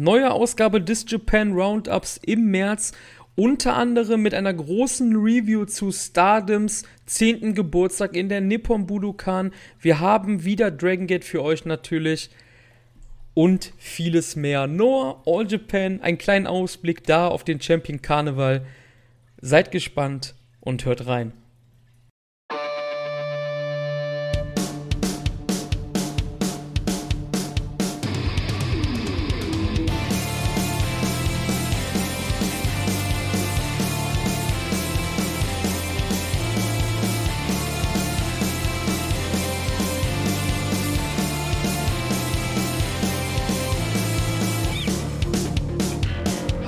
Neue Ausgabe des Japan Roundups im März. Unter anderem mit einer großen Review zu Stardoms 10. Geburtstag in der Nippon Budokan. Wir haben wieder Dragon Gate für euch natürlich. Und vieles mehr. Noah, All Japan, ein kleiner Ausblick da auf den Champion Karneval. Seid gespannt und hört rein.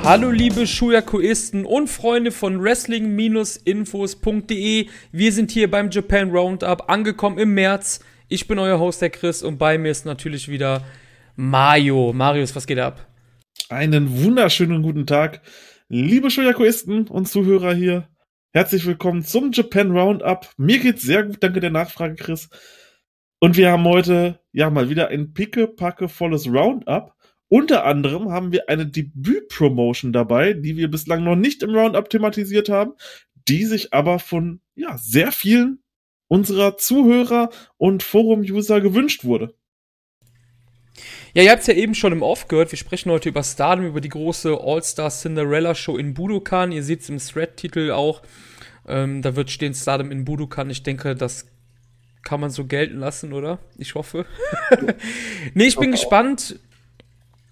Hallo liebe Shuyakuisten und Freunde von Wrestling-Infos.de. Wir sind hier beim Japan Roundup angekommen im März. Ich bin euer Host, der Chris, und bei mir ist natürlich wieder Mario. Marius, was geht ab? Einen wunderschönen guten Tag, liebe Shuyakuisten und Zuhörer hier. Herzlich willkommen zum Japan Roundup. Mir geht's sehr gut, danke der Nachfrage, Chris. Und wir haben heute ja mal wieder ein picke-packe volles Roundup. Unter anderem haben wir eine Debüt-Promotion dabei, die wir bislang noch nicht im Roundup thematisiert haben, die sich aber von ja, sehr vielen unserer Zuhörer und Forum-User gewünscht wurde. Ja, ihr habt es ja eben schon im Off gehört. Wir sprechen heute über Stardom, über die große All-Star Cinderella Show in Budokan. Ihr seht es im Thread-Titel auch. Ähm, da wird stehen Stardom in Budokan. Ich denke, das kann man so gelten lassen, oder? Ich hoffe. nee, ich bin gespannt.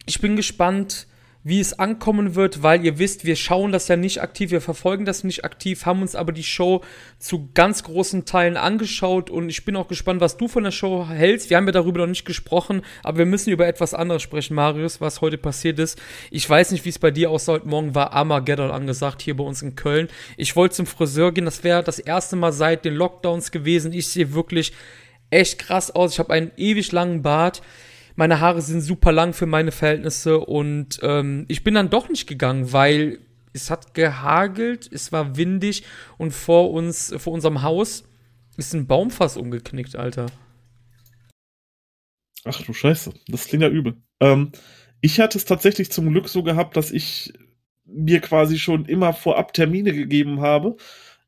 Ich bin gespannt, wie es ankommen wird, weil ihr wisst, wir schauen das ja nicht aktiv, wir verfolgen das nicht aktiv, haben uns aber die Show zu ganz großen Teilen angeschaut und ich bin auch gespannt, was du von der Show hältst. Wir haben ja darüber noch nicht gesprochen, aber wir müssen über etwas anderes sprechen, Marius, was heute passiert ist. Ich weiß nicht, wie es bei dir aussah. Heute Morgen war Armageddon angesagt hier bei uns in Köln. Ich wollte zum Friseur gehen, das wäre das erste Mal seit den Lockdowns gewesen. Ich sehe wirklich echt krass aus. Ich habe einen ewig langen Bart meine Haare sind super lang für meine Verhältnisse und ähm, ich bin dann doch nicht gegangen, weil es hat gehagelt, es war windig und vor uns, vor unserem Haus ist ein Baumfass umgeknickt, Alter. Ach du Scheiße, das klingt ja übel. Ähm, ich hatte es tatsächlich zum Glück so gehabt, dass ich mir quasi schon immer vorab Termine gegeben habe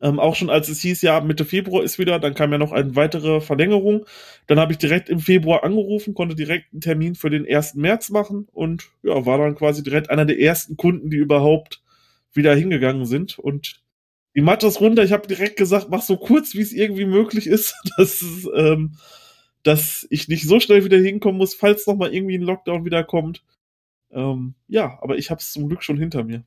ähm, auch schon als es hieß, ja, Mitte Februar ist wieder, dann kam ja noch eine weitere Verlängerung. Dann habe ich direkt im Februar angerufen, konnte direkt einen Termin für den 1. März machen und ja, war dann quasi direkt einer der ersten Kunden, die überhaupt wieder hingegangen sind. Und die Mathe ist runter. Ich habe direkt gesagt, mach so kurz, wie es irgendwie möglich ist, dass, ähm, dass ich nicht so schnell wieder hinkommen muss, falls noch mal irgendwie ein Lockdown wieder kommt. Ähm, ja, aber ich habe es zum Glück schon hinter mir.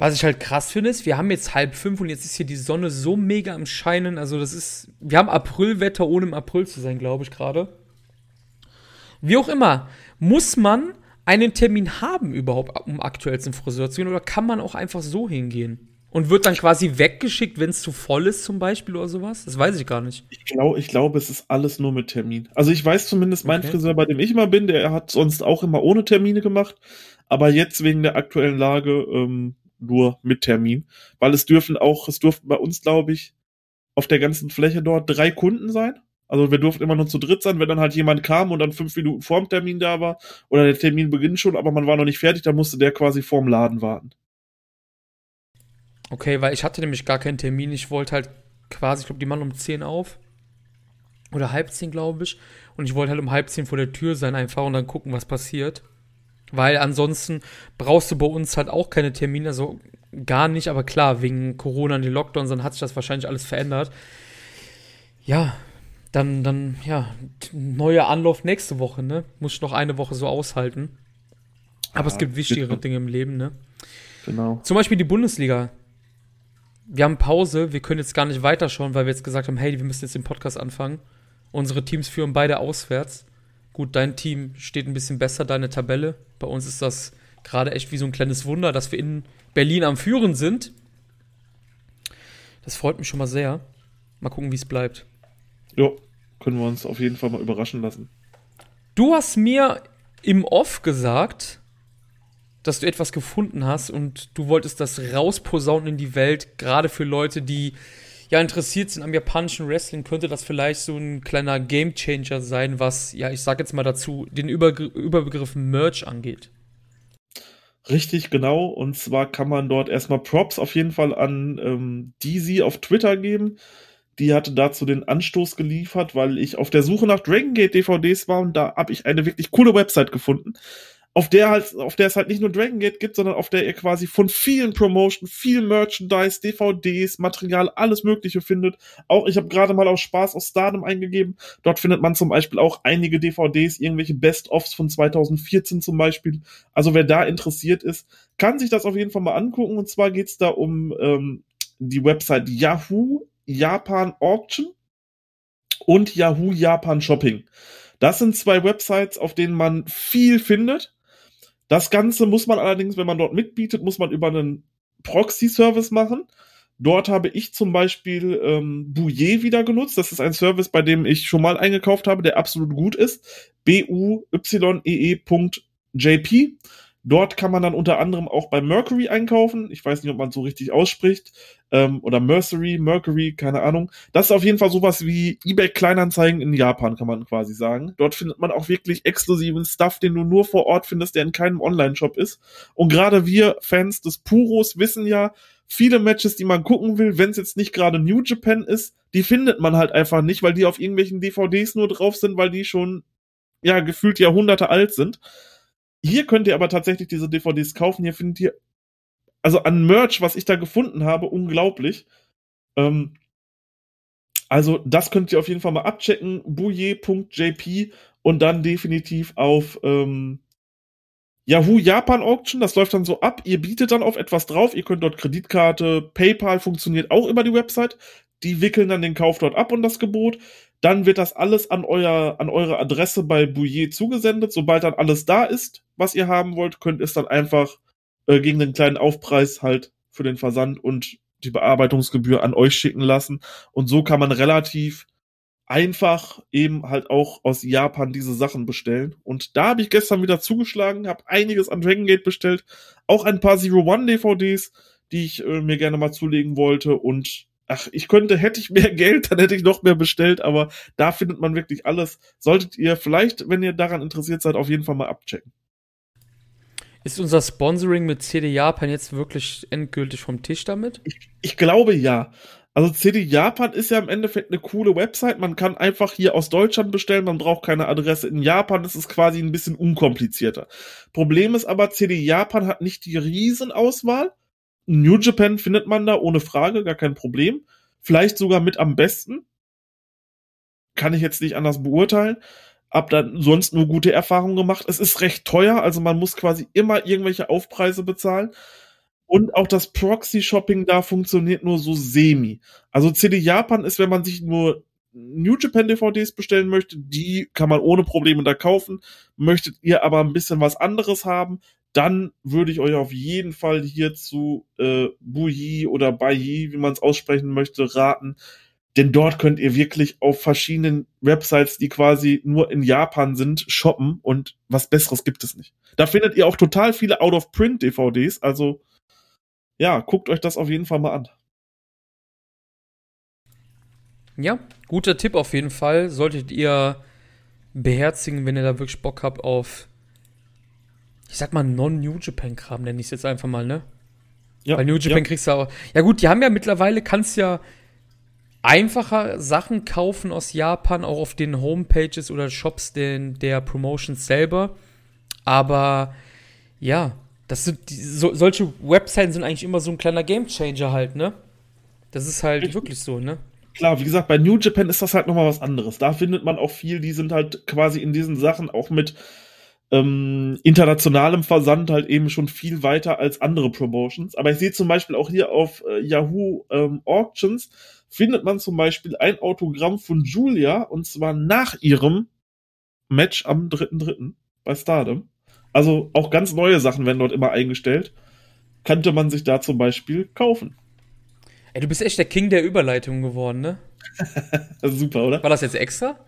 Was ich halt krass finde, ist, wir haben jetzt halb fünf und jetzt ist hier die Sonne so mega am Scheinen. Also, das ist. Wir haben Aprilwetter, ohne im April zu sein, glaube ich, gerade. Wie auch immer, muss man einen Termin haben überhaupt, um aktuell zum Friseur zu gehen, oder kann man auch einfach so hingehen? Und wird dann quasi weggeschickt, wenn es zu voll ist, zum Beispiel oder sowas? Das weiß ich gar nicht. Ich glaube, ich glaube, es ist alles nur mit Termin. Also ich weiß zumindest, mein okay. Friseur, bei dem ich immer bin, der hat sonst auch immer ohne Termine gemacht. Aber jetzt wegen der aktuellen Lage ähm, nur mit Termin, weil es dürfen auch, es durften bei uns, glaube ich, auf der ganzen Fläche dort drei Kunden sein. Also wir durften immer nur zu dritt sein, wenn dann halt jemand kam und dann fünf Minuten vorm Termin da war oder der Termin beginnt schon, aber man war noch nicht fertig, dann musste der quasi vorm Laden warten. Okay, weil ich hatte nämlich gar keinen Termin. Ich wollte halt quasi, ich glaube, die machen um 10 auf. Oder halb 10, glaube ich. Und ich wollte halt um halb 10 vor der Tür sein einfach und dann gucken, was passiert. Weil ansonsten brauchst du bei uns halt auch keine Termine, also gar nicht, aber klar, wegen Corona und den Lockdowns, dann hat sich das wahrscheinlich alles verändert. Ja, dann, dann, ja, neuer Anlauf nächste Woche, ne? Muss ich noch eine Woche so aushalten. Aber ja, es gibt wichtigere bitte. Dinge im Leben, ne? Genau. Zum Beispiel die Bundesliga. Wir haben Pause, wir können jetzt gar nicht weiterschauen, weil wir jetzt gesagt haben, hey, wir müssen jetzt den Podcast anfangen. Unsere Teams führen beide auswärts. Gut, dein Team steht ein bisschen besser, deine Tabelle. Bei uns ist das gerade echt wie so ein kleines Wunder, dass wir in Berlin am Führen sind. Das freut mich schon mal sehr. Mal gucken, wie es bleibt. Ja, können wir uns auf jeden Fall mal überraschen lassen. Du hast mir im Off gesagt, dass du etwas gefunden hast und du wolltest das rausposaunen in die Welt, gerade für Leute, die ja interessiert sind am japanischen Wrestling, könnte das vielleicht so ein kleiner Gamechanger sein, was, ja, ich sag jetzt mal dazu, den Über Überbegriff Merch angeht. Richtig, genau. Und zwar kann man dort erstmal Props auf jeden Fall an ähm, Deezy auf Twitter geben. Die hatte dazu den Anstoß geliefert, weil ich auf der Suche nach Dragon Gate DVDs war und da habe ich eine wirklich coole Website gefunden auf der halt, auf der es halt nicht nur Dragon Gate gibt, sondern auf der ihr quasi von vielen Promotion, viel Merchandise, DVDs, Material, alles Mögliche findet. Auch ich habe gerade mal aus Spaß aus Stardom eingegeben. Dort findet man zum Beispiel auch einige DVDs, irgendwelche Best-ofs von 2014 zum Beispiel. Also wer da interessiert ist, kann sich das auf jeden Fall mal angucken. Und zwar geht's da um ähm, die Website Yahoo Japan Auction und Yahoo Japan Shopping. Das sind zwei Websites, auf denen man viel findet. Das Ganze muss man allerdings, wenn man dort mitbietet, muss man über einen Proxy-Service machen. Dort habe ich zum Beispiel ähm, Bouillet wieder genutzt. Das ist ein Service, bei dem ich schon mal eingekauft habe, der absolut gut ist. B-U-Y-E-E.jp. Dort kann man dann unter anderem auch bei Mercury einkaufen. Ich weiß nicht, ob man so richtig ausspricht. Ähm, oder Mercury, Mercury, keine Ahnung. Das ist auf jeden Fall sowas wie eBay Kleinanzeigen in Japan, kann man quasi sagen. Dort findet man auch wirklich exklusiven Stuff, den du nur vor Ort findest, der in keinem Online-Shop ist. Und gerade wir Fans des Puros wissen ja, viele Matches, die man gucken will, wenn es jetzt nicht gerade New Japan ist, die findet man halt einfach nicht, weil die auf irgendwelchen DVDs nur drauf sind, weil die schon ja gefühlt Jahrhunderte alt sind. Hier könnt ihr aber tatsächlich diese DVDs kaufen. Hier findet ihr, also an Merch, was ich da gefunden habe, unglaublich. Ähm, also das könnt ihr auf jeden Fall mal abchecken. Bouye.jp und dann definitiv auf ähm, Yahoo Japan Auction. Das läuft dann so ab. Ihr bietet dann auf etwas drauf. Ihr könnt dort Kreditkarte, PayPal funktioniert auch über die Website. Die wickeln dann den Kauf dort ab und das Gebot. Dann wird das alles an, euer, an eure Adresse bei Bouillet zugesendet. Sobald dann alles da ist, was ihr haben wollt, könnt ihr es dann einfach äh, gegen den kleinen Aufpreis halt für den Versand und die Bearbeitungsgebühr an euch schicken lassen. Und so kann man relativ einfach eben halt auch aus Japan diese Sachen bestellen. Und da habe ich gestern wieder zugeschlagen, habe einiges an Dragon Gate bestellt, auch ein paar Zero One DVDs, die ich äh, mir gerne mal zulegen wollte und ach, ich könnte, hätte ich mehr Geld, dann hätte ich noch mehr bestellt, aber da findet man wirklich alles. Solltet ihr vielleicht, wenn ihr daran interessiert seid, auf jeden Fall mal abchecken. Ist unser Sponsoring mit CD Japan jetzt wirklich endgültig vom Tisch damit? Ich, ich glaube ja. Also CD Japan ist ja im Endeffekt eine coole Website. Man kann einfach hier aus Deutschland bestellen, man braucht keine Adresse in Japan. Das ist quasi ein bisschen unkomplizierter. Problem ist aber, CD Japan hat nicht die Riesenauswahl. New Japan findet man da ohne Frage, gar kein Problem. Vielleicht sogar mit am besten. Kann ich jetzt nicht anders beurteilen. Hab dann sonst nur gute Erfahrungen gemacht. Es ist recht teuer, also man muss quasi immer irgendwelche Aufpreise bezahlen. Und auch das Proxy-Shopping da funktioniert nur so semi. Also CD Japan ist, wenn man sich nur New Japan DVDs bestellen möchte, die kann man ohne Probleme da kaufen. Möchtet ihr aber ein bisschen was anderes haben, dann würde ich euch auf jeden Fall hier zu äh, Bouilly oder Bailly, wie man es aussprechen möchte, raten. Denn dort könnt ihr wirklich auf verschiedenen Websites, die quasi nur in Japan sind, shoppen und was Besseres gibt es nicht. Da findet ihr auch total viele Out-of-Print-DVDs, also ja, guckt euch das auf jeden Fall mal an. Ja, guter Tipp auf jeden Fall. Solltet ihr beherzigen, wenn ihr da wirklich Bock habt auf ich sag mal, Non-New Japan-Kram, nenne ich es jetzt einfach mal, ne? Ja, Weil New Japan ja. kriegst du auch. Ja, gut, die haben ja mittlerweile, kannst ja einfacher Sachen kaufen aus Japan, auch auf den Homepages oder Shops den, der Promotions selber. Aber ja, das sind die, so, solche Webseiten sind eigentlich immer so ein kleiner Gamechanger halt, ne? Das ist halt ich, wirklich so, ne? Klar, wie gesagt, bei New Japan ist das halt nochmal was anderes. Da findet man auch viel, die sind halt quasi in diesen Sachen auch mit ähm, internationalem Versand halt eben schon viel weiter als andere Promotions. Aber ich sehe zum Beispiel auch hier auf äh, Yahoo ähm, Auctions findet man zum Beispiel ein Autogramm von Julia und zwar nach ihrem Match am 3.3. bei Stardom. Also auch ganz neue Sachen werden dort immer eingestellt. Könnte man sich da zum Beispiel kaufen. Ey, du bist echt der King der Überleitung geworden, ne? Super, oder? War das jetzt extra?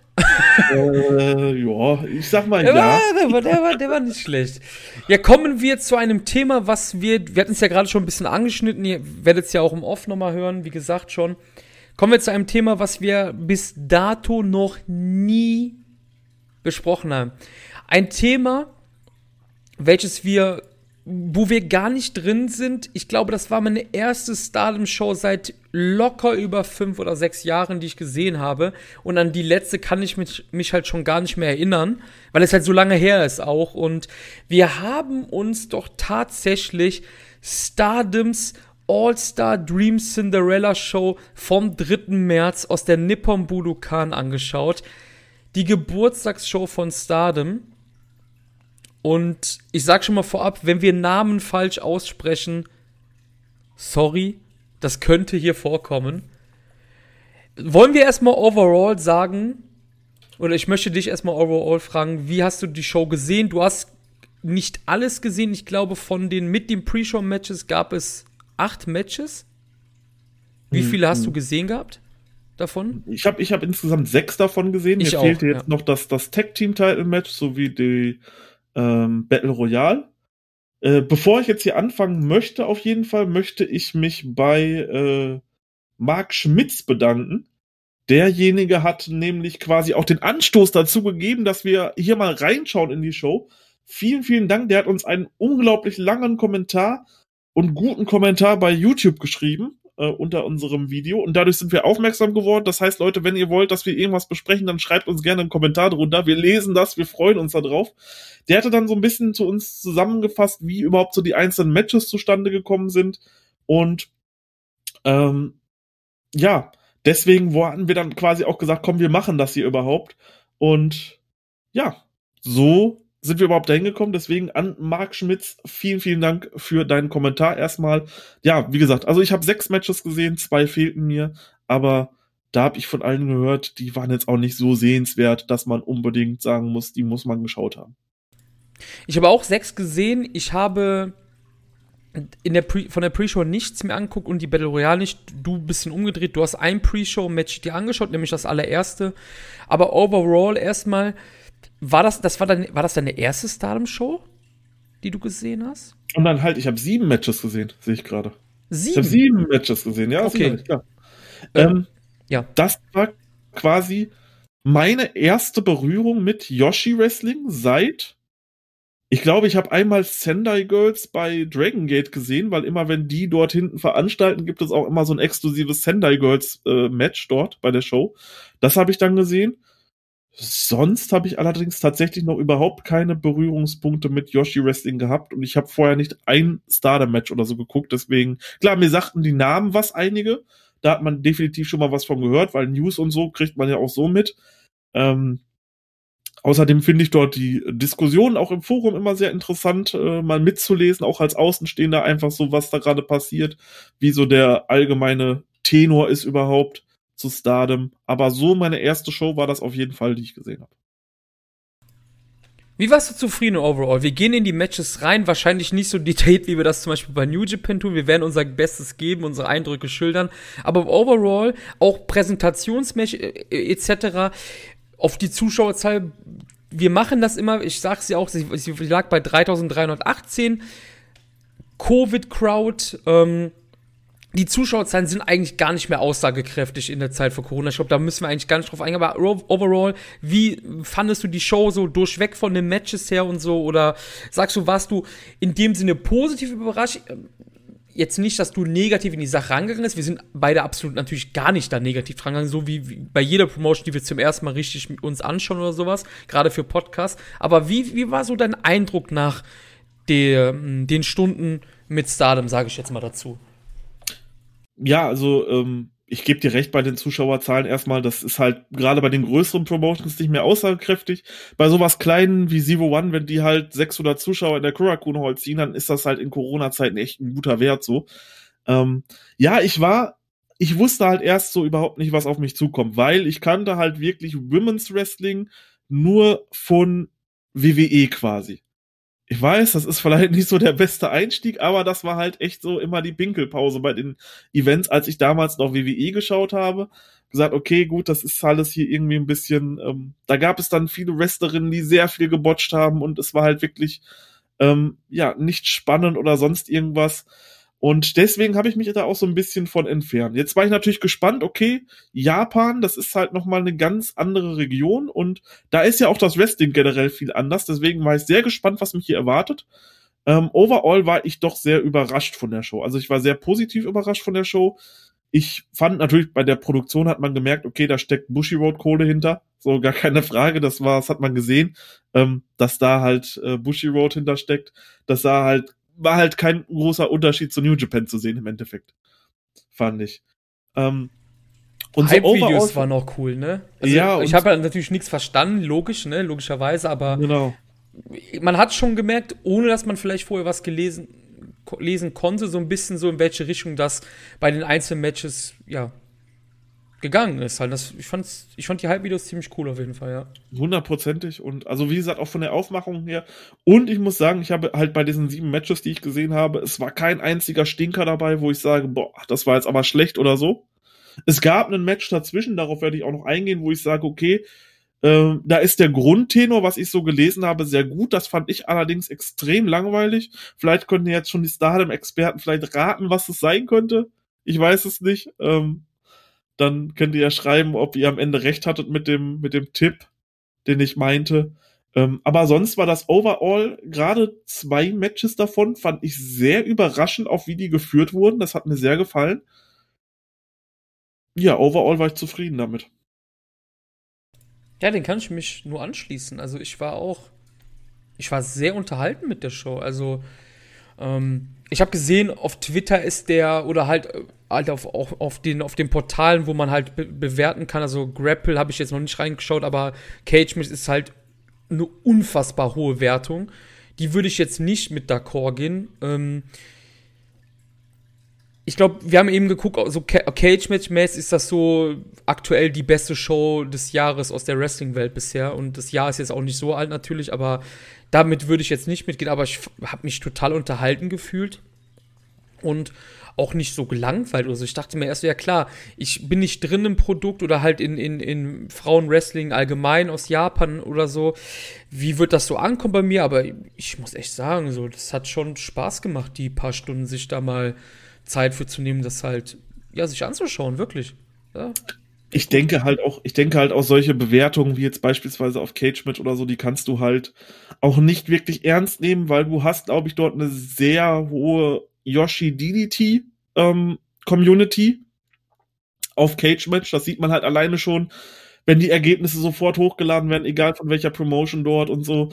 äh, ja, ich sag mal ja. Der, war, der, war, der war nicht schlecht. Ja, kommen wir zu einem Thema, was wir, wir hatten es ja gerade schon ein bisschen angeschnitten, ihr werdet es ja auch im Off nochmal hören, wie gesagt schon. Kommen wir zu einem Thema, was wir bis dato noch nie besprochen haben. Ein Thema, welches wir, wo wir gar nicht drin sind. Ich glaube, das war meine erste Stardom-Show seit locker über fünf oder sechs Jahren, die ich gesehen habe. Und an die letzte kann ich mich, mich halt schon gar nicht mehr erinnern, weil es halt so lange her ist auch. Und wir haben uns doch tatsächlich Stardoms All-Star Dream Cinderella Show vom 3. März aus der Nippon Budokan angeschaut. Die Geburtstagsshow von Stardom. Und ich sag schon mal vorab, wenn wir Namen falsch aussprechen, sorry, das könnte hier vorkommen. Wollen wir erstmal overall sagen, oder ich möchte dich erstmal overall fragen, wie hast du die Show gesehen? Du hast nicht alles gesehen. Ich glaube, von den mit den Pre-Show-Matches gab es acht Matches. Wie hm, viele hast du hm. gesehen gehabt davon? Ich habe ich hab insgesamt sechs davon gesehen. Ich Mir auch, fehlte jetzt ja. noch das, das Tag-Team-Title-Match sowie die ähm, Battle Royale. Äh, bevor ich jetzt hier anfangen möchte, auf jeden Fall, möchte ich mich bei äh, Marc Schmitz bedanken. Derjenige hat nämlich quasi auch den Anstoß dazu gegeben, dass wir hier mal reinschauen in die Show. Vielen, vielen Dank. Der hat uns einen unglaublich langen Kommentar und guten Kommentar bei YouTube geschrieben äh, unter unserem Video und dadurch sind wir aufmerksam geworden. Das heißt, Leute, wenn ihr wollt, dass wir irgendwas besprechen, dann schreibt uns gerne einen Kommentar drunter. Wir lesen das, wir freuen uns darauf. Der hatte dann so ein bisschen zu uns zusammengefasst, wie überhaupt so die einzelnen Matches zustande gekommen sind und ähm, ja, deswegen hatten wir dann quasi auch gesagt, komm, wir machen das hier überhaupt und ja, so sind wir überhaupt dahin gekommen. Deswegen an Marc Schmitz, vielen, vielen Dank für deinen Kommentar erstmal. Ja, wie gesagt, also ich habe sechs Matches gesehen, zwei fehlten mir, aber da habe ich von allen gehört, die waren jetzt auch nicht so sehenswert, dass man unbedingt sagen muss, die muss man geschaut haben. Ich habe auch sechs gesehen. Ich habe in der Pre von der Pre-Show nichts mehr anguckt und die Battle Royale nicht. Du ein bisschen umgedreht. Du hast ein Pre-Show-Match dir angeschaut, nämlich das allererste. Aber overall erstmal war das, das war, dann, war das deine erste Stardom-Show, die du gesehen hast? Und dann halt, ich habe sieben Matches gesehen, sehe ich gerade. Sieben? Ich habe sieben Matches gesehen, ja. Okay. Sieben, ja. Ähm, ja. Das war quasi meine erste Berührung mit Yoshi Wrestling seit ich glaube, ich habe einmal Sendai Girls bei Dragon Gate gesehen, weil immer wenn die dort hinten veranstalten, gibt es auch immer so ein exklusives Sendai Girls äh, Match dort bei der Show. Das habe ich dann gesehen. Sonst habe ich allerdings tatsächlich noch überhaupt keine Berührungspunkte mit Yoshi Wrestling gehabt und ich habe vorher nicht ein Starter-Match oder so geguckt. Deswegen, klar, mir sagten die Namen was einige. Da hat man definitiv schon mal was von gehört, weil News und so kriegt man ja auch so mit. Ähm, außerdem finde ich dort die Diskussion auch im Forum immer sehr interessant, äh, mal mitzulesen, auch als Außenstehender einfach so, was da gerade passiert, wie so der allgemeine Tenor ist überhaupt zu Stardom. Aber so meine erste Show war das auf jeden Fall, die ich gesehen habe. Wie warst du zufrieden overall? Wir gehen in die Matches rein, wahrscheinlich nicht so detailliert, wie wir das zum Beispiel bei New Japan tun. Wir werden unser Bestes geben, unsere Eindrücke schildern. Aber overall, auch Präsentationsmatch äh, etc., auf die Zuschauerzahl, wir machen das immer, ich sag's ja auch, sie, lag bei 3318. Covid-Crowd, ähm, die Zuschauerzahlen sind eigentlich gar nicht mehr aussagekräftig in der Zeit vor Corona. Ich glaube, da müssen wir eigentlich gar nicht drauf eingehen. Aber overall, wie fandest du die Show so durchweg von den Matches her und so? Oder sagst du, warst du in dem Sinne positiv überrascht? Jetzt nicht, dass du negativ in die Sache rangegangen bist. Wir sind beide absolut natürlich gar nicht da negativ rangegangen, so wie, bei jeder Promotion, die wir zum ersten Mal richtig mit uns anschauen oder sowas, gerade für Podcasts. Aber wie, wie war so dein Eindruck nach der, den Stunden mit Stardom, sage ich jetzt mal dazu? Ja, also ähm, ich gebe dir recht bei den Zuschauerzahlen erstmal, das ist halt gerade bei den größeren Promotions nicht mehr aussagekräftig. Bei sowas kleinen wie Zero One, wenn die halt 600 Zuschauer in der Kurakun Hall ziehen, dann ist das halt in Corona-Zeiten echt ein guter Wert so. Ähm, ja, ich war, ich wusste halt erst so überhaupt nicht, was auf mich zukommt, weil ich kannte halt wirklich Women's Wrestling nur von WWE quasi ich weiß, das ist vielleicht nicht so der beste Einstieg, aber das war halt echt so immer die Pinkelpause bei den Events, als ich damals noch WWE geschaut habe. Gesagt, okay, gut, das ist alles hier irgendwie ein bisschen, ähm, da gab es dann viele Wrestlerinnen, die sehr viel gebotcht haben und es war halt wirklich, ähm, ja, nicht spannend oder sonst irgendwas. Und deswegen habe ich mich da auch so ein bisschen von entfernt. Jetzt war ich natürlich gespannt, okay, Japan, das ist halt nochmal eine ganz andere Region und da ist ja auch das Wrestling generell viel anders. Deswegen war ich sehr gespannt, was mich hier erwartet. Ähm, overall war ich doch sehr überrascht von der Show. Also ich war sehr positiv überrascht von der Show. Ich fand natürlich, bei der Produktion hat man gemerkt, okay, da steckt Bushy Road Kohle hinter. So, gar keine Frage. Das war, das hat man gesehen, ähm, dass da halt äh, Bushy Road hintersteckt. Das sah halt, war halt kein großer Unterschied zu New Japan zu sehen im Endeffekt. Fand ich. Ähm, und so Videos waren auch cool, ne? Also ja, ich habe ja natürlich nichts verstanden, logisch, ne, logischerweise, aber genau. man hat schon gemerkt, ohne dass man vielleicht vorher was gelesen lesen konnte, so ein bisschen so in welche Richtung das bei den einzelnen Matches, ja, gegangen ist. Halt. Das, ich, fand's, ich fand die Halbvideos ziemlich cool auf jeden Fall, ja. Hundertprozentig und also wie gesagt, auch von der Aufmachung her. Und ich muss sagen, ich habe halt bei diesen sieben Matches, die ich gesehen habe, es war kein einziger Stinker dabei, wo ich sage, boah, das war jetzt aber schlecht oder so. Es gab ein Match dazwischen, darauf werde ich auch noch eingehen, wo ich sage, okay, äh, da ist der Grundtenor, was ich so gelesen habe, sehr gut. Das fand ich allerdings extrem langweilig. Vielleicht könnten jetzt schon die Stardom-Experten vielleicht raten, was es sein könnte. Ich weiß es nicht. Ähm, dann könnt ihr ja schreiben, ob ihr am Ende recht hattet mit dem, mit dem Tipp, den ich meinte. Ähm, aber sonst war das overall, gerade zwei Matches davon, fand ich sehr überraschend, auch wie die geführt wurden. Das hat mir sehr gefallen. Ja, overall war ich zufrieden damit. Ja, den kann ich mich nur anschließen. Also ich war auch, ich war sehr unterhalten mit der Show. Also ähm, ich habe gesehen, auf Twitter ist der oder halt, äh, halt auf, auf, auf, den, auf den Portalen, wo man halt be bewerten kann. Also Grapple habe ich jetzt noch nicht reingeschaut, aber Cage Match ist halt eine unfassbar hohe Wertung. Die würde ich jetzt nicht mit D'accord gehen. Ähm, ich glaube, wir haben eben geguckt, so Cage Match mäßig ist das so aktuell die beste Show des Jahres aus der Wrestling-Welt bisher. Und das Jahr ist jetzt auch nicht so alt natürlich, aber damit würde ich jetzt nicht mitgehen. Aber ich habe mich total unterhalten gefühlt und auch nicht so gelangweilt oder so. Ich dachte mir erst, ja klar, ich bin nicht drin im Produkt oder halt in, in, in Frauenwrestling allgemein aus Japan oder so. Wie wird das so ankommen bei mir? Aber ich muss echt sagen, so, das hat schon Spaß gemacht, die paar Stunden sich da mal Zeit für zu nehmen, das halt, ja, sich anzuschauen, wirklich. Ja. Ich denke halt auch, ich denke halt auch solche Bewertungen wie jetzt beispielsweise auf Cagemate oder so, die kannst du halt auch nicht wirklich ernst nehmen, weil du hast, glaube ich, dort eine sehr hohe Yoshi DDT ähm, Community auf Cage Match. Das sieht man halt alleine schon, wenn die Ergebnisse sofort hochgeladen werden, egal von welcher Promotion dort und so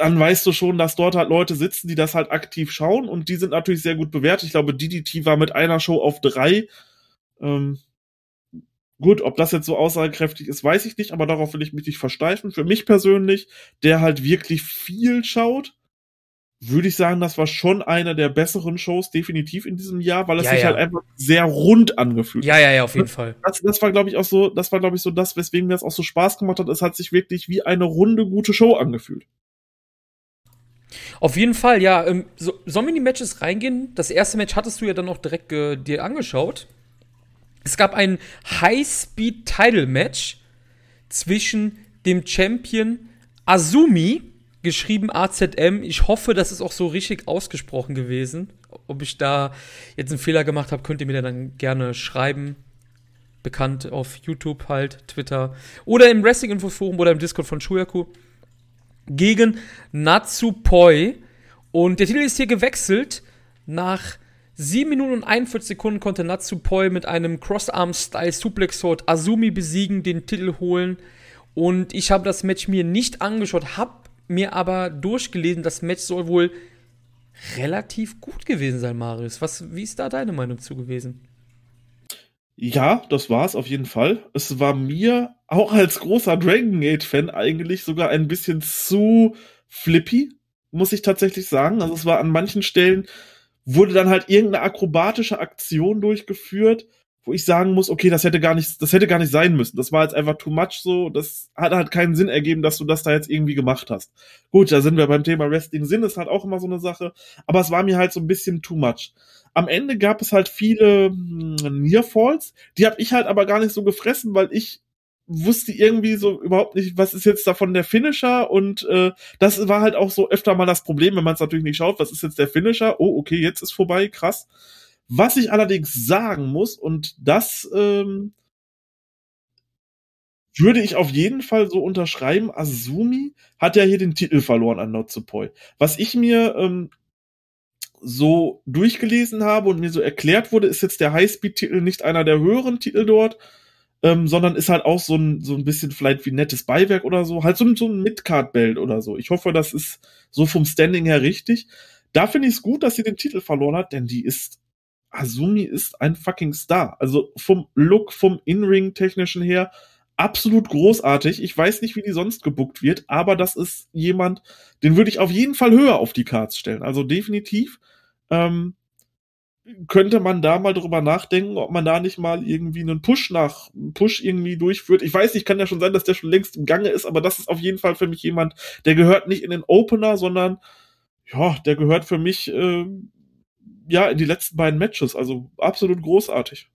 dann weißt du schon, dass dort halt Leute sitzen, die das halt aktiv schauen und die sind natürlich sehr gut bewertet. Ich glaube, DDT war mit einer Show auf drei. Ähm, gut, ob das jetzt so aussagekräftig ist, weiß ich nicht, aber darauf will ich mich nicht versteifen. Für mich persönlich, der halt wirklich viel schaut, würde ich sagen, das war schon eine der besseren Shows definitiv in diesem Jahr, weil es ja, sich ja. halt einfach sehr rund angefühlt hat. Ja, ja, ja, auf jeden das, Fall. Das, das war, glaube ich, auch so, das war, glaube ich, so das, weswegen mir das auch so Spaß gemacht hat. Es hat sich wirklich wie eine runde, gute Show angefühlt. Auf jeden Fall, ja. Ähm, so, sollen wir in die Matches reingehen? Das erste Match hattest du ja dann noch direkt äh, dir angeschaut. Es gab ein High-Speed-Title-Match zwischen dem Champion Azumi, geschrieben AZM. Ich hoffe, das ist auch so richtig ausgesprochen gewesen. Ob ich da jetzt einen Fehler gemacht habe, könnt ihr mir dann gerne schreiben. Bekannt auf YouTube halt, Twitter oder im Wrestling-Info-Forum oder im Discord von Shuyaku gegen Natsupoi. Und der Titel ist hier gewechselt. Nach 7 Minuten und 41 Sekunden konnte Natsupoi mit einem Crossarm-Style Suplex Sword Azumi besiegen, den Titel holen. Und ich habe das Match mir nicht angeschaut, habe mir aber durchgelesen, das Match soll wohl relativ gut gewesen sein, Marius. Was, wie ist da deine Meinung zu gewesen? Ja, das war es auf jeden Fall. Es war mir auch als großer Dragon Gate Fan eigentlich sogar ein bisschen zu flippy, muss ich tatsächlich sagen. Also es war an manchen Stellen wurde dann halt irgendeine akrobatische Aktion durchgeführt, wo ich sagen muss, okay, das hätte gar nicht, das hätte gar nicht sein müssen. Das war jetzt einfach too much so. Das hat halt keinen Sinn ergeben, dass du das da jetzt irgendwie gemacht hast. Gut, da sind wir beim Thema Wrestling. Sinn ist halt auch immer so eine Sache. Aber es war mir halt so ein bisschen too much. Am Ende gab es halt viele hm, Near Falls. Die habe ich halt aber gar nicht so gefressen, weil ich wusste irgendwie so überhaupt nicht, was ist jetzt davon der Finisher und äh, das war halt auch so öfter mal das Problem, wenn man es natürlich nicht schaut, was ist jetzt der Finisher? Oh, okay, jetzt ist vorbei, krass. Was ich allerdings sagen muss, und das ähm, würde ich auf jeden Fall so unterschreiben, Azumi hat ja hier den Titel verloren an Notsupoi. Was ich mir ähm, so durchgelesen habe und mir so erklärt wurde, ist jetzt der Highspeed-Titel nicht einer der höheren Titel dort, ähm, sondern ist halt auch so ein, so ein bisschen vielleicht wie nettes Beiwerk oder so, halt so, so ein Midcard-Belt oder so. Ich hoffe, das ist so vom Standing her richtig. Da finde ich es gut, dass sie den Titel verloren hat, denn die ist, Azumi ist ein fucking Star. Also vom Look, vom In-Ring-technischen her, absolut großartig. Ich weiß nicht, wie die sonst gebuckt wird, aber das ist jemand, den würde ich auf jeden Fall höher auf die Cards stellen. Also definitiv. Ähm, könnte man da mal drüber nachdenken, ob man da nicht mal irgendwie einen Push nach Push irgendwie durchführt. Ich weiß nicht, kann ja schon sein, dass der schon längst im Gange ist, aber das ist auf jeden Fall für mich jemand, der gehört nicht in den Opener, sondern ja, der gehört für mich äh, ja in die letzten beiden Matches. Also absolut großartig.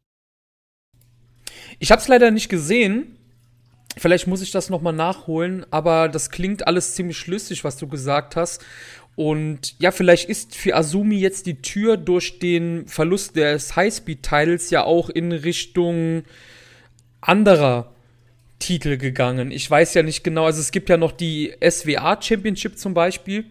Ich habe es leider nicht gesehen. Vielleicht muss ich das noch mal nachholen, aber das klingt alles ziemlich schlüssig, was du gesagt hast. Und ja, vielleicht ist für Azumi jetzt die Tür durch den Verlust des Highspeed-Titles ja auch in Richtung anderer Titel gegangen. Ich weiß ja nicht genau, also es gibt ja noch die SWA Championship zum Beispiel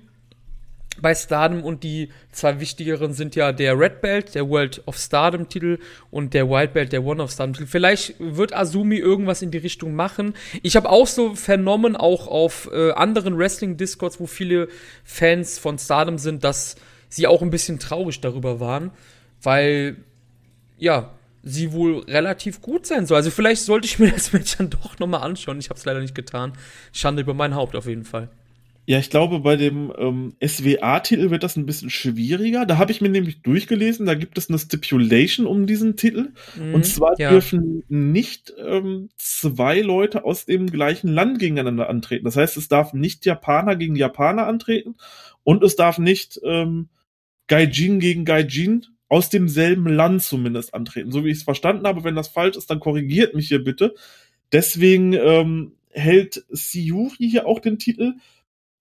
bei Stardom und die zwei wichtigeren sind ja der Red Belt, der World of Stardom Titel und der Wild Belt, der One of Stardom Titel. Vielleicht wird Azumi irgendwas in die Richtung machen. Ich habe auch so vernommen, auch auf äh, anderen Wrestling Discords, wo viele Fans von Stardom sind, dass sie auch ein bisschen traurig darüber waren, weil ja, sie wohl relativ gut sein soll. Also vielleicht sollte ich mir das Match dann doch nochmal anschauen. Ich habe es leider nicht getan. Schande über mein Haupt auf jeden Fall. Ja, ich glaube, bei dem ähm, SWA-Titel wird das ein bisschen schwieriger. Da habe ich mir nämlich durchgelesen, da gibt es eine Stipulation um diesen Titel. Mhm, und zwar ja. dürfen nicht ähm, zwei Leute aus dem gleichen Land gegeneinander antreten. Das heißt, es darf nicht Japaner gegen Japaner antreten und es darf nicht ähm, Gaijin gegen Gaijin aus demselben Land zumindest antreten. So wie ich es verstanden habe, wenn das falsch ist, dann korrigiert mich hier bitte. Deswegen ähm, hält Siuri hier auch den Titel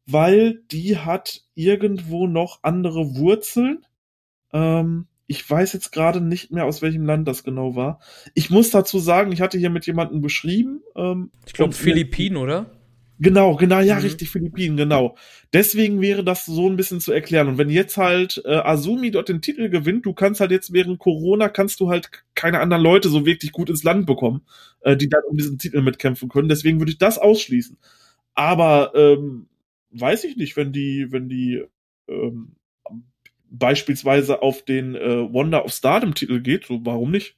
weil die hat irgendwo noch andere Wurzeln. Ähm, ich weiß jetzt gerade nicht mehr, aus welchem Land das genau war. Ich muss dazu sagen, ich hatte hier mit jemandem beschrieben. Ähm, ich glaube Philippinen, oder? Genau, genau, ja, mhm. richtig, Philippinen, genau. Deswegen wäre das so ein bisschen zu erklären. Und wenn jetzt halt äh, Azumi dort den Titel gewinnt, du kannst halt jetzt während Corona, kannst du halt keine anderen Leute so wirklich gut ins Land bekommen, äh, die dann um diesen Titel mitkämpfen können. Deswegen würde ich das ausschließen. Aber ähm, weiß ich nicht, wenn die, wenn die ähm, beispielsweise auf den äh, Wonder of Stardom Titel geht, so warum nicht?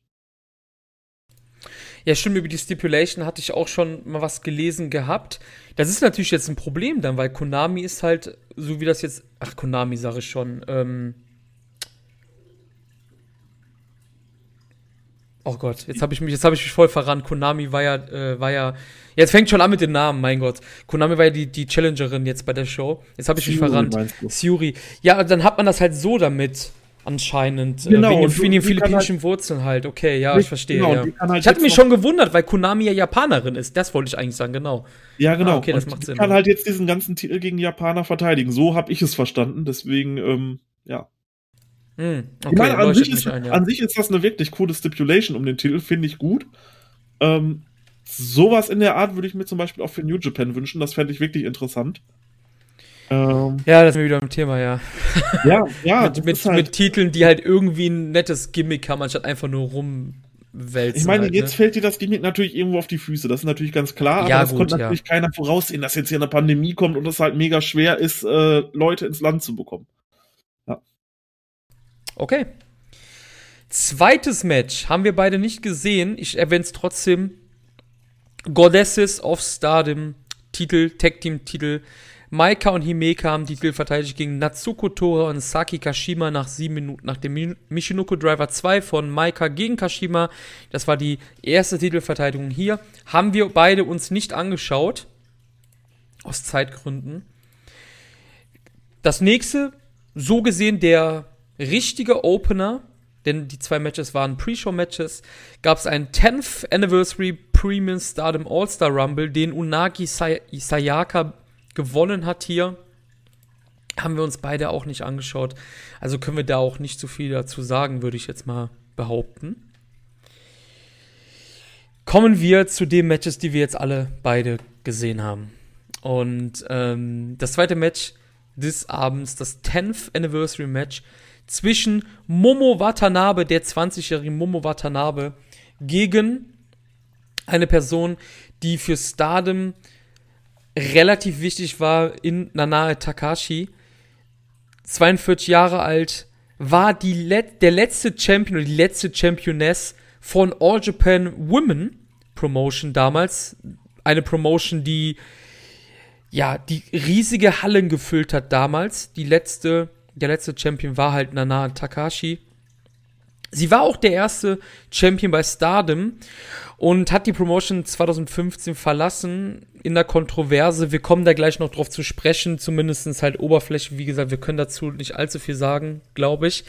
Ja, stimmt, über die Stipulation hatte ich auch schon mal was gelesen gehabt. Das ist natürlich jetzt ein Problem dann, weil Konami ist halt, so wie das jetzt, ach, Konami sage ich schon, ähm, Oh Gott, jetzt habe ich mich, jetzt habe ich mich voll verrannt. Konami war ja, äh, war ja, jetzt fängt schon an mit den Namen, mein Gott. Konami war ja die, die Challengerin jetzt bei der Show. Jetzt habe ich mich verrannt. Suri. Ja, dann hat man das halt so damit anscheinend. Äh, genau, wegen, wegen den philippinischen halt, Wurzeln halt. Okay, ja, ich verstehe. Genau, ja. Halt ich hatte mich schon gewundert, weil Konami ja Japanerin ist. Das wollte ich eigentlich sagen, genau. Ja, genau. Ah, okay, das macht Sinn. kann halt jetzt diesen ganzen Titel gegen Japaner verteidigen. So habe ich es verstanden. Deswegen, ähm, ja. Hm, okay, ich meine, an sich, ist, ein, ja. an sich, ist, das eine wirklich coole Stipulation um den Titel, finde ich gut. Ähm, sowas in der Art würde ich mir zum Beispiel auch für New Japan wünschen, das fände ich wirklich interessant. Ähm, ja, das ist wieder ein Thema, ja. Ja, ja. mit, mit, halt, mit, Titeln, die halt irgendwie ein nettes Gimmick haben, anstatt einfach nur rumwälzen. Ich meine, halt, jetzt ne? fällt dir das Gimmick natürlich irgendwo auf die Füße, das ist natürlich ganz klar, aber ja, das gut, konnte natürlich ja. keiner voraussehen, dass jetzt hier eine Pandemie kommt und es halt mega schwer ist, äh, Leute ins Land zu bekommen. Okay. Zweites Match haben wir beide nicht gesehen. Ich erwähne es trotzdem. Goddesses of Stardom Titel, Tag Team Titel. Maika und Himeka haben Titel verteidigt gegen Natsuko Tora und Saki Kashima nach sieben Minuten nach dem Michinoku Driver 2 von Maika gegen Kashima. Das war die erste Titelverteidigung hier. Haben wir beide uns nicht angeschaut. Aus Zeitgründen. Das nächste, so gesehen der richtige Opener, denn die zwei Matches waren Pre-Show-Matches, gab es ein 10th Anniversary Premium Stardom All-Star Rumble, den Unagi Say Sayaka gewonnen hat hier. Haben wir uns beide auch nicht angeschaut. Also können wir da auch nicht so viel dazu sagen, würde ich jetzt mal behaupten. Kommen wir zu den Matches, die wir jetzt alle beide gesehen haben. Und ähm, das zweite Match des Abends, das 10th Anniversary Match zwischen Momo Watanabe, der 20-jährige Momo Watanabe, gegen eine Person, die für Stardom relativ wichtig war in Nanae Takashi. 42 Jahre alt, war die Let der letzte Champion oder die letzte Championess von All Japan Women Promotion damals. Eine Promotion, die ja, die riesige Hallen gefüllt hat damals. Die letzte, der letzte Champion war halt Nana Takashi. Sie war auch der erste Champion bei Stardom und hat die Promotion 2015 verlassen in der Kontroverse. Wir kommen da gleich noch drauf zu sprechen, zumindest halt Oberfläche. Wie gesagt, wir können dazu nicht allzu viel sagen, glaube ich.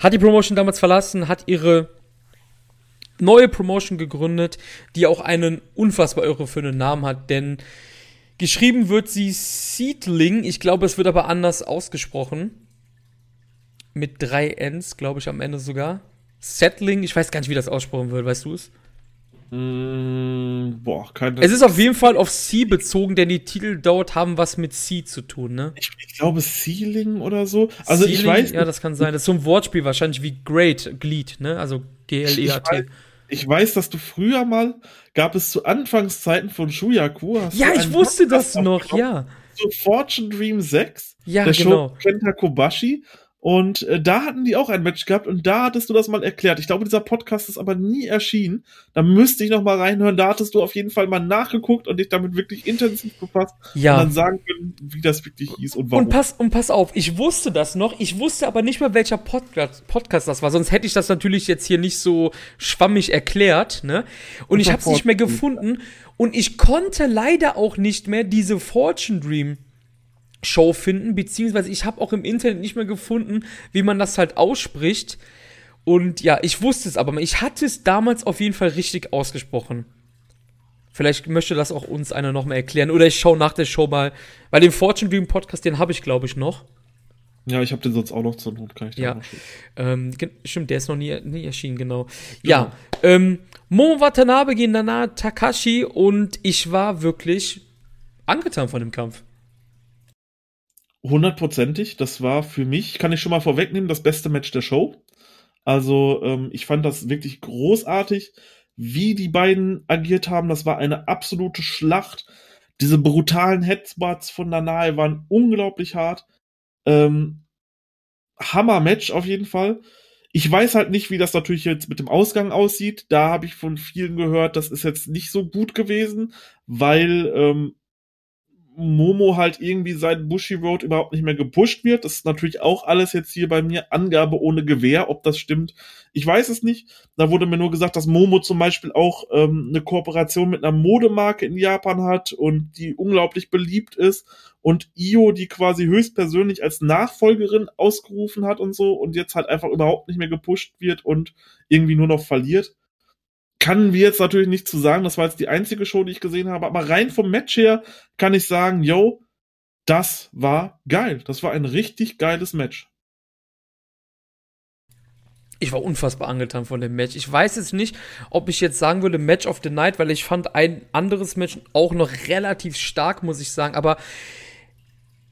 Hat die Promotion damals verlassen, hat ihre neue Promotion gegründet, die auch einen unfassbar irreführenden Namen hat, denn geschrieben wird sie Seedling. Ich glaube, es wird aber anders ausgesprochen. Mit drei Ns, glaube ich, am Ende sogar. Settling, ich weiß gar nicht, wie das aussprochen wird, weißt du es? Mm, boah, keine Es ist auf jeden Fall auf C bezogen, denn die Titel dort haben was mit C zu tun, ne? Ich, ich glaube Ceiling oder so. Also Ceiling, ich weiß. Ja, das kann sein. Das ist so ein Wortspiel wahrscheinlich wie Great, Glied, ne? Also G-L-E-A-T. Ich, ich weiß, dass du früher mal, gab es zu Anfangszeiten von Shuyaku. Ja, ich wusste das noch, ja. So Fortune Dream 6. Ja, der genau. Show Kenta Kobashi. Und äh, da hatten die auch ein Match gehabt und da hattest du das mal erklärt. Ich glaube, dieser Podcast ist aber nie erschienen. Da müsste ich noch mal reinhören. Da hattest du auf jeden Fall mal nachgeguckt und dich damit wirklich intensiv befasst Ja. und dann sagen können, wie das wirklich hieß und warum. Und pass, und pass auf, ich wusste das noch, ich wusste aber nicht mal, welcher Podcast, Podcast das war, sonst hätte ich das natürlich jetzt hier nicht so schwammig erklärt, ne? Und ich habe es nicht mehr gefunden und ich konnte leider auch nicht mehr diese Fortune Dream Show finden, beziehungsweise ich habe auch im Internet nicht mehr gefunden, wie man das halt ausspricht. Und ja, ich wusste es aber. Ich hatte es damals auf jeden Fall richtig ausgesprochen. Vielleicht möchte das auch uns einer noch mal erklären. Oder ich schaue nach der Show mal. Weil den Fortune Dream Podcast, den habe ich, glaube ich, noch. ja, ich habe den sonst auch noch zur Not, kann ich dir Ja. Ähm, stimmt, der ist noch nie, nie erschienen, genau. Ja, ähm, Momo Watanabe gegen Nana Takashi und ich war wirklich angetan von dem Kampf. Hundertprozentig. Das war für mich, kann ich schon mal vorwegnehmen, das beste Match der Show. Also ähm, ich fand das wirklich großartig, wie die beiden agiert haben. Das war eine absolute Schlacht. Diese brutalen Headspots von Nanae waren unglaublich hart. Ähm, Hammer-Match auf jeden Fall. Ich weiß halt nicht, wie das natürlich jetzt mit dem Ausgang aussieht. Da habe ich von vielen gehört, das ist jetzt nicht so gut gewesen, weil ähm, Momo halt irgendwie seit Bushi Road überhaupt nicht mehr gepusht wird. Das ist natürlich auch alles jetzt hier bei mir Angabe ohne Gewehr, ob das stimmt. Ich weiß es nicht. Da wurde mir nur gesagt, dass Momo zum Beispiel auch ähm, eine Kooperation mit einer Modemarke in Japan hat und die unglaublich beliebt ist. Und Io, die quasi höchstpersönlich als Nachfolgerin ausgerufen hat und so und jetzt halt einfach überhaupt nicht mehr gepusht wird und irgendwie nur noch verliert kann wir jetzt natürlich nicht zu sagen, das war jetzt die einzige Show, die ich gesehen habe, aber rein vom Match her kann ich sagen, yo, das war geil. Das war ein richtig geiles Match. Ich war unfassbar angetan von dem Match. Ich weiß jetzt nicht, ob ich jetzt sagen würde Match of the Night, weil ich fand ein anderes Match auch noch relativ stark, muss ich sagen. Aber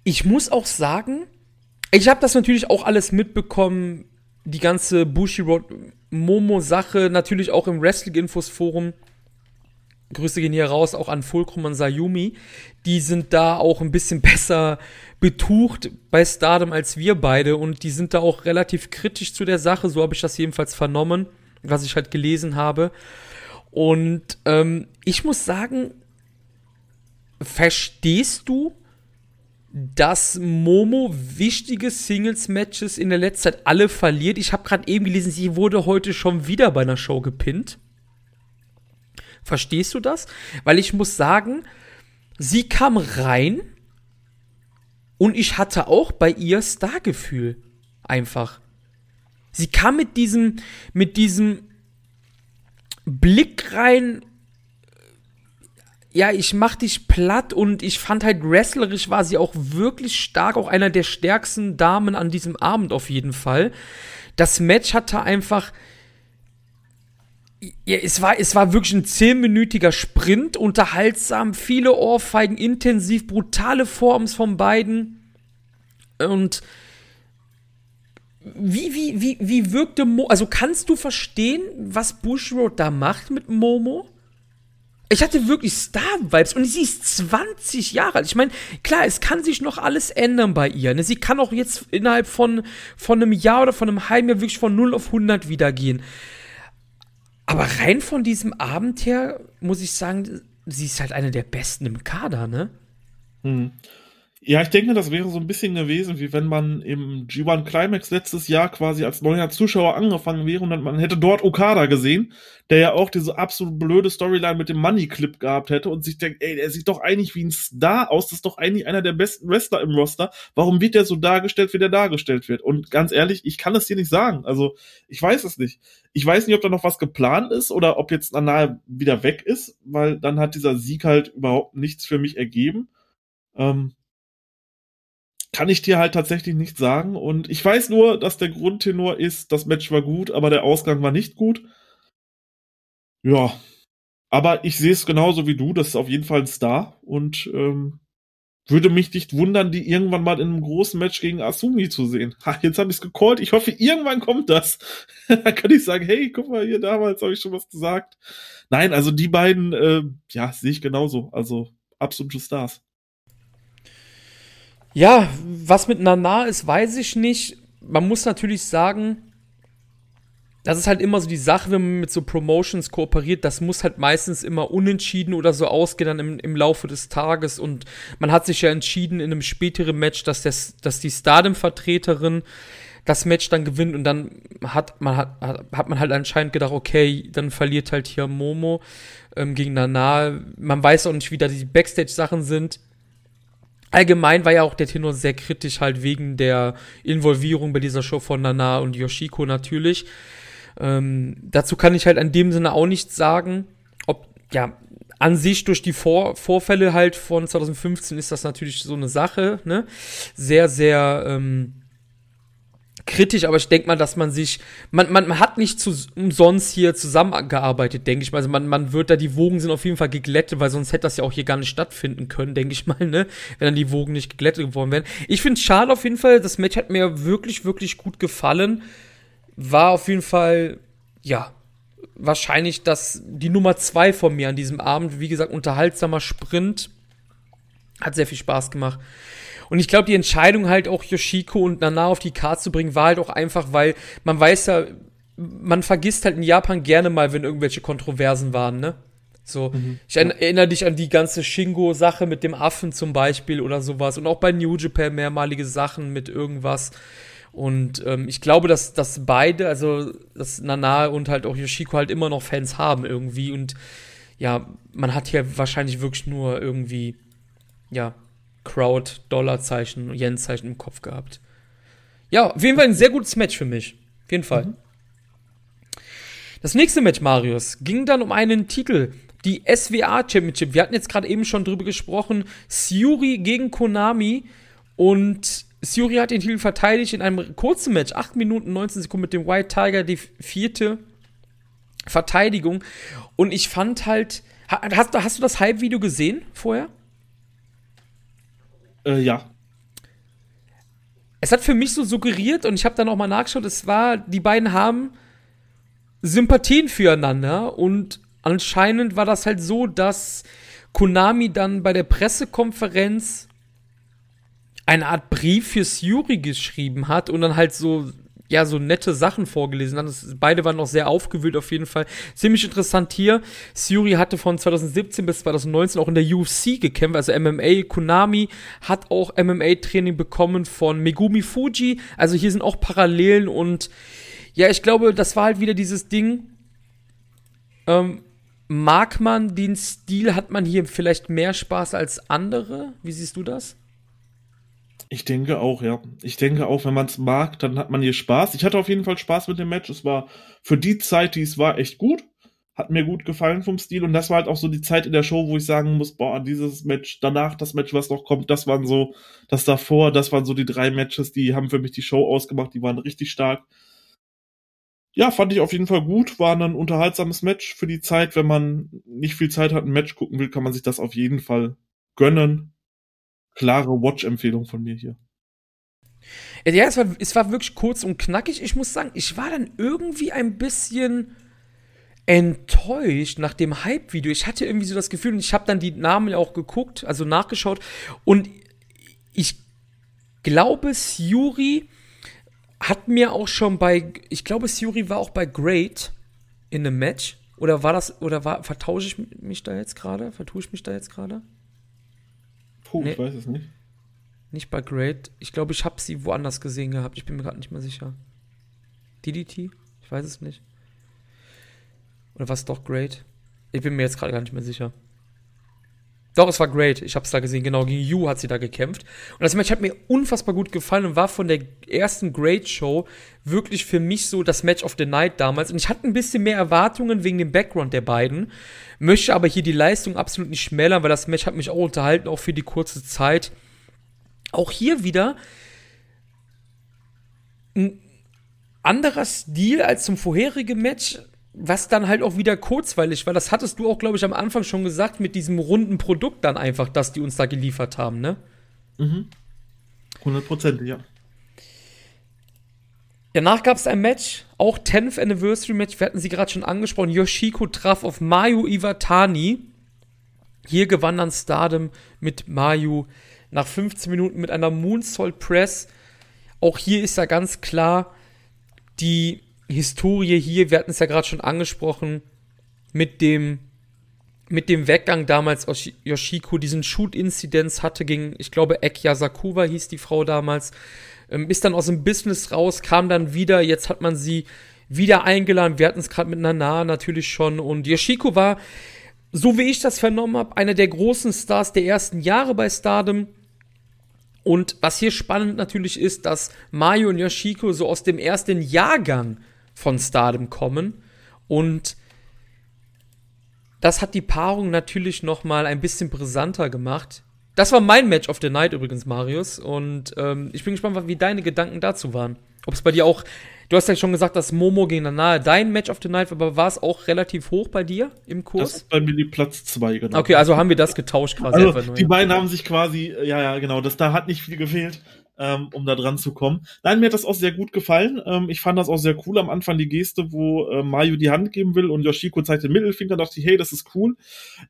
ich muss auch sagen, ich habe das natürlich auch alles mitbekommen, die ganze Bushi Road Momo Sache, natürlich auch im Wrestling Infos Forum. Grüße gehen hier raus auch an Fulcrum und Sayumi. Die sind da auch ein bisschen besser betucht bei Stardom als wir beide und die sind da auch relativ kritisch zu der Sache. So habe ich das jedenfalls vernommen, was ich halt gelesen habe. Und ähm, ich muss sagen, verstehst du, dass Momo wichtige Singles-Matches in der letzten Zeit alle verliert? Ich habe gerade eben gelesen, sie wurde heute schon wieder bei einer Show gepinnt. Verstehst du das? Weil ich muss sagen, sie kam rein und ich hatte auch bei ihr Stargefühl. Einfach. Sie kam mit diesem, mit diesem Blick rein, ja, ich mach dich platt und ich fand halt wrestlerisch war sie auch wirklich stark, auch einer der stärksten Damen an diesem Abend auf jeden Fall. Das Match hatte einfach, ja, es war, es war wirklich ein zehnminütiger Sprint, unterhaltsam, viele Ohrfeigen, intensiv, brutale Forms von beiden. Und wie, wie, wie, wie wirkte Mo, also kannst du verstehen, was Bushroad da macht mit Momo? Ich hatte wirklich Star-Vibes und sie ist 20 Jahre alt. Ich meine, klar, es kann sich noch alles ändern bei ihr. Ne? Sie kann auch jetzt innerhalb von, von einem Jahr oder von einem halben Jahr wirklich von 0 auf 100 wieder gehen. Aber rein von diesem Abend her, muss ich sagen, sie ist halt eine der besten im Kader, ne? Hm. Ja, ich denke, das wäre so ein bisschen gewesen, wie wenn man im G1 Climax letztes Jahr quasi als neuer Zuschauer angefangen wäre und man hätte dort Okada gesehen, der ja auch diese absolut blöde Storyline mit dem Money Clip gehabt hätte und sich denkt, ey, der sieht doch eigentlich wie ein Star aus, das ist doch eigentlich einer der besten Wrestler im Roster. Warum wird der so dargestellt, wie der dargestellt wird? Und ganz ehrlich, ich kann es dir nicht sagen. Also, ich weiß es nicht. Ich weiß nicht, ob da noch was geplant ist oder ob jetzt Nana wieder weg ist, weil dann hat dieser Sieg halt überhaupt nichts für mich ergeben. Ähm, kann ich dir halt tatsächlich nicht sagen. Und ich weiß nur, dass der Grundtenor ist, das Match war gut, aber der Ausgang war nicht gut. Ja. Aber ich sehe es genauso wie du, das ist auf jeden Fall ein Star und ähm, würde mich nicht wundern, die irgendwann mal in einem großen Match gegen Asumi zu sehen. Ha, jetzt habe ich es gecallt. Ich hoffe, irgendwann kommt das. Dann kann ich sagen, hey, guck mal, hier damals habe ich schon was gesagt. Nein, also die beiden, äh, ja, sehe ich genauso. Also absolute Stars. Ja, was mit Nana ist, weiß ich nicht. Man muss natürlich sagen, das ist halt immer so die Sache, wenn man mit so Promotions kooperiert, das muss halt meistens immer unentschieden oder so ausgehen dann im, im Laufe des Tages. Und man hat sich ja entschieden in einem späteren Match, dass, das, dass die Stardom-Vertreterin das Match dann gewinnt und dann hat man, hat, hat man halt anscheinend gedacht, okay, dann verliert halt hier Momo ähm, gegen Nana. Man weiß auch nicht, wie da die Backstage-Sachen sind allgemein war ja auch der Tenor sehr kritisch halt wegen der Involvierung bei dieser Show von Nana und Yoshiko natürlich. Ähm, dazu kann ich halt in dem Sinne auch nichts sagen. Ob, ja, an sich durch die Vor Vorfälle halt von 2015 ist das natürlich so eine Sache, ne? Sehr, sehr, ähm, kritisch, aber ich denke mal, dass man sich, man, man, man hat nicht zu, umsonst hier zusammengearbeitet, denke ich mal. Also man, man wird da, die Wogen sind auf jeden Fall geglättet, weil sonst hätte das ja auch hier gar nicht stattfinden können, denke ich mal, ne? Wenn dann die Wogen nicht geglättet geworden wären. Ich finde es schade auf jeden Fall, das Match hat mir wirklich, wirklich gut gefallen. War auf jeden Fall, ja, wahrscheinlich das, die Nummer zwei von mir an diesem Abend. Wie gesagt, unterhaltsamer Sprint. Hat sehr viel Spaß gemacht. Und ich glaube, die Entscheidung halt auch Yoshiko und Nana auf die Karte zu bringen, war halt auch einfach, weil man weiß ja, man vergisst halt in Japan gerne mal, wenn irgendwelche Kontroversen waren, ne? So, mhm. ich erinnere dich an die ganze Shingo-Sache mit dem Affen zum Beispiel oder sowas. Und auch bei New Japan mehrmalige Sachen mit irgendwas. Und ähm, ich glaube, dass, dass beide, also dass Nana und halt auch Yoshiko halt immer noch Fans haben irgendwie. Und ja, man hat hier wahrscheinlich wirklich nur irgendwie, ja, Crowd, Dollarzeichen, Yen-Zeichen im Kopf gehabt. Ja, auf jeden Fall ein sehr gutes Match für mich. Auf jeden Fall. Mhm. Das nächste Match, Marius, ging dann um einen Titel. Die SWA Championship. Wir hatten jetzt gerade eben schon drüber gesprochen. Suri gegen Konami. Und Suri hat den Titel verteidigt in einem kurzen Match. 8 Minuten 19 Sekunden mit dem White Tiger. Die vierte Verteidigung. Und ich fand halt. Hast, hast du das Hype-Video gesehen vorher? Äh, ja. Es hat für mich so suggeriert, und ich habe dann auch mal nachgeschaut, es war, die beiden haben Sympathien füreinander und anscheinend war das halt so, dass Konami dann bei der Pressekonferenz eine Art Brief für Yuri geschrieben hat und dann halt so ja, so nette Sachen vorgelesen hat. Das, beide waren noch sehr aufgewühlt auf jeden Fall. Ziemlich interessant hier. Suri hatte von 2017 bis 2019 auch in der UFC gekämpft, also MMA. Konami hat auch MMA-Training bekommen von Megumi Fuji. Also hier sind auch Parallelen und ja, ich glaube, das war halt wieder dieses Ding. Ähm, mag man den Stil, hat man hier vielleicht mehr Spaß als andere? Wie siehst du das? Ich denke auch, ja. Ich denke auch, wenn man es mag, dann hat man hier Spaß. Ich hatte auf jeden Fall Spaß mit dem Match. Es war für die Zeit, die es war, echt gut. Hat mir gut gefallen vom Stil und das war halt auch so die Zeit in der Show, wo ich sagen muss, boah, dieses Match, danach das Match, was noch kommt, das waren so, das davor, das waren so die drei Matches, die haben für mich die Show ausgemacht, die waren richtig stark. Ja, fand ich auf jeden Fall gut, war ein unterhaltsames Match für die Zeit, wenn man nicht viel Zeit hat, ein Match gucken will, kann man sich das auf jeden Fall gönnen. Klare Watch-Empfehlung von mir hier. Ja, es war, es war wirklich kurz und knackig. Ich muss sagen, ich war dann irgendwie ein bisschen enttäuscht nach dem Hype-Video. Ich hatte irgendwie so das Gefühl, und ich habe dann die Namen ja auch geguckt, also nachgeschaut, und ich glaube, Suri hat mir auch schon bei, ich glaube, Suri war auch bei Great in einem Match. Oder war das, oder war, vertausche ich mich da jetzt gerade? Vertue ich mich da jetzt gerade? Puh, nee. ich weiß es nicht. Nicht bei Great. Ich glaube, ich habe sie woanders gesehen gehabt. Ich bin mir gerade nicht mehr sicher. DDT? Ich weiß es nicht. Oder was doch Great? Ich bin mir jetzt gerade gar nicht mehr sicher. Doch, es war great. Ich habe es da gesehen. Genau, gegen Yu hat sie da gekämpft. Und das Match hat mir unfassbar gut gefallen und war von der ersten Great Show wirklich für mich so das Match of the Night damals. Und ich hatte ein bisschen mehr Erwartungen wegen dem Background der beiden. Möchte aber hier die Leistung absolut nicht schmälern, weil das Match hat mich auch unterhalten, auch für die kurze Zeit. Auch hier wieder ein anderer Stil als zum vorherigen Match was dann halt auch wieder kurzweilig war. Das hattest du auch, glaube ich, am Anfang schon gesagt mit diesem runden Produkt dann einfach, das die uns da geliefert haben, ne? Mhm. 100 Prozent, ja. Danach gab es ein Match, auch 10th Anniversary Match, wir hatten sie gerade schon angesprochen. Yoshiko traf auf Mayu Iwatani. Hier gewann dann Stardom mit Mayu nach 15 Minuten mit einer Moonsault Press. Auch hier ist ja ganz klar, die Historie hier, wir hatten es ja gerade schon angesprochen, mit dem, mit dem Weggang damals aus Yoshiko, diesen Shoot-Inzidenz hatte gegen, ich glaube, Ekya Sakuba hieß die Frau damals, ähm, ist dann aus dem Business raus, kam dann wieder, jetzt hat man sie wieder eingeladen, wir hatten es gerade mit Nana natürlich schon und Yoshiko war, so wie ich das vernommen habe, einer der großen Stars der ersten Jahre bei Stardom, und was hier spannend natürlich ist, dass Mario und Yoshiko so aus dem ersten Jahrgang von Stardom kommen. Und das hat die Paarung natürlich noch mal ein bisschen brisanter gemacht. Das war mein Match of the Night übrigens, Marius. Und ähm, ich bin gespannt, wie deine Gedanken dazu waren. Ob es bei dir auch, du hast ja schon gesagt, dass Momo gegen Nanae dein Match of the Night war, aber war es auch relativ hoch bei dir im Kurs? Das ist bei mir die Platz 2, genau. Okay, also haben wir das getauscht quasi. Also, die beiden haben sich quasi, ja, ja, genau, das, da hat nicht viel gefehlt ähm, um da dran zu kommen. Nein, mir hat das auch sehr gut gefallen. Ähm, ich fand das auch sehr cool am Anfang, die Geste, wo äh, Mayu die Hand geben will und Yoshiko zeigt den Mittelfinger. Da dachte ich, hey, das ist cool.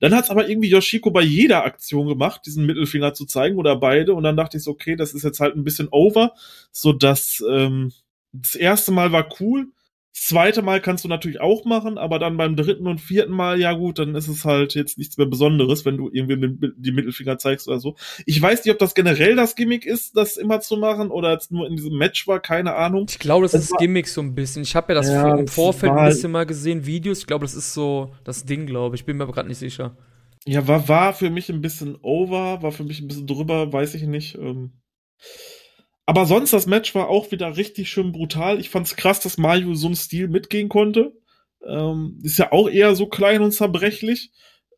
Dann hat es aber irgendwie Yoshiko bei jeder Aktion gemacht, diesen Mittelfinger zu zeigen oder beide. Und dann dachte ich so, okay, das ist jetzt halt ein bisschen over, so dass ähm, das erste Mal war cool zweite Mal kannst du natürlich auch machen, aber dann beim dritten und vierten Mal, ja gut, dann ist es halt jetzt nichts mehr Besonderes, wenn du irgendwie die Mittelfinger zeigst oder so. Ich weiß nicht, ob das generell das Gimmick ist, das immer zu machen oder jetzt nur in diesem Match war, keine Ahnung. Ich glaube, das, das ist Gimmick so ein bisschen. Ich habe ja das ja, im Vorfeld ein bisschen mal gesehen, Videos. Ich glaube, das ist so das Ding, glaube ich. Bin mir aber gerade nicht sicher. Ja, war, war für mich ein bisschen over, war für mich ein bisschen drüber, weiß ich nicht. Ähm aber sonst, das Match war auch wieder richtig schön brutal. Ich fand's krass, dass Mayu so einen Stil mitgehen konnte. Ähm, ist ja auch eher so klein und zerbrechlich.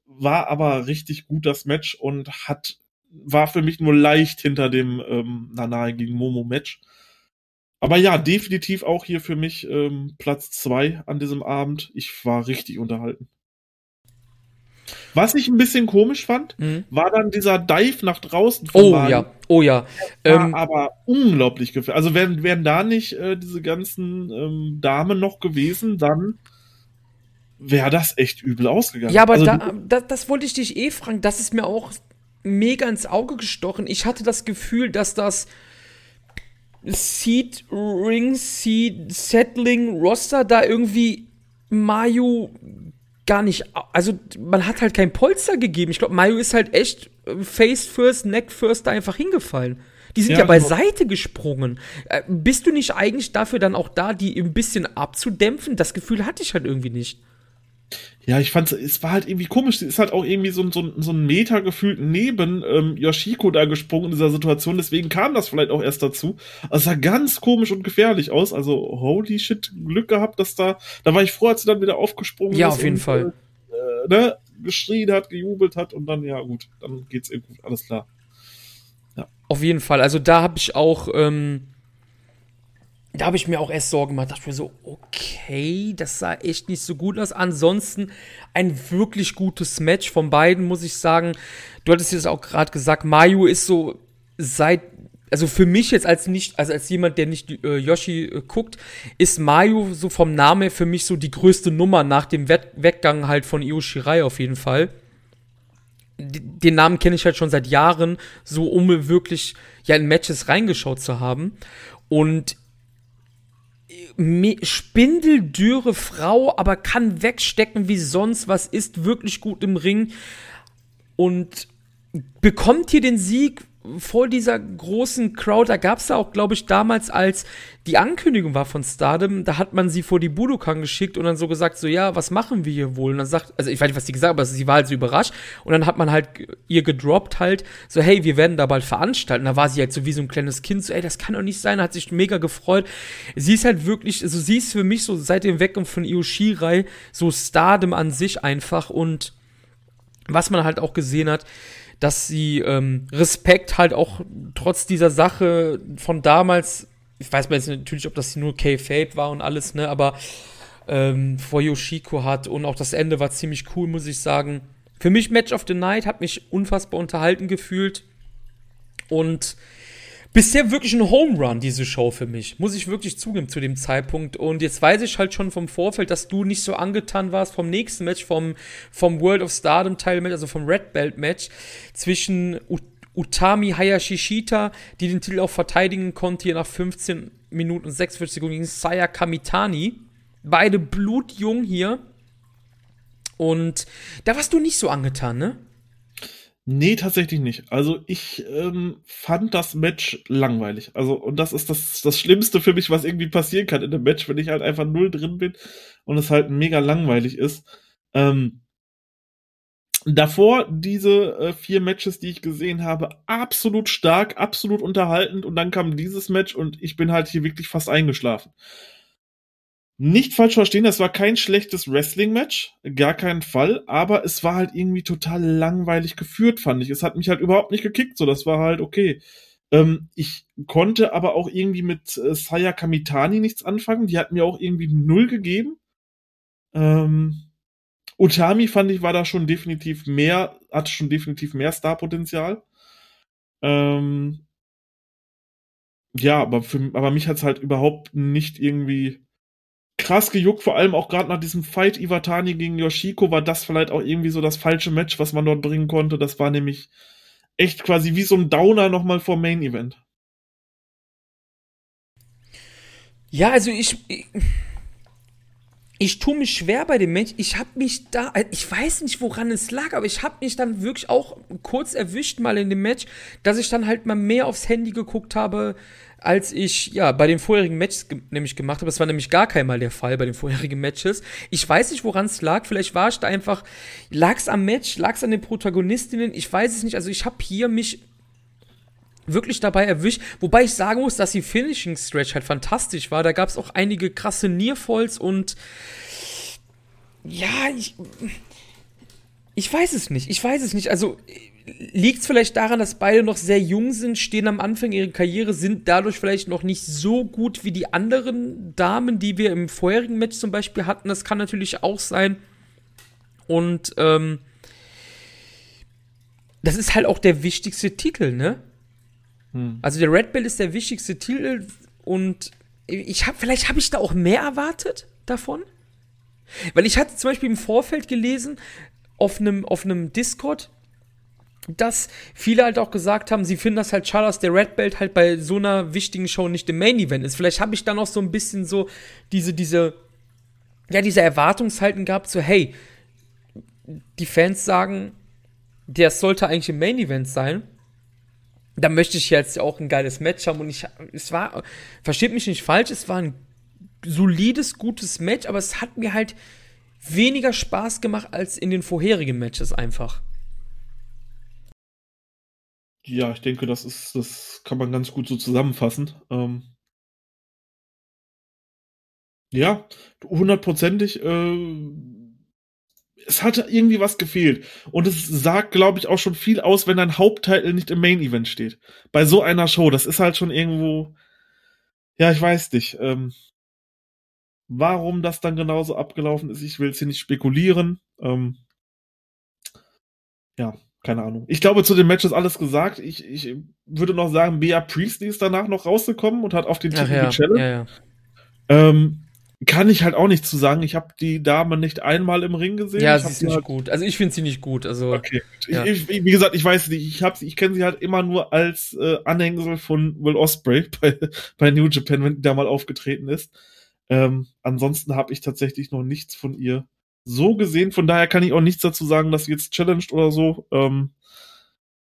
War aber richtig gut, das Match, und hat, war für mich nur leicht hinter dem ähm, Nanae gegen Momo Match. Aber ja, definitiv auch hier für mich ähm, Platz zwei an diesem Abend. Ich war richtig unterhalten. Was ich ein bisschen komisch fand, mhm. war dann dieser Dive nach draußen. Oh Mali. ja, oh ja. Ähm, aber unglaublich gefährlich. Also wären, wären da nicht äh, diese ganzen ähm, Damen noch gewesen, dann wäre das echt übel ausgegangen. Ja, aber also, da, da, das wollte ich dich eh fragen. Das ist mir auch mega ins Auge gestochen. Ich hatte das Gefühl, dass das Seed Ring, Seed Settling Roster da irgendwie Mayu gar nicht, also man hat halt kein Polster gegeben. Ich glaube, Mario ist halt echt äh, Face First, Neck First da einfach hingefallen. Die sind ja, ja beiseite gesprungen. Äh, bist du nicht eigentlich dafür dann auch da, die ein bisschen abzudämpfen? Das Gefühl hatte ich halt irgendwie nicht. Ja, ich fand es war halt irgendwie komisch. Sie ist halt auch irgendwie so, so, so ein Meter gefühlt neben ähm, Yoshiko da gesprungen in dieser Situation. Deswegen kam das vielleicht auch erst dazu. Also es sah ganz komisch und gefährlich aus. Also holy shit, Glück gehabt, dass da. Da war ich froh, als sie dann wieder aufgesprungen ja, ist. Ja, auf jeden und, Fall. Äh, ne, geschrien hat, gejubelt hat und dann, ja gut, dann geht's ihr gut, alles klar. Ja. Auf jeden Fall. Also da habe ich auch. Ähm da habe ich mir auch erst Sorgen gemacht. Da dachte ich mir so, okay, das sah echt nicht so gut aus. Ansonsten ein wirklich gutes Match von beiden, muss ich sagen. Du hattest jetzt auch gerade gesagt, Mayu ist so seit also für mich jetzt als nicht, also als jemand, der nicht äh, Yoshi äh, guckt, ist Mayu so vom Namen her für mich so die größte Nummer nach dem Wett Weggang halt von Io Shirai auf jeden Fall. Den Namen kenne ich halt schon seit Jahren, so um wirklich ja in Matches reingeschaut zu haben. Und spindeldürre Frau, aber kann wegstecken wie sonst. Was, ist wirklich gut im Ring? Und bekommt hier den Sieg vor dieser großen Crowd, da gab es ja auch, glaube ich, damals, als die Ankündigung war von Stardom, da hat man sie vor die Budokan geschickt und dann so gesagt, so, ja, was machen wir hier wohl? Und dann sagt, also ich weiß nicht, was sie gesagt hat, aber sie war halt so überrascht. Und dann hat man halt ihr gedroppt halt, so, hey, wir werden da bald veranstalten. Da war sie halt so wie so ein kleines Kind, so, ey, das kann doch nicht sein, hat sich mega gefreut. Sie ist halt wirklich, also sie ist für mich so seit dem Weggang von Io Shirai so Stardom an sich einfach und was man halt auch gesehen hat, dass sie ähm, Respekt halt auch trotz dieser Sache von damals, ich weiß mal jetzt natürlich, ob das nur K-Fape war und alles, ne, aber ähm, vor Yoshiko hat und auch das Ende war ziemlich cool, muss ich sagen. Für mich Match of the Night hat mich unfassbar unterhalten gefühlt und bisher wirklich ein Home Run, diese Show für mich. Muss ich wirklich zugeben zu dem Zeitpunkt. Und jetzt weiß ich halt schon vom Vorfeld, dass du nicht so angetan warst vom nächsten Match, vom, vom World of Stardom Teil also vom Red Belt Match zwischen Utami Hayashishita, die den Titel auch verteidigen konnte, hier nach 15 Minuten und 46 Sekunden gegen Saya Kamitani. Beide blutjung hier. Und da warst du nicht so angetan, ne? Nee, tatsächlich nicht. Also ich ähm, fand das Match langweilig. Also, und das ist das, das Schlimmste für mich, was irgendwie passieren kann in einem Match, wenn ich halt einfach null drin bin und es halt mega langweilig ist. Ähm, davor diese äh, vier Matches, die ich gesehen habe, absolut stark, absolut unterhaltend und dann kam dieses Match und ich bin halt hier wirklich fast eingeschlafen. Nicht falsch verstehen, das war kein schlechtes Wrestling-Match, gar keinen Fall, aber es war halt irgendwie total langweilig geführt, fand ich. Es hat mich halt überhaupt nicht gekickt, so das war halt okay. Ähm, ich konnte aber auch irgendwie mit äh, Saya Kamitani nichts anfangen, die hat mir auch irgendwie null gegeben. Ähm, Utami fand ich war da schon definitiv mehr, hatte schon definitiv mehr Starpotenzial. Ähm, ja, aber für, aber mich hat's halt überhaupt nicht irgendwie krass gejuckt, vor allem auch gerade nach diesem Fight Iwatani gegen Yoshiko war das vielleicht auch irgendwie so das falsche Match, was man dort bringen konnte. Das war nämlich echt quasi wie so ein Downer nochmal vor Main Event. Ja, also ich, ich, ich tue mich schwer bei dem Match. Ich habe mich da, ich weiß nicht, woran es lag, aber ich habe mich dann wirklich auch kurz erwischt mal in dem Match, dass ich dann halt mal mehr aufs Handy geguckt habe, als ich ja bei den vorherigen Matches ge nämlich gemacht habe. Das war nämlich gar kein Mal der Fall bei den vorherigen Matches. Ich weiß nicht, woran es lag. Vielleicht war ich da einfach, lag es am Match, lag es an den Protagonistinnen. Ich weiß es nicht. Also ich habe hier mich wirklich dabei erwischt. Wobei ich sagen muss, dass die Finishing Stretch halt fantastisch war. Da gab es auch einige krasse Nearfalls und ja, ich ich weiß es nicht. Ich weiß es nicht. Also liegt es vielleicht daran, dass beide noch sehr jung sind, stehen am Anfang ihrer Karriere, sind dadurch vielleicht noch nicht so gut wie die anderen Damen, die wir im vorherigen Match zum Beispiel hatten. Das kann natürlich auch sein. Und ähm, das ist halt auch der wichtigste Titel, ne? Hm. Also der Red Belt ist der wichtigste Titel und ich habe vielleicht habe ich da auch mehr erwartet davon, weil ich hatte zum Beispiel im Vorfeld gelesen auf einem auf einem Discord dass viele halt auch gesagt haben, sie finden das halt schade, dass der Red Belt halt bei so einer wichtigen Show nicht im Main Event ist. Vielleicht habe ich dann auch so ein bisschen so diese, diese, ja, diese Erwartungshalten gehabt, so, hey, die Fans sagen, der sollte eigentlich im Main Event sein. Da möchte ich jetzt auch ein geiles Match haben und ich, es war, versteht mich nicht falsch, es war ein solides, gutes Match, aber es hat mir halt weniger Spaß gemacht als in den vorherigen Matches einfach. Ja, ich denke, das ist, das kann man ganz gut so zusammenfassen. Ähm ja, hundertprozentig. Äh, es hatte irgendwie was gefehlt. Und es sagt, glaube ich, auch schon viel aus, wenn dein Hauptteil nicht im Main Event steht. Bei so einer Show, das ist halt schon irgendwo. Ja, ich weiß nicht. Ähm, warum das dann genauso abgelaufen ist, ich will es hier nicht spekulieren. Ähm, ja, keine Ahnung. Ich glaube, zu den Matches alles gesagt. Ich, ich würde noch sagen, Bea Priestley ist danach noch rausgekommen und hat auf den Titel ja, gechallenged. Ja, ja. Ähm, kann ich halt auch nicht zu sagen. Ich habe die Dame nicht einmal im Ring gesehen. Ja, ich sie ist nicht halt gut. Also ich finde sie nicht gut. Also okay. Ja. Ich, ich, wie gesagt, ich weiß nicht. Ich habe ich kenne sie halt immer nur als äh, Anhängsel von Will Osprey bei, bei New Japan, wenn die da mal aufgetreten ist. Ähm, ansonsten habe ich tatsächlich noch nichts von ihr so gesehen. Von daher kann ich auch nichts dazu sagen, dass sie jetzt challenged oder so. Ähm,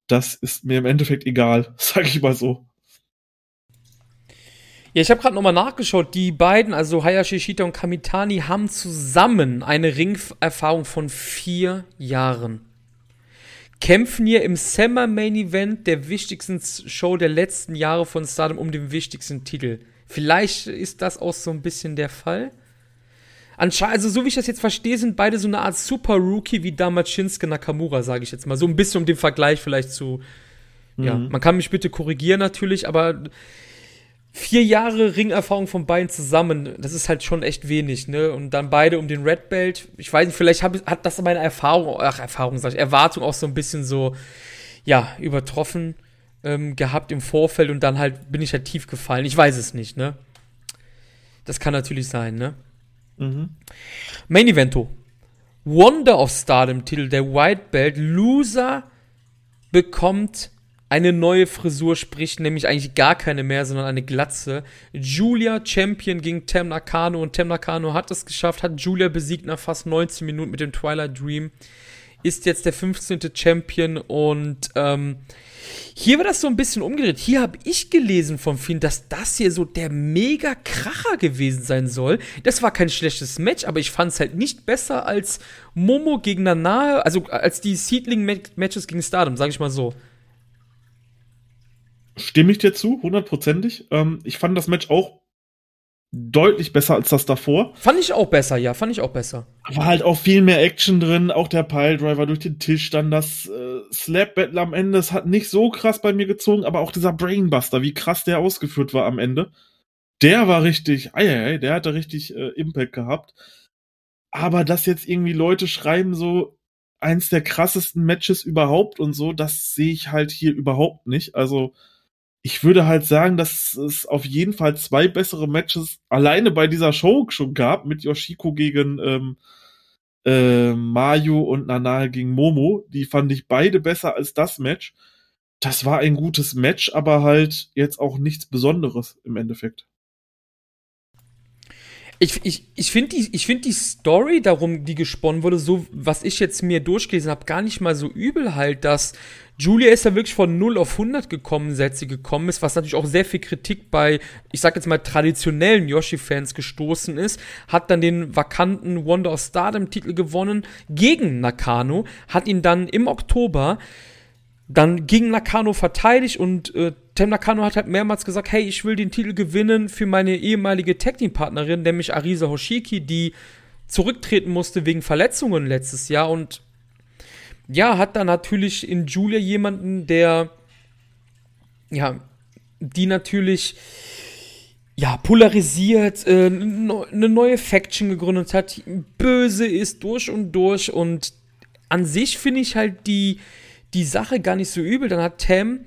das ist mir im Endeffekt egal, sage ich mal so. Ja, ich habe gerade nochmal nachgeschaut. Die beiden, also Hayashi Shita und Kamitani, haben zusammen eine Ringerfahrung von vier Jahren. Kämpfen hier im Summer Main Event der wichtigsten Show der letzten Jahre von Stardom um den wichtigsten Titel. Vielleicht ist das auch so ein bisschen der Fall. Anscheinend, also so wie ich das jetzt verstehe, sind beide so eine Art Super Rookie wie damals Shinsuke Nakamura, sage ich jetzt mal. So ein bisschen um den Vergleich vielleicht zu. Mhm. Ja, man kann mich bitte korrigieren natürlich, aber vier Jahre Ringerfahrung von beiden zusammen, das ist halt schon echt wenig, ne? Und dann beide um den Red Belt. Ich weiß nicht, vielleicht hab, hat das meine Erfahrung, ach, Erfahrung, sag ich, Erwartung auch so ein bisschen so, ja, übertroffen ähm, gehabt im Vorfeld und dann halt bin ich halt tief gefallen. Ich weiß es nicht, ne? Das kann natürlich sein, ne? Mhm. Main Evento. Wonder of Stardom Titel, der White Belt. Loser bekommt eine neue Frisur, sprich nämlich eigentlich gar keine mehr, sondern eine Glatze. Julia Champion gegen Tem Nakano und Tem Nakano hat es geschafft, hat Julia besiegt nach fast 19 Minuten mit dem Twilight Dream. Ist jetzt der 15. Champion und ähm, hier war das so ein bisschen umgedreht. Hier habe ich gelesen vom Finn, dass das hier so der mega Kracher gewesen sein soll. Das war kein schlechtes Match, aber ich fand es halt nicht besser als Momo gegen Nanae, also als die Seedling-Matches gegen Stardom, sage ich mal so. Stimme ich dir zu, hundertprozentig. Ähm, ich fand das Match auch deutlich besser als das davor. Fand ich auch besser, ja, fand ich auch besser. War halt auch viel mehr Action drin, auch der Piledriver durch den Tisch, dann das äh, Slap Battle am Ende, das hat nicht so krass bei mir gezogen, aber auch dieser Brainbuster, wie krass der ausgeführt war am Ende. Der war richtig, ei, der hatte richtig äh, Impact gehabt. Aber dass jetzt irgendwie Leute schreiben so eins der krassesten Matches überhaupt und so, das sehe ich halt hier überhaupt nicht. Also ich würde halt sagen, dass es auf jeden Fall zwei bessere Matches alleine bei dieser Show schon gab, mit Yoshiko gegen ähm, äh, Mayu und Nanae gegen Momo. Die fand ich beide besser als das Match. Das war ein gutes Match, aber halt jetzt auch nichts Besonderes im Endeffekt. Ich, ich, ich finde die, find die Story darum, die gesponnen wurde, so was ich jetzt mir durchgelesen habe, gar nicht mal so übel halt, dass Julia ist ja wirklich von 0 auf 100 gekommen, seit sie gekommen ist, was natürlich auch sehr viel Kritik bei, ich sag jetzt mal, traditionellen Yoshi-Fans gestoßen ist. Hat dann den vakanten Wonder of Stardom-Titel gewonnen gegen Nakano, hat ihn dann im Oktober dann gegen Nakano verteidigt und äh, Tem Nakano hat halt mehrmals gesagt, hey, ich will den Titel gewinnen für meine ehemalige Tag Team Partnerin, nämlich Arisa Hoshiki, die zurücktreten musste wegen Verletzungen letztes Jahr. Und ja, hat da natürlich in Julia jemanden, der ja, die natürlich ja, polarisiert, äh, eine neue Faction gegründet hat, böse ist durch und durch. Und an sich finde ich halt die, die Sache gar nicht so übel. Dann hat Tam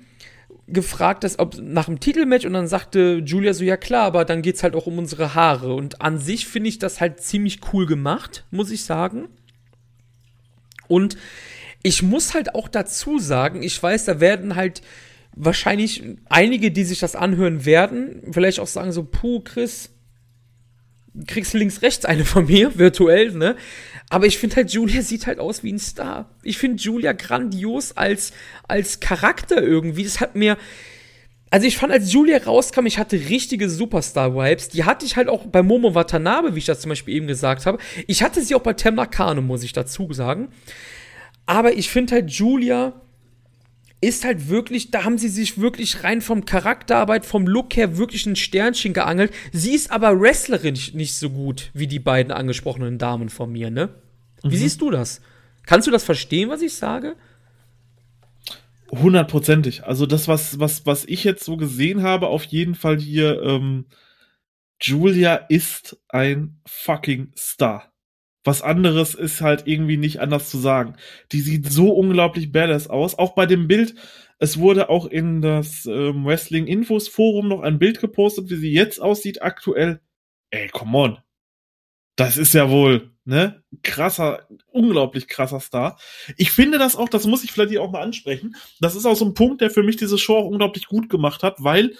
gefragt, dass, ob nach dem Titelmatch und dann sagte Julia so, ja klar, aber dann geht es halt auch um unsere Haare. Und an sich finde ich das halt ziemlich cool gemacht, muss ich sagen. Und ich muss halt auch dazu sagen, ich weiß, da werden halt wahrscheinlich einige, die sich das anhören werden, vielleicht auch sagen so, puh, Chris, kriegst links rechts eine von mir, virtuell, ne? Aber ich finde halt, Julia sieht halt aus wie ein Star. Ich finde Julia grandios als, als Charakter irgendwie. Das hat mir, also ich fand, als Julia rauskam, ich hatte richtige Superstar-Vibes. Die hatte ich halt auch bei Momo Watanabe, wie ich das zum Beispiel eben gesagt habe. Ich hatte sie auch bei Tem Nakano, muss ich dazu sagen. Aber ich finde halt, Julia ist halt wirklich, da haben sie sich wirklich rein vom Charakterarbeit, vom Look her wirklich ein Sternchen geangelt. Sie ist aber wrestlerisch nicht so gut wie die beiden angesprochenen Damen von mir, ne? Wie mhm. siehst du das? Kannst du das verstehen, was ich sage? Hundertprozentig. Also das, was, was, was ich jetzt so gesehen habe, auf jeden Fall hier, ähm, Julia ist ein fucking Star. Was anderes ist halt irgendwie nicht anders zu sagen. Die sieht so unglaublich badass aus. Auch bei dem Bild, es wurde auch in das ähm, Wrestling Infos Forum noch ein Bild gepostet, wie sie jetzt aussieht aktuell. Ey, come on. Das ist ja wohl, ne? Krasser, unglaublich krasser Star. Ich finde das auch, das muss ich vielleicht hier auch mal ansprechen. Das ist auch so ein Punkt, der für mich diese Show auch unglaublich gut gemacht hat, weil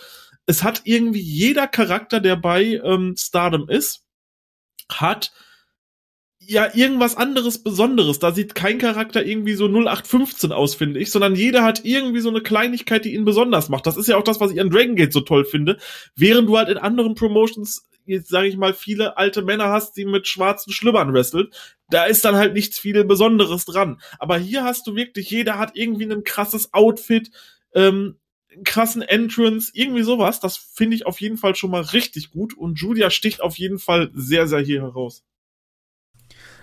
es hat irgendwie jeder Charakter, der bei ähm, Stardom ist, hat ja irgendwas anderes Besonderes. Da sieht kein Charakter irgendwie so 0815 aus, finde ich, sondern jeder hat irgendwie so eine Kleinigkeit, die ihn besonders macht. Das ist ja auch das, was ich an Dragon Gate so toll finde. Während du halt in anderen Promotions, jetzt sage ich mal, viele alte Männer hast, die mit schwarzen Schlüppern wresteln, da ist dann halt nichts viel Besonderes dran. Aber hier hast du wirklich, jeder hat irgendwie ein krasses Outfit, ähm, krassen Entrance, irgendwie sowas. Das finde ich auf jeden Fall schon mal richtig gut und Julia sticht auf jeden Fall sehr, sehr hier heraus.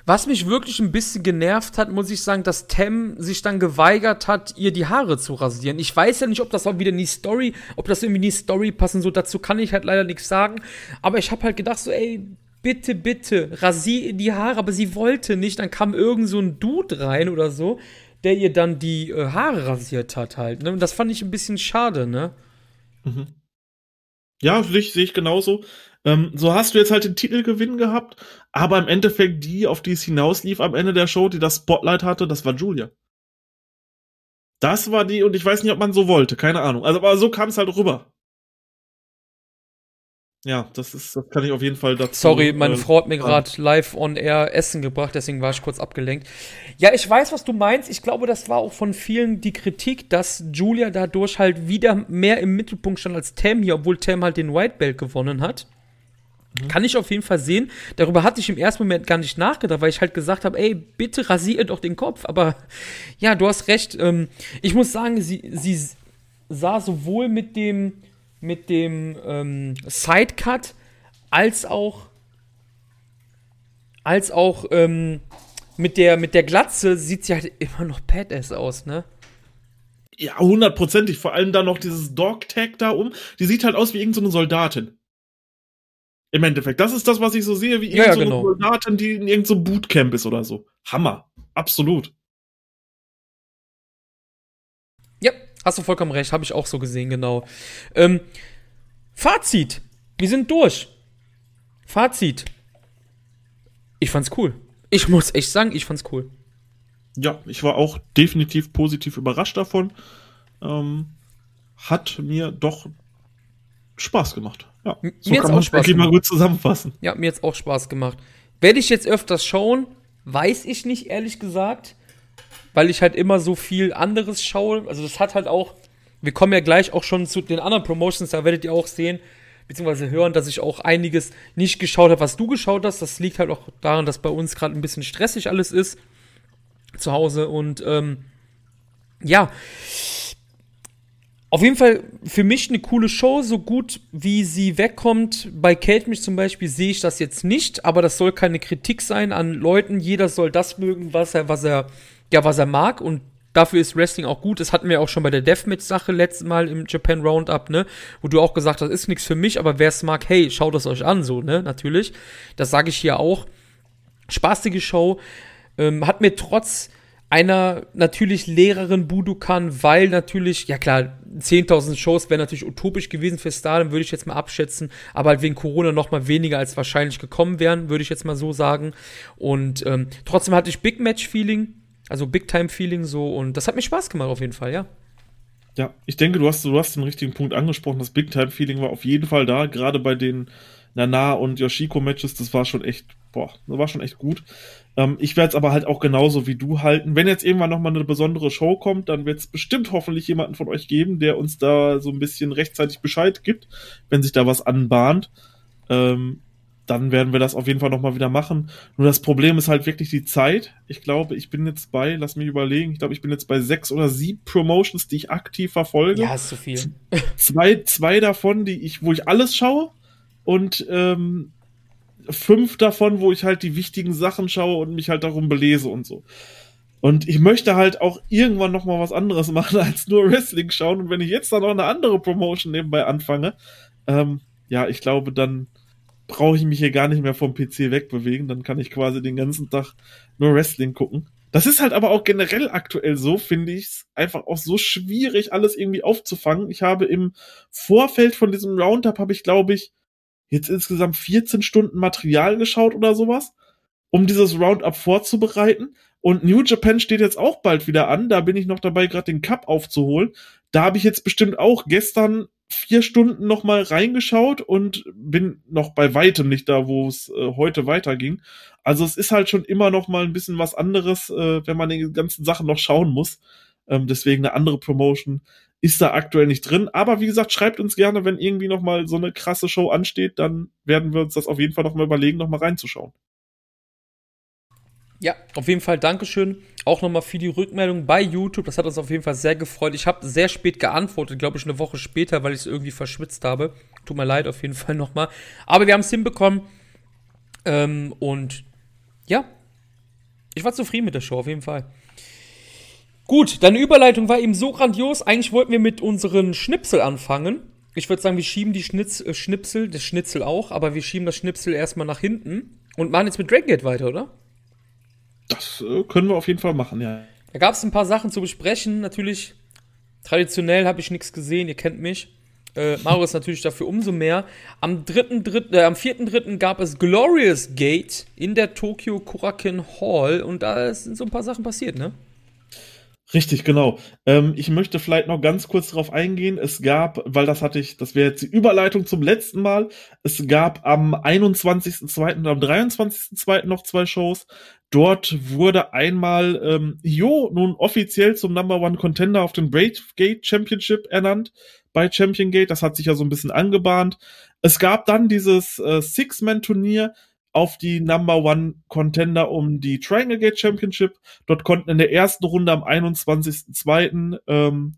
Was mich wirklich ein bisschen genervt hat, muss ich sagen, dass Tem sich dann geweigert hat, ihr die Haare zu rasieren. Ich weiß ja nicht, ob das auch wieder in die Story, ob das irgendwie in die Story passen, so dazu kann ich halt leider nichts sagen. Aber ich habe halt gedacht, so, ey, bitte, bitte, rasier die Haare, aber sie wollte nicht. Dann kam irgend so ein Dude rein oder so, der ihr dann die äh, Haare rasiert hat halt. Ne? Und das fand ich ein bisschen schade, ne? Mhm. Ja, sehe ich, seh ich genauso. Ähm, so hast du jetzt halt den Titelgewinn gehabt, aber im Endeffekt die, auf die es hinauslief am Ende der Show, die das Spotlight hatte, das war Julia. Das war die, und ich weiß nicht, ob man so wollte, keine Ahnung. Also, aber so kam es halt rüber. Ja, das ist, das kann ich auf jeden Fall dazu. Sorry, meine äh, Frau hat mir gerade live on air Essen gebracht, deswegen war ich kurz abgelenkt. Ja, ich weiß, was du meinst. Ich glaube, das war auch von vielen die Kritik, dass Julia dadurch halt wieder mehr im Mittelpunkt stand als Tam hier, obwohl Tam halt den White Belt gewonnen hat. Mhm. Kann ich auf jeden Fall sehen. Darüber hatte ich im ersten Moment gar nicht nachgedacht, weil ich halt gesagt habe, ey, bitte rasiere doch den Kopf. Aber ja, du hast recht. Ähm, ich muss sagen, sie, sie sah sowohl mit dem, mit dem ähm, Sidecut als auch als auch ähm, mit der mit der Glatze sieht sie halt immer noch badass aus, ne? Ja, hundertprozentig. Vor allem dann noch dieses Dog Tag da um. Die sieht halt aus wie irgendeine so Soldatin. Im Endeffekt. Das ist das, was ich so sehe, wie ja, irgendeine ja, genau. Soldatin, die in irgendeinem Bootcamp ist oder so. Hammer. Absolut. Ja, hast du vollkommen recht. Habe ich auch so gesehen, genau. Ähm, Fazit. Wir sind durch. Fazit. Ich fand's cool. Ich muss echt sagen, ich fand's cool. Ja, ich war auch definitiv positiv überrascht davon. Ähm, hat mir doch Spaß gemacht. Ja, mir so kann man auch Spaß mal gut zusammenfassen. Ja, mir jetzt auch Spaß gemacht. Werde ich jetzt öfters schauen? Weiß ich nicht, ehrlich gesagt. Weil ich halt immer so viel anderes schaue. Also, das hat halt auch. Wir kommen ja gleich auch schon zu den anderen Promotions, da werdet ihr auch sehen, beziehungsweise hören, dass ich auch einiges nicht geschaut habe, was du geschaut hast. Das liegt halt auch daran, dass bei uns gerade ein bisschen stressig alles ist zu Hause. Und ähm, ja, auf jeden Fall für mich eine coole Show, so gut wie sie wegkommt. Bei Kate mich zum Beispiel sehe ich das jetzt nicht, aber das soll keine Kritik sein an Leuten. Jeder soll das mögen, was er, was er, ja, was er mag und dafür ist Wrestling auch gut. Das hatten wir auch schon bei der Deathmatch-Sache letztes Mal im Japan Roundup, ne? Wo du auch gesagt hast, ist nichts für mich, aber wer es mag, hey, schaut es euch an, so, ne? Natürlich. Das sage ich hier auch. Spaßige Show. Ähm, hat mir trotz einer natürlich lehreren Budokan, weil natürlich, ja klar, 10.000 Shows wären natürlich utopisch gewesen für Stardom, würde ich jetzt mal abschätzen, aber halt wegen Corona noch mal weniger als wahrscheinlich gekommen wären, würde ich jetzt mal so sagen. Und ähm, trotzdem hatte ich Big Match Feeling, also Big Time Feeling so und das hat mir Spaß gemacht auf jeden Fall, ja. Ja, ich denke, du hast, du hast den richtigen Punkt angesprochen. Das Big Time Feeling war auf jeden Fall da, gerade bei den Nana und Yoshiko Matches. Das war schon echt boah, das war schon echt gut. Ähm, ich werde es aber halt auch genauso wie du halten. Wenn jetzt irgendwann nochmal eine besondere Show kommt, dann wird es bestimmt hoffentlich jemanden von euch geben, der uns da so ein bisschen rechtzeitig Bescheid gibt, wenn sich da was anbahnt. Ähm, dann werden wir das auf jeden Fall nochmal wieder machen. Nur das Problem ist halt wirklich die Zeit. Ich glaube, ich bin jetzt bei, lass mich überlegen, ich glaube, ich bin jetzt bei sechs oder sieben Promotions, die ich aktiv verfolge. Ja, ist zu viel. Zwei, zwei davon, die ich, wo ich alles schaue und ähm, fünf davon, wo ich halt die wichtigen Sachen schaue und mich halt darum belese und so. Und ich möchte halt auch irgendwann noch mal was anderes machen als nur Wrestling schauen. Und wenn ich jetzt dann noch eine andere Promotion nebenbei anfange, ähm, ja, ich glaube, dann brauche ich mich hier gar nicht mehr vom PC wegbewegen. Dann kann ich quasi den ganzen Tag nur Wrestling gucken. Das ist halt aber auch generell aktuell so, finde ich es einfach auch so schwierig, alles irgendwie aufzufangen. Ich habe im Vorfeld von diesem Roundup, habe ich, glaube ich, jetzt insgesamt 14 Stunden Material geschaut oder sowas, um dieses Roundup vorzubereiten. Und New Japan steht jetzt auch bald wieder an. Da bin ich noch dabei, gerade den Cup aufzuholen. Da habe ich jetzt bestimmt auch gestern vier Stunden noch mal reingeschaut und bin noch bei weitem nicht da, wo es äh, heute weiterging. Also es ist halt schon immer noch mal ein bisschen was anderes, äh, wenn man die ganzen Sachen noch schauen muss. Ähm, deswegen eine andere Promotion ist da aktuell nicht drin. Aber wie gesagt, schreibt uns gerne, wenn irgendwie noch mal so eine krasse Show ansteht, dann werden wir uns das auf jeden Fall noch mal überlegen, noch mal reinzuschauen. Ja, auf jeden Fall Dankeschön. Auch nochmal für die Rückmeldung bei YouTube. Das hat uns auf jeden Fall sehr gefreut. Ich habe sehr spät geantwortet, glaube ich, eine Woche später, weil ich es irgendwie verschwitzt habe. Tut mir leid, auf jeden Fall nochmal. Aber wir haben es hinbekommen. Ähm, und ja, ich war zufrieden mit der Show, auf jeden Fall. Gut, deine Überleitung war eben so grandios. Eigentlich wollten wir mit unseren Schnipsel anfangen. Ich würde sagen, wir schieben die Schnitz, äh, Schnipsel, das Schnitzel auch, aber wir schieben das Schnipsel erstmal nach hinten und machen jetzt mit Dragon Gate weiter, oder? Das äh, können wir auf jeden Fall machen, ja. Da gab es ein paar Sachen zu besprechen. Natürlich, traditionell habe ich nichts gesehen, ihr kennt mich. Äh, Mario ist natürlich dafür umso mehr. Am 3., äh, am 4.3. gab es Glorious Gate in der Tokyo Kurakin Hall und da sind so ein paar Sachen passiert, ne? Richtig, genau. Ähm, ich möchte vielleicht noch ganz kurz darauf eingehen. Es gab, weil das hatte ich, das wäre jetzt die Überleitung zum letzten Mal. Es gab am 21.02. und am 23.02. noch zwei Shows. Dort wurde einmal ähm, Jo nun offiziell zum Number One Contender auf dem Brave Gate Championship ernannt bei Champion Gate. Das hat sich ja so ein bisschen angebahnt. Es gab dann dieses äh, Six-Man-Turnier, auf die Number One Contender um die Triangle Gate Championship. Dort konnten in der ersten Runde am 21.02. Ähm,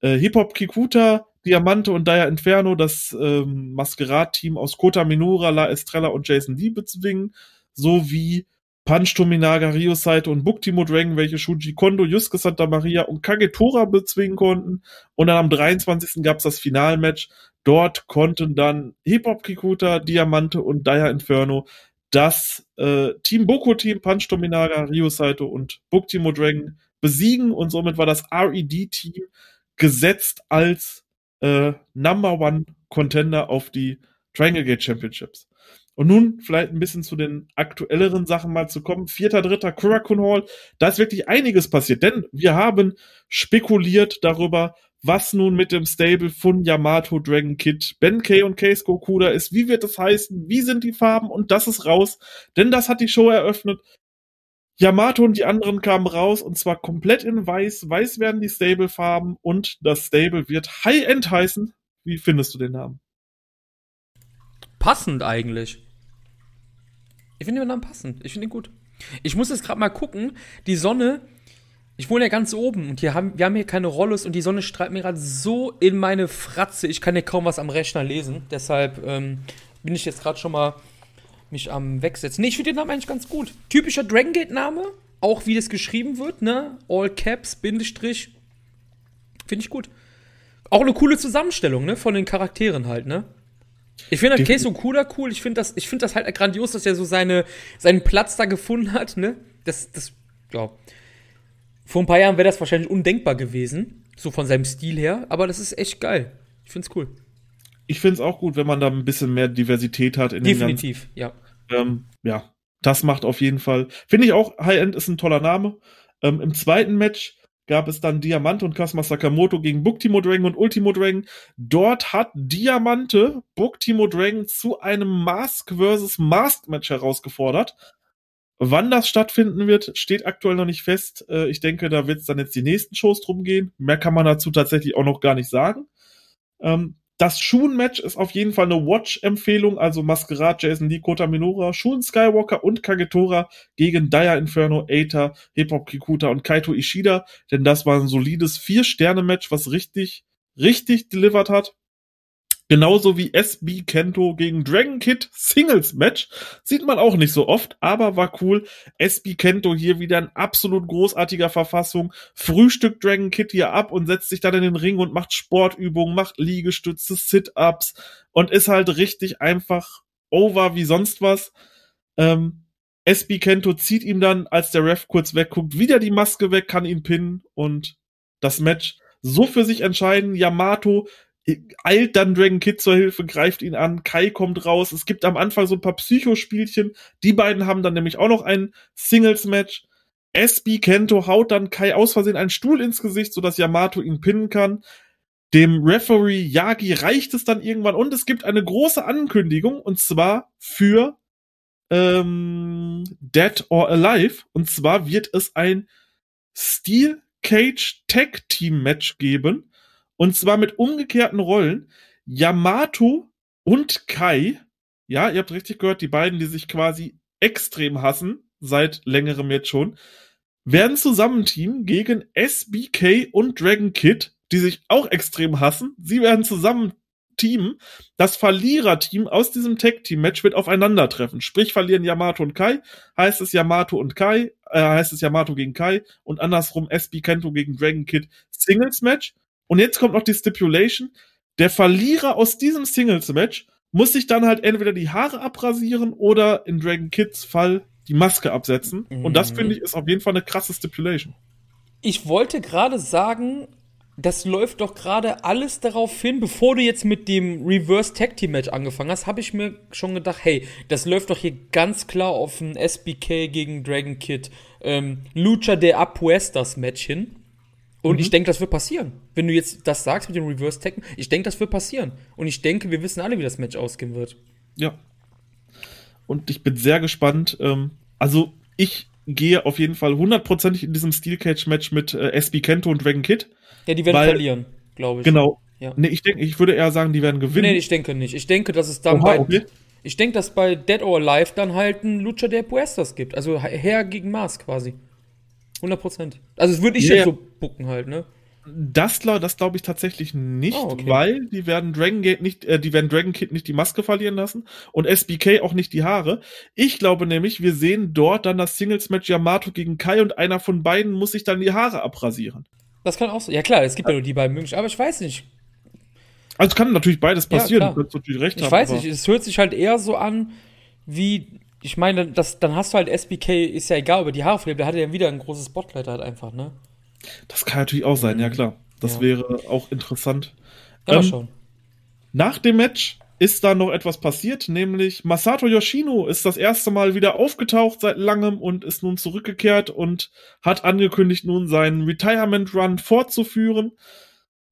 äh, Hip Hop Kikuta, Diamante und Daya Inferno das ähm, Masquerade-Team aus Kota Minora, La Estrella und Jason Lee bezwingen, sowie Punch Tominaga, Rio Saito und Buktimo Dragon, welche Shuji Kondo, Yusuke Santa Maria und Kagetora bezwingen konnten. Und dann am 23. gab es das Finalmatch Dort konnten dann Hip Hop Kikuta, Diamante und Daya Inferno das äh, Team Boko Team, Punch Dominaga, Rio Saito und Book Dragon besiegen und somit war das RED-Team gesetzt als äh, Number One Contender auf die Triangle Gate Championships. Und nun vielleicht ein bisschen zu den aktuelleren Sachen mal zu kommen. Vierter, dritter Kurakun Hall. Da ist wirklich einiges passiert, denn wir haben spekuliert darüber, was nun mit dem Stable von Yamato Dragon Kid, Ben K und Case Gokuda ist, wie wird es heißen, wie sind die Farben und das ist raus, denn das hat die Show eröffnet. Yamato und die anderen kamen raus und zwar komplett in weiß. Weiß werden die Stable-Farben und das Stable wird High-End heißen. Wie findest du den Namen? Passend eigentlich. Ich finde den Namen passend. Ich finde ihn gut. Ich muss jetzt gerade mal gucken. Die Sonne ich wohne ja ganz oben und hier haben, wir haben hier keine Rollos und die Sonne strahlt mir gerade so in meine Fratze. Ich kann ja kaum was am Rechner lesen. Deshalb ähm, bin ich jetzt gerade schon mal mich am Wegsetzen. Nee, ich finde den Namen eigentlich ganz gut. Typischer Dragon Gate-Name. Auch wie das geschrieben wird, ne? All Caps, Bindestrich. Finde ich gut. Auch eine coole Zusammenstellung, ne? Von den Charakteren halt, ne? Ich finde Case Okuda cool. Ich finde das, find das halt grandios, dass er so seine, seinen Platz da gefunden hat, ne? Das, das, ja. Vor ein paar Jahren wäre das wahrscheinlich undenkbar gewesen, so von seinem Stil her, aber das ist echt geil. Ich finde es cool. Ich finde es auch gut, wenn man da ein bisschen mehr Diversität hat. In Definitiv, ganzen, ja. Ähm, ja, das macht auf jeden Fall. Finde ich auch, High End ist ein toller Name. Ähm, Im zweiten Match gab es dann Diamante und Kasma Sakamoto gegen Booktimo Dragon und Ultimo Dragon. Dort hat Diamante Booktimo Dragon zu einem Mask vs. Mask Match herausgefordert. Wann das stattfinden wird, steht aktuell noch nicht fest. Äh, ich denke, da wird es dann jetzt die nächsten Shows drum gehen. Mehr kann man dazu tatsächlich auch noch gar nicht sagen. Ähm, das Shun-Match ist auf jeden Fall eine Watch-Empfehlung, also Masquerade, Jason Lee, Kota Minora, Shun Skywalker und Kagetora gegen Daya Inferno, Eita, Hip-Hop Kikuta und Kaito Ishida, denn das war ein solides Vier-Sterne-Match, was richtig, richtig delivered hat. Genauso wie SB Kento gegen Dragon Kid Singles Match. Sieht man auch nicht so oft, aber war cool. SB Kento hier wieder in absolut großartiger Verfassung. Frühstück Dragon Kid hier ab und setzt sich dann in den Ring und macht Sportübungen, macht Liegestütze, Sit-Ups und ist halt richtig einfach over wie sonst was. Ähm, SB Kento zieht ihm dann, als der Ref kurz wegguckt, wieder die Maske weg, kann ihn pinnen und das Match so für sich entscheiden. Yamato eilt dann Dragon Kid zur Hilfe, greift ihn an, Kai kommt raus. Es gibt am Anfang so ein paar Psychospielchen. Die beiden haben dann nämlich auch noch ein Singles-Match. SB Kento haut dann Kai aus Versehen einen Stuhl ins Gesicht, sodass Yamato ihn pinnen kann. Dem Referee Yagi reicht es dann irgendwann und es gibt eine große Ankündigung und zwar für ähm, Dead or Alive. Und zwar wird es ein Steel Cage Tag Team Match geben und zwar mit umgekehrten Rollen. Yamato und Kai, ja, ihr habt richtig gehört, die beiden, die sich quasi extrem hassen, seit längerem jetzt schon, werden zusammenteamen gegen SBK und Dragon Kid, die sich auch extrem hassen. Sie werden zusammen teamen. Das Verliererteam aus diesem Tag-Team-Match wird aufeinandertreffen. Sprich, verlieren Yamato und Kai, heißt es Yamato und Kai, äh, heißt es Yamato gegen Kai und andersrum SB Kento gegen Dragon Kid Singles-Match. Und jetzt kommt noch die Stipulation. Der Verlierer aus diesem Singles-Match muss sich dann halt entweder die Haare abrasieren oder in Dragon Kids Fall die Maske absetzen. Mhm. Und das finde ich ist auf jeden Fall eine krasse Stipulation. Ich wollte gerade sagen, das läuft doch gerade alles darauf hin, bevor du jetzt mit dem Reverse Tag Team Match angefangen hast, habe ich mir schon gedacht, hey, das läuft doch hier ganz klar auf ein SBK gegen Dragon Kid ähm, Lucha de Apuestas Match hin. Und mhm. ich denke, das wird passieren. Wenn du jetzt das sagst mit dem Reverse Tech, ich denke, das wird passieren. Und ich denke, wir wissen alle, wie das Match ausgehen wird. Ja. Und ich bin sehr gespannt. Ähm, also, ich gehe auf jeden Fall hundertprozentig in diesem Steel Cage Match mit äh, SB Kento und Dragon Kid. Ja, die werden weil, verlieren, glaube ich. Genau. Ja. Nee, ich denke, ich würde eher sagen, die werden gewinnen. Nee, ich denke nicht. Ich denke, dass es dann Oha, bei. Okay. Ich denke, dass bei Dead or Alive dann halt ein Lucha der Puestas gibt. Also Herr gegen Mars quasi. 100 Prozent. Also, das würde ich yeah. jetzt so bucken halt, ne? Das, das glaube ich tatsächlich nicht, oh, okay. weil die werden Dragon Gate nicht, äh, die werden Dragon Kid nicht die Maske verlieren lassen und SBK auch nicht die Haare. Ich glaube nämlich, wir sehen dort dann das Singles Match Yamato gegen Kai und einer von beiden muss sich dann die Haare abrasieren. Das kann auch so. Ja klar, es gibt ja nur die beiden Möglichkeiten, aber ich weiß nicht. Also kann natürlich beides passieren, ja, du kannst natürlich recht ich haben. Ich weiß nicht, es hört sich halt eher so an, wie ich meine, das, dann hast du halt SBK, ist ja egal, aber die Haarpflege, der hatte ja wieder ein großes Spotlight halt einfach, ne? Das kann natürlich auch sein, mhm. ja klar. Das ja. wäre auch interessant. Ja, ähm, schon. Nach dem Match ist da noch etwas passiert, nämlich Masato Yoshino ist das erste Mal wieder aufgetaucht seit langem und ist nun zurückgekehrt und hat angekündigt, nun seinen Retirement Run fortzuführen.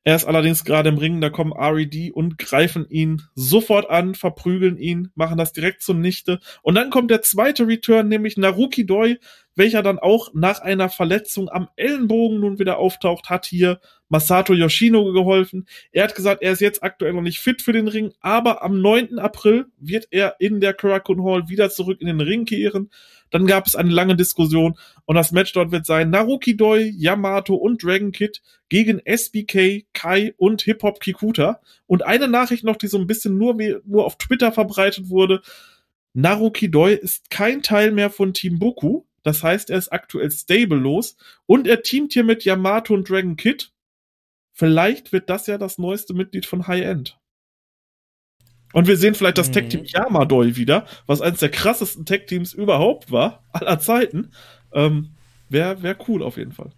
Er ist allerdings gerade im Ring, da kommen RED und greifen ihn sofort an, verprügeln ihn, machen das direkt zunichte. Und dann kommt der zweite Return, nämlich Naruki Doi, welcher dann auch nach einer Verletzung am Ellenbogen nun wieder auftaucht, hat hier Masato Yoshino geholfen. Er hat gesagt, er ist jetzt aktuell noch nicht fit für den Ring, aber am 9. April wird er in der Karakun Hall wieder zurück in den Ring kehren. Dann gab es eine lange Diskussion und das Match dort wird sein Naruki Doi, Yamato und Dragon Kid gegen SBK, Kai und Hip Hop Kikuta. Und eine Nachricht noch, die so ein bisschen nur, nur auf Twitter verbreitet wurde. Naruki Doi ist kein Teil mehr von Team Boku. Das heißt, er ist aktuell stablelos und er teamt hier mit Yamato und Dragon Kid. Vielleicht wird das ja das neueste Mitglied von High End. Und wir sehen vielleicht das mhm. Tech-Team Yamadoi wieder, was eines der krassesten Tech-Teams überhaupt war, aller Zeiten. Ähm, Wäre wär cool auf jeden Fall.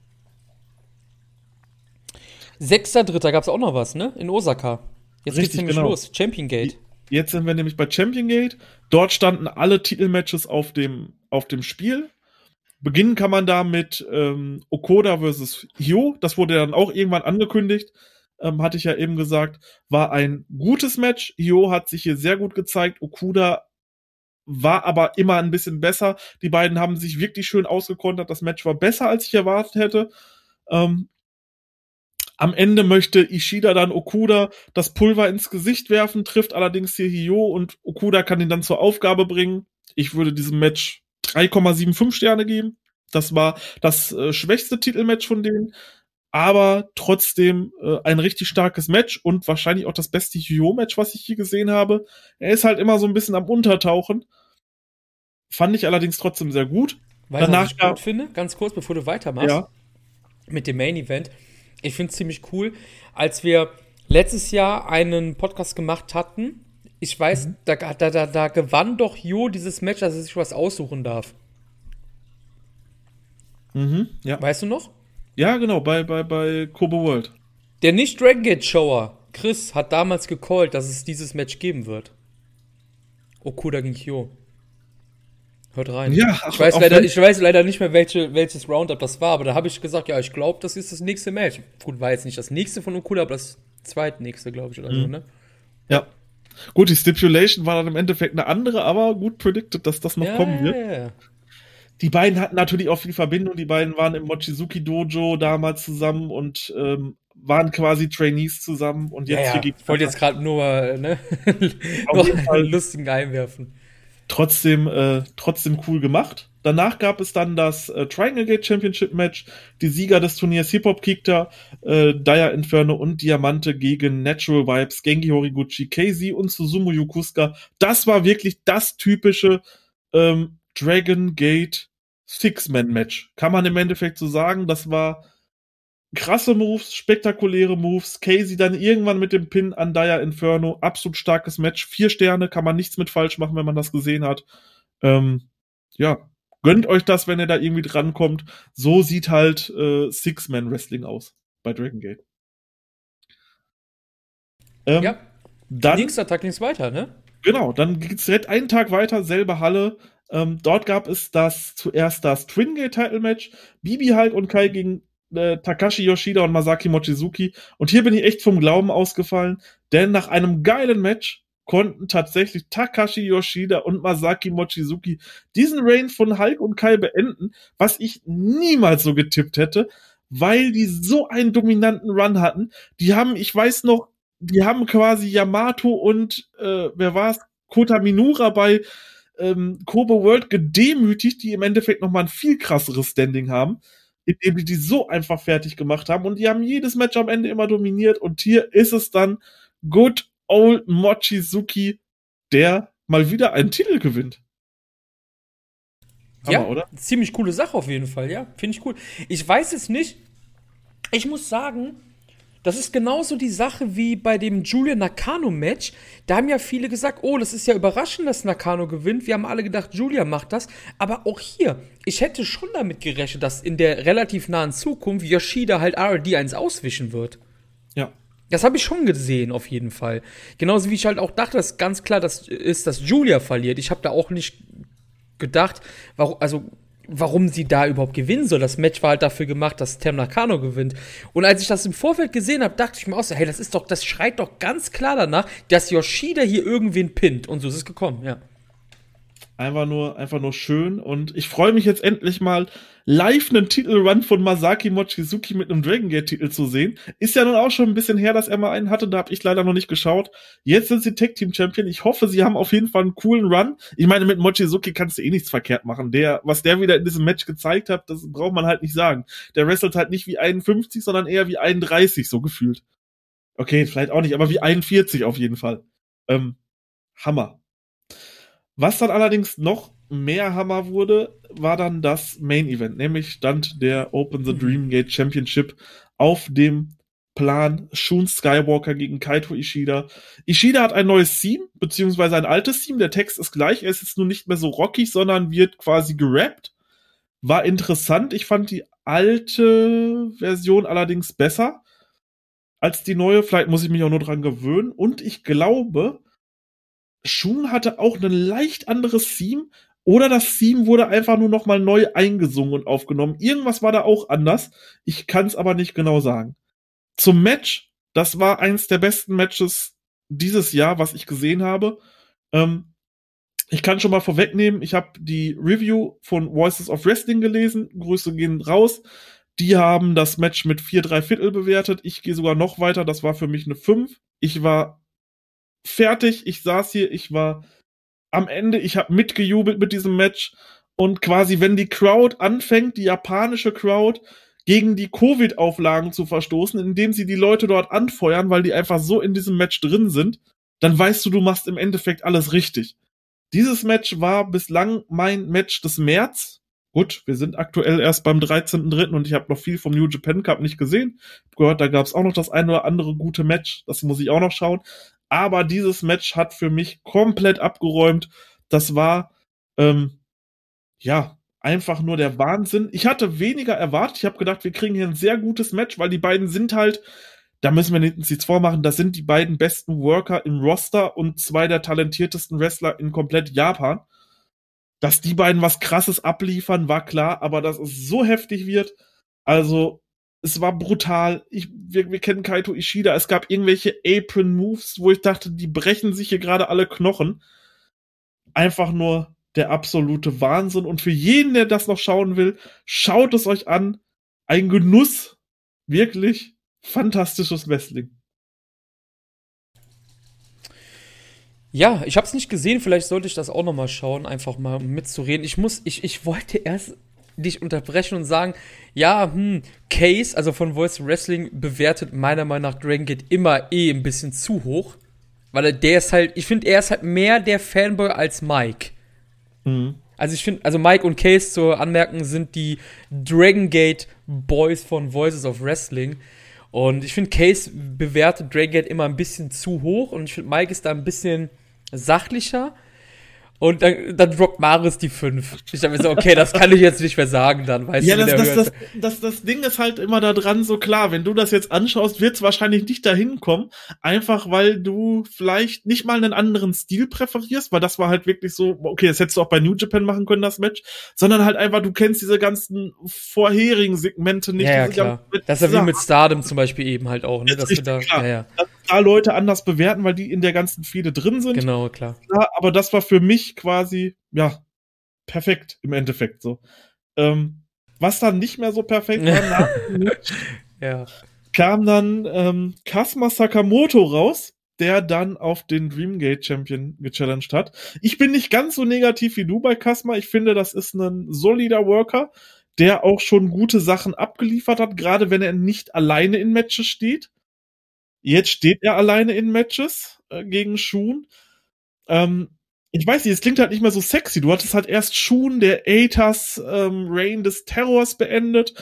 Sechster Dritter gab es auch noch was, ne? In Osaka. Jetzt Richtig, geht's nämlich genau. los. Champion Gate. Jetzt sind wir nämlich bei Champion Gate. Dort standen alle Titelmatches auf dem, auf dem Spiel. Beginnen kann man da mit ähm, Okoda versus Hyo. Das wurde dann auch irgendwann angekündigt. Ähm, hatte ich ja eben gesagt, war ein gutes Match. Hyo hat sich hier sehr gut gezeigt. Okuda war aber immer ein bisschen besser. Die beiden haben sich wirklich schön ausgekontert. Das Match war besser, als ich erwartet hätte. Ähm, am Ende möchte Ishida dann Okuda das Pulver ins Gesicht werfen, trifft allerdings hier Hyo und Okuda kann ihn dann zur Aufgabe bringen. Ich würde diesem Match 3,75 Sterne geben. Das war das äh, schwächste Titelmatch von denen, aber trotzdem äh, ein richtig starkes Match und wahrscheinlich auch das beste Hyo-Match, was ich hier gesehen habe. Er ist halt immer so ein bisschen am Untertauchen. Fand ich allerdings trotzdem sehr gut. Weil Danach ich gut finde, ganz kurz, bevor du weitermachst, ja. mit dem Main Event ich finde es ziemlich cool. Als wir letztes Jahr einen Podcast gemacht hatten, ich weiß, mhm. da, da, da, da gewann doch Jo dieses Match, dass er sich was aussuchen darf. Mhm, ja. Weißt du noch? Ja, genau, bei, bei, bei Kobo World. Der nicht Dragon Gate Shower, Chris, hat damals gecallt, dass es dieses Match geben wird. Okuda gegen Hyo. Hört rein. Ja, ich weiß, leider, ich weiß leider nicht mehr, welche, welches Roundup das war, aber da habe ich gesagt, ja, ich glaube, das ist das nächste Match. Gut, war jetzt nicht das nächste von Okula, aber das zweitnächste, glaube ich, oder mhm. so, ne? Ja. Gut, die Stipulation war dann im Endeffekt eine andere, aber gut predicted, dass das noch ja, kommen wird. Ja, ja. Die beiden hatten natürlich auch viel Verbindung. Die beiden waren im Mochizuki Dojo damals zusammen und ähm, waren quasi Trainees zusammen und jetzt ja, ja. hier Ich wollte jetzt gerade nur, ne? noch einen lustigen einwerfen trotzdem, äh, trotzdem cool gemacht. Danach gab es dann das äh, Triangle Gate Championship Match. Die Sieger des Turniers Hip Hop Kikta, äh, Dire Inferno und Diamante gegen Natural Vibes, Genki Horiguchi, Casey und Suzumu Yokusuka. Das war wirklich das typische ähm, Dragon Gate Six-Man-Match. Kann man im Endeffekt so sagen. Das war krasse Moves, spektakuläre Moves. Casey dann irgendwann mit dem Pin an Dire Inferno. Absolut starkes Match. Vier Sterne, kann man nichts mit falsch machen, wenn man das gesehen hat. Ähm, ja, gönnt euch das, wenn ihr da irgendwie drankommt. So sieht halt äh, Six-Man-Wrestling aus bei Dragon Gate. Ähm, ja. Dann, Nächster Tag ging's weiter, ne? Genau, dann geht's direkt einen Tag weiter, selbe Halle. Ähm, dort gab es das zuerst das Twin Gate Title Match. Bibi Hulk und Kai gegen äh, Takashi Yoshida und Masaki Mochizuki. Und hier bin ich echt vom Glauben ausgefallen, denn nach einem geilen Match konnten tatsächlich Takashi Yoshida und Masaki Mochizuki diesen Reign von Hulk und Kai beenden, was ich niemals so getippt hätte, weil die so einen dominanten Run hatten. Die haben, ich weiß noch, die haben quasi Yamato und äh, wer war's? Kota Minura bei ähm, Kobe World gedemütigt, die im Endeffekt nochmal ein viel krasseres Standing haben indem die die so einfach fertig gemacht haben und die haben jedes Match am Ende immer dominiert und hier ist es dann Good Old Mochizuki, der mal wieder einen Titel gewinnt. Hammer, ja, oder? Ziemlich coole Sache auf jeden Fall, ja. Finde ich cool. Ich weiß es nicht. Ich muss sagen, das ist genauso die Sache wie bei dem Julia Nakano-Match. Da haben ja viele gesagt, oh, das ist ja überraschend, dass Nakano gewinnt. Wir haben alle gedacht, Julia macht das. Aber auch hier, ich hätte schon damit gerechnet, dass in der relativ nahen Zukunft Yoshida halt RD 1 auswischen wird. Ja. Das habe ich schon gesehen, auf jeden Fall. Genauso wie ich halt auch dachte, dass ganz klar das ist, dass Julia verliert. Ich habe da auch nicht gedacht, warum, also warum sie da überhaupt gewinnen soll. Das Match war halt dafür gemacht, dass Tem Nakano gewinnt. Und als ich das im Vorfeld gesehen habe, dachte ich mir auch so, hey, das ist doch, das schreit doch ganz klar danach, dass Yoshida hier irgendwen pinnt. Und so ist es gekommen, ja. Einfach nur, einfach nur schön. Und ich freue mich jetzt endlich mal, live einen Titelrun von Masaki Mochizuki mit einem Dragon Gate Titel zu sehen. Ist ja nun auch schon ein bisschen her, dass er mal einen hatte, da habe ich leider noch nicht geschaut. Jetzt sind sie Tag Team Champion. Ich hoffe, sie haben auf jeden Fall einen coolen Run. Ich meine, mit Mochizuki kannst du eh nichts verkehrt machen. Der, was der wieder in diesem Match gezeigt hat, das braucht man halt nicht sagen. Der wrestelt halt nicht wie 51, sondern eher wie 31, so gefühlt. Okay, vielleicht auch nicht, aber wie 41 auf jeden Fall. Ähm, Hammer. Was dann allerdings noch mehr Hammer wurde, war dann das Main Event, nämlich stand der Open the Dream Gate Championship auf dem Plan Shun Skywalker gegen Kaito Ishida. Ishida hat ein neues Theme, beziehungsweise ein altes Theme. Der Text ist gleich. Er ist jetzt nur nicht mehr so rockig, sondern wird quasi gerappt. War interessant. Ich fand die alte Version allerdings besser als die neue. Vielleicht muss ich mich auch nur dran gewöhnen. Und ich glaube, Shun hatte auch ein leicht anderes Theme, Oder das Theme wurde einfach nur noch mal neu eingesungen und aufgenommen. Irgendwas war da auch anders. Ich kann es aber nicht genau sagen. Zum Match, das war eins der besten Matches dieses Jahr, was ich gesehen habe. Ähm, ich kann schon mal vorwegnehmen, ich habe die Review von Voices of Wrestling gelesen. Grüße gehen raus. Die haben das Match mit 4 3 Viertel bewertet. Ich gehe sogar noch weiter. Das war für mich eine 5. Ich war fertig. Ich saß hier. Ich war am Ende. Ich habe mitgejubelt mit diesem Match. Und quasi, wenn die Crowd anfängt, die japanische Crowd, gegen die Covid-Auflagen zu verstoßen, indem sie die Leute dort anfeuern, weil die einfach so in diesem Match drin sind, dann weißt du, du machst im Endeffekt alles richtig. Dieses Match war bislang mein Match des März. Gut, wir sind aktuell erst beim 13.3. und ich habe noch viel vom New Japan Cup nicht gesehen. Ich gehört, da gab es auch noch das eine oder andere gute Match. Das muss ich auch noch schauen. Aber dieses Match hat für mich komplett abgeräumt. Das war, ähm, ja, einfach nur der Wahnsinn. Ich hatte weniger erwartet. Ich habe gedacht, wir kriegen hier ein sehr gutes Match, weil die beiden sind halt da müssen wir nichts vormachen, das sind die beiden besten Worker im Roster und zwei der talentiertesten Wrestler in komplett Japan. Dass die beiden was krasses abliefern, war klar, aber dass es so heftig wird, also es war brutal. Ich, wir, wir kennen Kaito Ishida. Es gab irgendwelche Apron Moves, wo ich dachte, die brechen sich hier gerade alle Knochen. Einfach nur der absolute Wahnsinn. Und für jeden, der das noch schauen will, schaut es euch an. Ein Genuss. Wirklich fantastisches Wrestling. Ja, ich habe es nicht gesehen, vielleicht sollte ich das auch noch mal schauen, einfach mal mitzureden. Ich muss, ich, ich wollte erst dich unterbrechen und sagen, ja, hm, Case, also von Voice Wrestling, bewertet meiner Meinung nach Dragon Gate immer eh ein bisschen zu hoch. Weil er, der ist halt, ich finde, er ist halt mehr der Fanboy als Mike. Mhm. Also ich finde, also Mike und Case zu anmerken sind die Dragon Gate Boys von Voices of Wrestling. Und ich finde, Case bewertet Dragate immer ein bisschen zu hoch und ich finde, Mike ist da ein bisschen sachlicher. Und dann, dann droppt Maris die 5. Ich dachte mir so, okay, das kann ich jetzt nicht mehr sagen, dann weißt ja, du, das, das, das, das, das Ding ist halt immer da dran, so klar, wenn du das jetzt anschaust, wird es wahrscheinlich nicht dahin kommen, einfach weil du vielleicht nicht mal einen anderen Stil präferierst, weil das war halt wirklich so, okay, das hättest du auch bei New Japan machen können, das Match, sondern halt einfach, du kennst diese ganzen vorherigen Segmente nicht. Ja, ja klar. Das ist ja wie mit Stardom zum Beispiel eben halt auch, ne, dass wir da, klar. ja, ja da Leute anders bewerten, weil die in der ganzen Fehde drin sind. Genau, klar. Ja, aber das war für mich quasi, ja, perfekt im Endeffekt so. Ähm, was dann nicht mehr so perfekt war, ja. kam dann ähm, Kasma Sakamoto raus, der dann auf den Dreamgate Champion gechallenged hat. Ich bin nicht ganz so negativ wie du bei Kasma. Ich finde, das ist ein solider Worker, der auch schon gute Sachen abgeliefert hat, gerade wenn er nicht alleine in Matches steht. Jetzt steht er alleine in Matches äh, gegen Shun. Ähm, ich weiß nicht, es klingt halt nicht mehr so sexy. Du hattest halt erst Shun, der Atas ähm, Reign des Terrors beendet.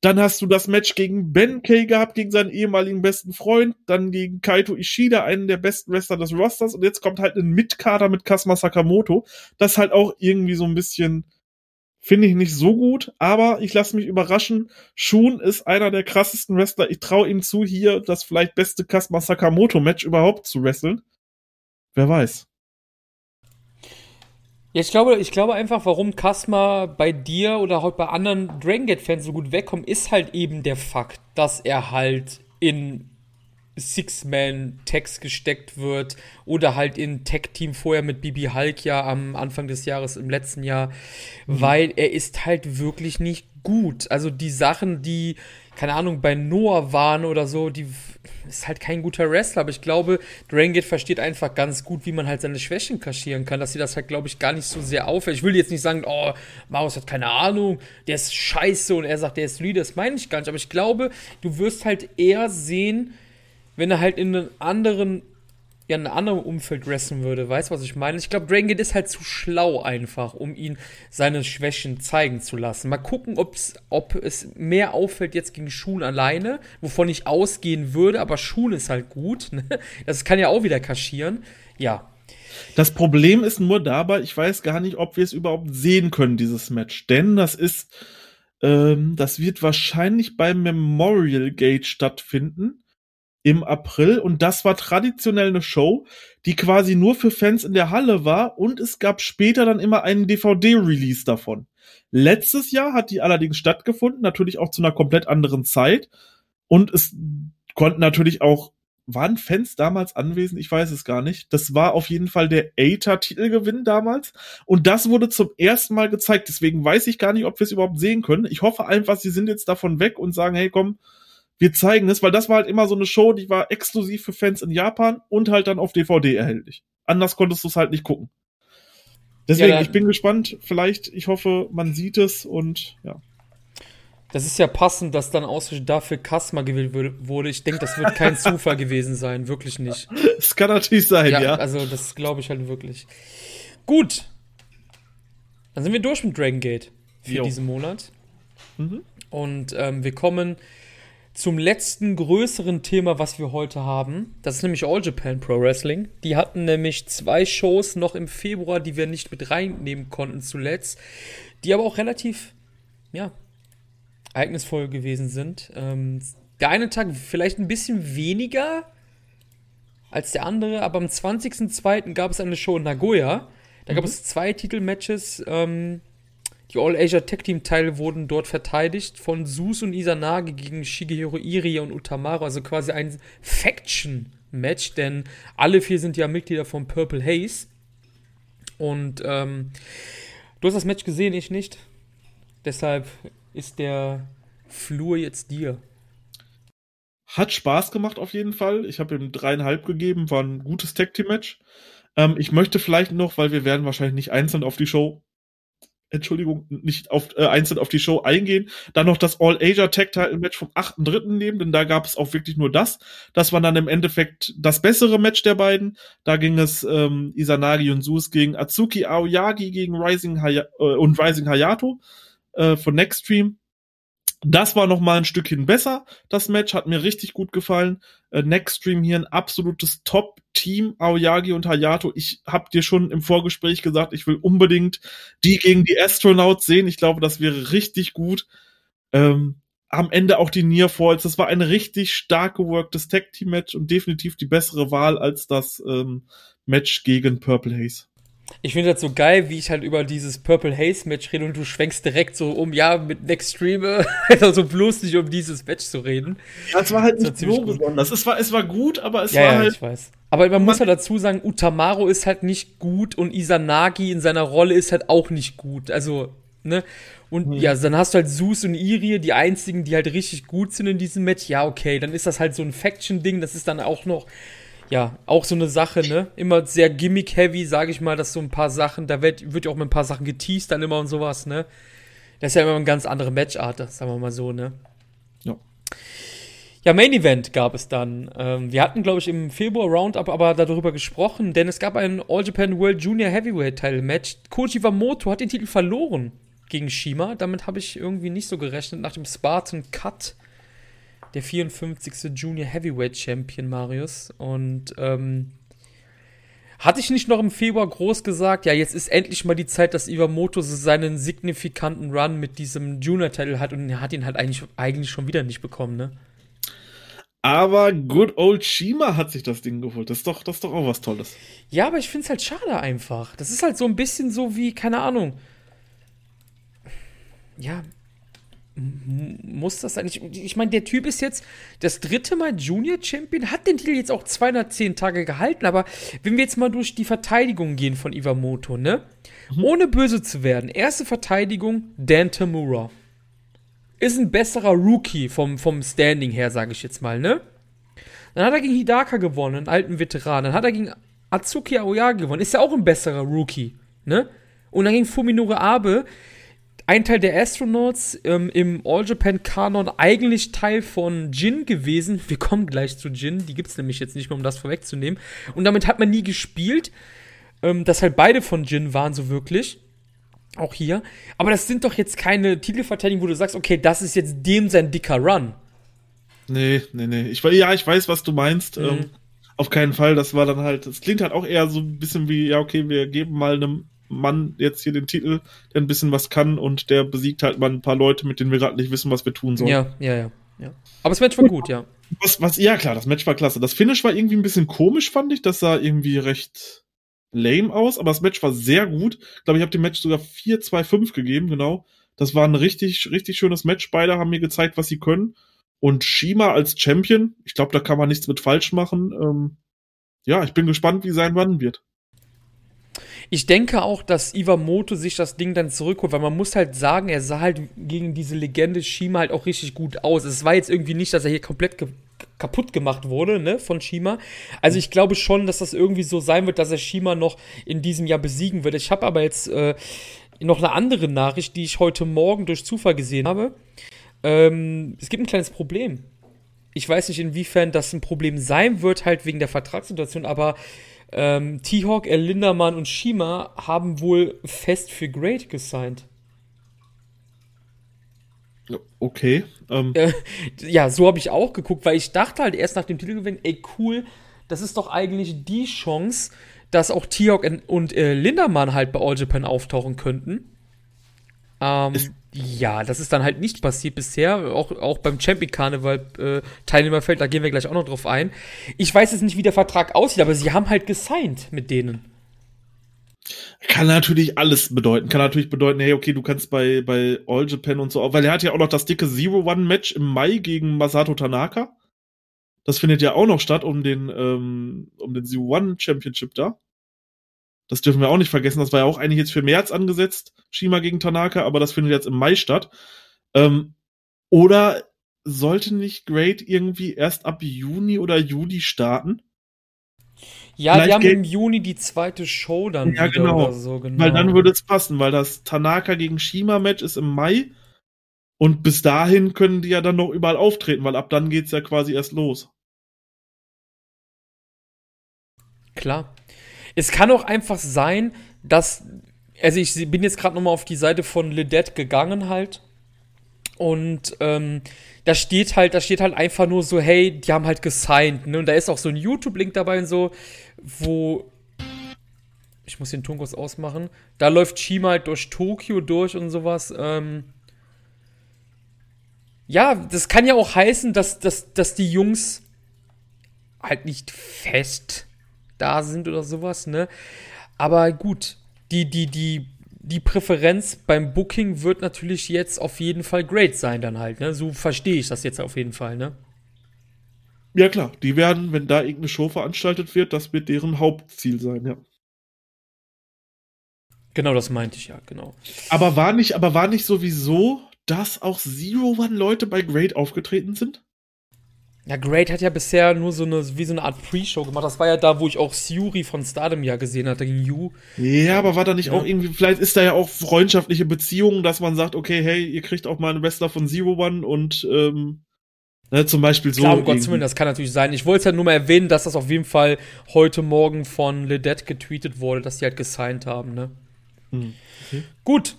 Dann hast du das Match gegen Ben Kay gehabt, gegen seinen ehemaligen besten Freund. Dann gegen Kaito Ishida, einen der besten Wrestler des Rosters. Und jetzt kommt halt ein Mitkader mit Kasma Sakamoto. Das halt auch irgendwie so ein bisschen Finde ich nicht so gut, aber ich lasse mich überraschen. Shun ist einer der krassesten Wrestler. Ich traue ihm zu, hier das vielleicht beste Kasma Sakamoto-Match überhaupt zu wresteln. Wer weiß. Ja, ich glaube, ich glaube einfach, warum Kasma bei dir oder auch bei anderen Dragon Gate Fans so gut wegkommt, ist halt eben der Fakt, dass er halt in Six-Man-Tags gesteckt wird oder halt in Tag-Team vorher mit Bibi Hulk ja am Anfang des Jahres, im letzten Jahr, mhm. weil er ist halt wirklich nicht gut. Also die Sachen, die, keine Ahnung, bei Noah waren oder so, die ist halt kein guter Wrestler, aber ich glaube, Drangate versteht einfach ganz gut, wie man halt seine Schwächen kaschieren kann, dass sie das halt, glaube ich, gar nicht so sehr auffällt. Ich will jetzt nicht sagen, oh, Maus hat keine Ahnung, der ist scheiße und er sagt, der ist Leader, das meine ich gar nicht, aber ich glaube, du wirst halt eher sehen, wenn er halt in einem anderen, ja, in einem anderen Umfeld wrestlen würde. Weißt du, was ich meine? Ich glaube, Dragon Gate ist halt zu schlau einfach, um ihn seine Schwächen zeigen zu lassen. Mal gucken, ob's, ob es mehr auffällt jetzt gegen Schuhen alleine, wovon ich ausgehen würde, aber Schuhen ist halt gut. Ne? Das kann ja auch wieder kaschieren. Ja. Das Problem ist nur dabei, ich weiß gar nicht, ob wir es überhaupt sehen können, dieses Match. Denn das ist, ähm, das wird wahrscheinlich beim Memorial Gate stattfinden im April und das war traditionell eine Show, die quasi nur für Fans in der Halle war und es gab später dann immer einen DVD-Release davon. Letztes Jahr hat die allerdings stattgefunden, natürlich auch zu einer komplett anderen Zeit und es konnten natürlich auch waren Fans damals anwesend? Ich weiß es gar nicht. Das war auf jeden Fall der ATA-Titelgewinn damals. Und das wurde zum ersten Mal gezeigt. Deswegen weiß ich gar nicht, ob wir es überhaupt sehen können. Ich hoffe einfach, sie sind jetzt davon weg und sagen, hey, komm, wir zeigen es, weil das war halt immer so eine Show, die war exklusiv für Fans in Japan und halt dann auf DVD erhältlich. Anders konntest du es halt nicht gucken. Deswegen, ja, ich bin gespannt. Vielleicht, ich hoffe, man sieht es und ja. Das ist ja passend, dass dann ausgerechnet dafür Kasma gewählt wurde. Ich denke, das wird kein Zufall gewesen sein, wirklich nicht. Es kann natürlich sein, ja. ja. Also, das glaube ich halt wirklich. Gut. Dann sind wir durch mit Dragon Gate für jo. diesen Monat. Mhm. Und ähm, wir kommen zum letzten größeren Thema, was wir heute haben. Das ist nämlich All Japan Pro Wrestling. Die hatten nämlich zwei Shows noch im Februar, die wir nicht mit reinnehmen konnten zuletzt, die aber auch relativ, ja, ereignisvoll gewesen sind. Ähm, der eine Tag vielleicht ein bisschen weniger als der andere, aber am 20.02. gab es eine Show in Nagoya. Da mhm. gab es zwei Titelmatches. Ähm, die All-Asia Tag Team Teile wurden dort verteidigt von Sus und Isanagi gegen Shigehiro Irie und Utamaru, also quasi ein Faction Match, denn alle vier sind ja Mitglieder von Purple Haze. Und ähm, du hast das Match gesehen, ich nicht. Deshalb ist der Flur jetzt dir. Hat Spaß gemacht auf jeden Fall. Ich habe ihm dreieinhalb gegeben, war ein gutes Tag Team Match. Ähm, ich möchte vielleicht noch, weil wir werden wahrscheinlich nicht einzeln auf die Show Entschuldigung, nicht auf, äh, einzeln auf die Show eingehen. Dann noch das All-Asia Tag Title Match vom 8.3. nehmen, denn da gab es auch wirklich nur das. Das war dann im Endeffekt das bessere Match der beiden. Da ging es ähm, Isanagi und Sus gegen Atsuki Aoyagi gegen Rising Haya äh, und Rising Hayato äh, von Nextstream. Das war noch mal ein Stückchen besser. Das Match hat mir richtig gut gefallen. Äh, Nextstream hier ein absolutes Top-Team, Aoyagi und Hayato. Ich habe dir schon im Vorgespräch gesagt, ich will unbedingt die gegen die Astronauts sehen. Ich glaube, das wäre richtig gut. Ähm, am Ende auch die Near Falls. Das war ein richtig stark geworktes Tag Team Match und definitiv die bessere Wahl als das ähm, Match gegen Purple Haze. Ich finde das so geil, wie ich halt über dieses Purple Haze Match rede und du schwenkst direkt so um, ja, mit Next Streamer, also bloß nicht um dieses Match zu reden. Ja, es war halt nicht so besonders. Es war, es war gut, aber es ja, war ja, halt. Ich weiß. Aber man, man muss halt dazu sagen, Utamaro ist halt nicht gut und Isanagi in seiner Rolle ist halt auch nicht gut. Also, ne? Und hm. ja, dann hast du halt Zeus und Irie, die einzigen, die halt richtig gut sind in diesem Match. Ja, okay, dann ist das halt so ein Faction-Ding, das ist dann auch noch ja, auch so eine Sache, ne? Immer sehr gimmick-heavy, sage ich mal, dass so ein paar Sachen, da wird, wird ja auch mit ein paar Sachen geteased dann immer und sowas, ne? Das ist ja immer eine ganz andere Matchart, sagen wir mal so, ne? Ja. Ja, Main Event gab es dann. Ähm, wir hatten, glaube ich, im Februar Roundup aber darüber gesprochen, denn es gab ein All Japan World Junior Heavyweight Title Match. Koji Wamoto hat den Titel verloren gegen Shima. Damit habe ich irgendwie nicht so gerechnet nach dem Spartan Cut der 54. Junior Heavyweight Champion Marius. Und ähm, hatte ich nicht noch im Februar groß gesagt, ja, jetzt ist endlich mal die Zeit, dass Iwamoto so seinen signifikanten Run mit diesem Junior-Title hat und er hat ihn halt eigentlich, eigentlich schon wieder nicht bekommen, ne? Aber Good Old Shima hat sich das Ding geholt. Das ist doch, das ist doch auch was Tolles. Ja, aber ich finde es halt schade einfach. Das ist halt so ein bisschen so wie, keine Ahnung. Ja, muss das sein? Ich, ich meine, der Typ ist jetzt das dritte Mal Junior Champion, hat den Titel jetzt auch 210 Tage gehalten, aber wenn wir jetzt mal durch die Verteidigung gehen von Iwamoto, ne? Mhm. Ohne böse zu werden, erste Verteidigung, Dan Tamura. Ist ein besserer Rookie vom, vom Standing her, sage ich jetzt mal, ne? Dann hat er gegen Hidaka gewonnen, einen alten Veteran. Dann hat er gegen Atsuki Aoyagi gewonnen, ist ja auch ein besserer Rookie, ne? Und dann gegen Fuminore Abe, ein Teil der Astronauts ähm, im All Japan Kanon eigentlich Teil von Jin gewesen. Wir kommen gleich zu Jin, die gibt es nämlich jetzt nicht mehr, um das vorwegzunehmen. Und damit hat man nie gespielt, ähm, dass halt beide von Jin waren, so wirklich. Auch hier. Aber das sind doch jetzt keine Titelverteidigungen, wo du sagst, okay, das ist jetzt dem sein dicker Run. Nee, nee, nee. Ich, ja, ich weiß, was du meinst. Mhm. Ähm, auf keinen Fall. Das war dann halt, das klingt halt auch eher so ein bisschen wie, ja, okay, wir geben mal einem Mann jetzt hier den Titel, der ein bisschen was kann und der besiegt halt mal ein paar Leute, mit denen wir gerade nicht wissen, was wir tun sollen. Ja, ja, ja. Ja. Aber das Match war gut, ja. Was, was, ja klar, das Match war klasse. Das Finish war irgendwie ein bisschen komisch, fand ich. Das sah irgendwie recht lame aus, aber das Match war sehr gut. Ich glaube, ich habe dem Match sogar 4-2-5 gegeben, genau. Das war ein richtig, richtig schönes Match. Beide haben mir gezeigt, was sie können. Und Shima als Champion, ich glaube, da kann man nichts mit falsch machen. Ähm, ja, ich bin gespannt, wie sein Run wird. Ich denke auch, dass Iwamoto sich das Ding dann zurückholt, weil man muss halt sagen, er sah halt gegen diese Legende Shima halt auch richtig gut aus. Es war jetzt irgendwie nicht, dass er hier komplett ge kaputt gemacht wurde, ne, von Shima. Also ich glaube schon, dass das irgendwie so sein wird, dass er Shima noch in diesem Jahr besiegen wird. Ich habe aber jetzt äh, noch eine andere Nachricht, die ich heute Morgen durch Zufall gesehen habe. Ähm, es gibt ein kleines Problem. Ich weiß nicht, inwiefern das ein Problem sein wird, halt wegen der Vertragssituation, aber ähm, T-Hawk, El Lindermann und Shima haben wohl fest für Great gesigned. Okay. Ähm. Äh, ja, so habe ich auch geguckt, weil ich dachte halt erst nach dem Titelgewinn, ey cool, das ist doch eigentlich die Chance, dass auch T-Hawk und äh, Lindermann halt bei All Japan auftauchen könnten. Ähm, ja, das ist dann halt nicht passiert bisher, auch, auch beim Champion Carnival äh, Teilnehmerfeld, da gehen wir gleich auch noch drauf ein. Ich weiß jetzt nicht, wie der Vertrag aussieht, aber sie haben halt gesigned mit denen. Kann natürlich alles bedeuten. Kann natürlich bedeuten, hey, okay, du kannst bei, bei All Japan und so, weil er hat ja auch noch das dicke Zero-One-Match im Mai gegen Masato Tanaka. Das findet ja auch noch statt um den, ähm, um den Zero-One Championship da. Das dürfen wir auch nicht vergessen. Das war ja auch eigentlich jetzt für März angesetzt, Shima gegen Tanaka, aber das findet jetzt im Mai statt. Ähm, oder sollte nicht Great irgendwie erst ab Juni oder Juli starten? Ja, Vielleicht die haben im Juni die zweite Show dann ja, wieder genau. oder so, genau. Weil dann würde es passen, weil das Tanaka gegen Shima Match ist im Mai und bis dahin können die ja dann noch überall auftreten, weil ab dann geht's ja quasi erst los. Klar. Es kann auch einfach sein, dass. Also, ich bin jetzt gerade nochmal auf die Seite von Ledet gegangen halt. Und ähm, da steht halt, da steht halt einfach nur so, hey, die haben halt gesigned, ne? Und da ist auch so ein YouTube-Link dabei und so, wo. Ich muss den Ton kurz ausmachen. Da läuft Shima halt durch Tokio durch und sowas. Ähm, ja, das kann ja auch heißen, dass, dass, dass die Jungs halt nicht fest da sind oder sowas, ne? Aber gut, die, die, die, die Präferenz beim Booking wird natürlich jetzt auf jeden Fall great sein, dann halt, ne? So verstehe ich das jetzt auf jeden Fall, ne? Ja, klar, die werden, wenn da irgendeine Show veranstaltet wird, das wird deren Hauptziel sein, ja. Genau, das meinte ich ja, genau. Aber war nicht, aber war nicht sowieso, dass auch Zero One Leute bei Great aufgetreten sind? Ja, Great hat ja bisher nur so eine, wie so eine Art Pre-Show gemacht. Das war ja da, wo ich auch Suri von Stardom ja gesehen hatte, gegen Yu. Ja, aber war da nicht ja. auch irgendwie, vielleicht ist da ja auch freundschaftliche Beziehungen, dass man sagt, okay, hey, ihr kriegt auch mal einen Wrestler von Zero One und, ähm, ne, zum Beispiel so. Klar, um Gottes Willen, das kann natürlich sein. Ich wollte es ja nur mal erwähnen, dass das auf jeden Fall heute Morgen von Ledet getweetet wurde, dass die halt gesigned haben, ne? Hm, okay. Gut,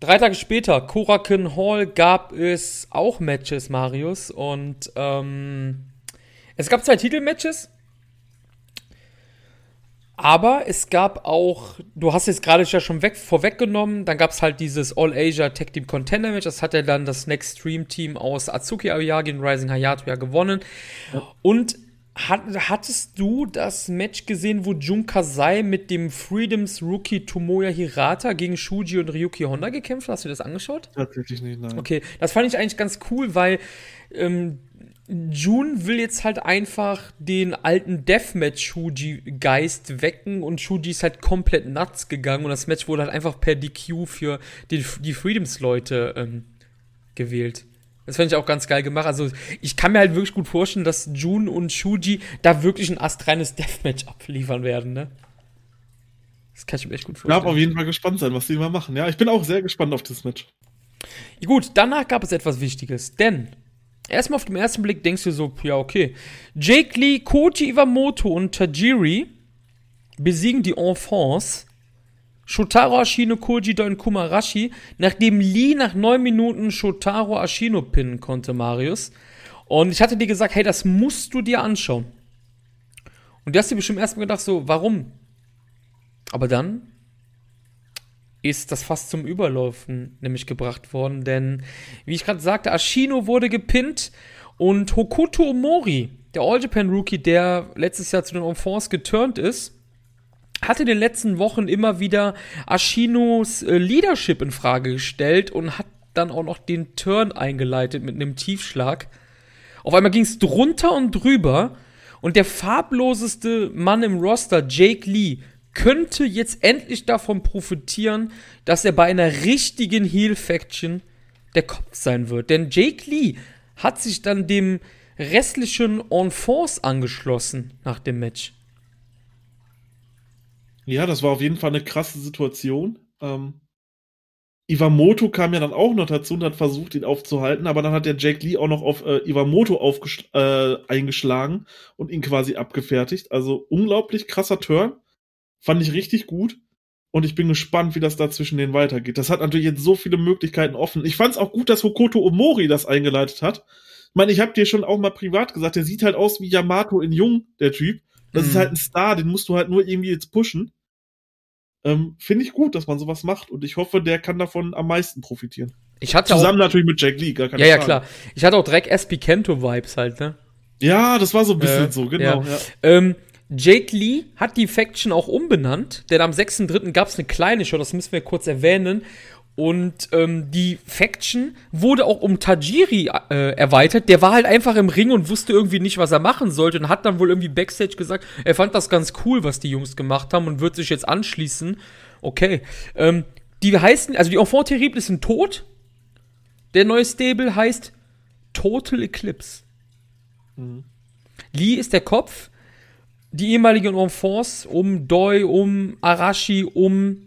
Drei Tage später, Koraken Hall, gab es auch Matches, Marius. Und ähm, es gab zwei Titelmatches. Aber es gab auch, du hast es gerade ja schon weg, vorweggenommen, dann gab es halt dieses All-Asia Tag Team Contender Match. Das hat ja dann das Next Stream Team aus Atsuki Aoyagi und Rising Hayato ja gewonnen. Ja. Und hat, hattest du das Match gesehen, wo Jun Kasai mit dem Freedoms Rookie Tomoya Hirata gegen Shuji und Ryuki Honda gekämpft? Hast du das angeschaut? Tatsächlich nicht, nein. Okay, das fand ich eigentlich ganz cool, weil ähm, Jun will jetzt halt einfach den alten Deathmatch-Shuji-Geist wecken und Shuji ist halt komplett nuts gegangen und das Match wurde halt einfach per DQ für die, die Freedoms-Leute ähm, gewählt. Das fände ich auch ganz geil gemacht. Also, ich kann mir halt wirklich gut vorstellen, dass Jun und Shuji da wirklich ein astreines Deathmatch abliefern werden, ne? Das kann ich mir echt gut vorstellen. Ich darf auf jeden Fall gespannt sein, was die mal machen. Ja, ich bin auch sehr gespannt auf das Match. Gut, danach gab es etwas Wichtiges, denn erstmal auf den ersten Blick denkst du so, ja, okay. Jake Lee, Koji Iwamoto und Tajiri besiegen die Enfants Shotaro Ashino Koji und Kumarashi, nachdem Lee nach neun Minuten Shotaro Ashino pinnen konnte, Marius. Und ich hatte dir gesagt, hey, das musst du dir anschauen. Und du hast dir bestimmt erstmal gedacht, so, warum? Aber dann, ist das fast zum Überlaufen nämlich gebracht worden, denn wie ich gerade sagte, Ashino wurde gepinnt und Hokuto Omori, der All Japan Rookie, der letztes Jahr zu den Enfants geturnt ist, hatte in den letzten Wochen immer wieder Ashinos äh, Leadership in Frage gestellt und hat dann auch noch den Turn eingeleitet mit einem Tiefschlag. Auf einmal ging es drunter und drüber und der farbloseste Mann im Roster, Jake Lee, könnte jetzt endlich davon profitieren, dass er bei einer richtigen Heel-Faction der Kopf sein wird. Denn Jake Lee hat sich dann dem restlichen On Force angeschlossen nach dem Match. Ja, das war auf jeden Fall eine krasse Situation. Ähm, Iwamoto kam ja dann auch noch dazu und hat versucht, ihn aufzuhalten, aber dann hat der Jake Lee auch noch auf äh, Iwamoto äh, eingeschlagen und ihn quasi abgefertigt. Also unglaublich krasser Turn. Fand ich richtig gut. Und ich bin gespannt, wie das da zwischen denen weitergeht. Das hat natürlich jetzt so viele Möglichkeiten offen. Ich fand es auch gut, dass Hokoto Omori das eingeleitet hat. Ich meine, ich habe dir schon auch mal privat gesagt, der sieht halt aus wie Yamato in Jung, der Typ. Das mhm. ist halt ein Star, den musst du halt nur irgendwie jetzt pushen. Ähm, Finde ich gut, dass man sowas macht und ich hoffe, der kann davon am meisten profitieren. Ich hatte Zusammen auch, natürlich mit Jack Lee, gar keine Ja, ja, klar. Ich hatte auch direkt SP Kento-Vibes halt, ne? Ja, das war so ein bisschen äh, so, genau. Ja. Ja. Ähm, Jake Lee hat die Faction auch umbenannt, denn am 6.3. gab es eine kleine Show, das müssen wir kurz erwähnen. Und ähm, die Faction wurde auch um Tajiri äh, erweitert. Der war halt einfach im Ring und wusste irgendwie nicht, was er machen sollte. Und hat dann wohl irgendwie Backstage gesagt, er fand das ganz cool, was die Jungs gemacht haben und wird sich jetzt anschließen. Okay. Ähm, die heißen, also die Enfant Terribles sind tot. Der neue Stable heißt Total Eclipse. Mhm. Lee ist der Kopf. Die ehemaligen Enfants um Doi, um Arashi, um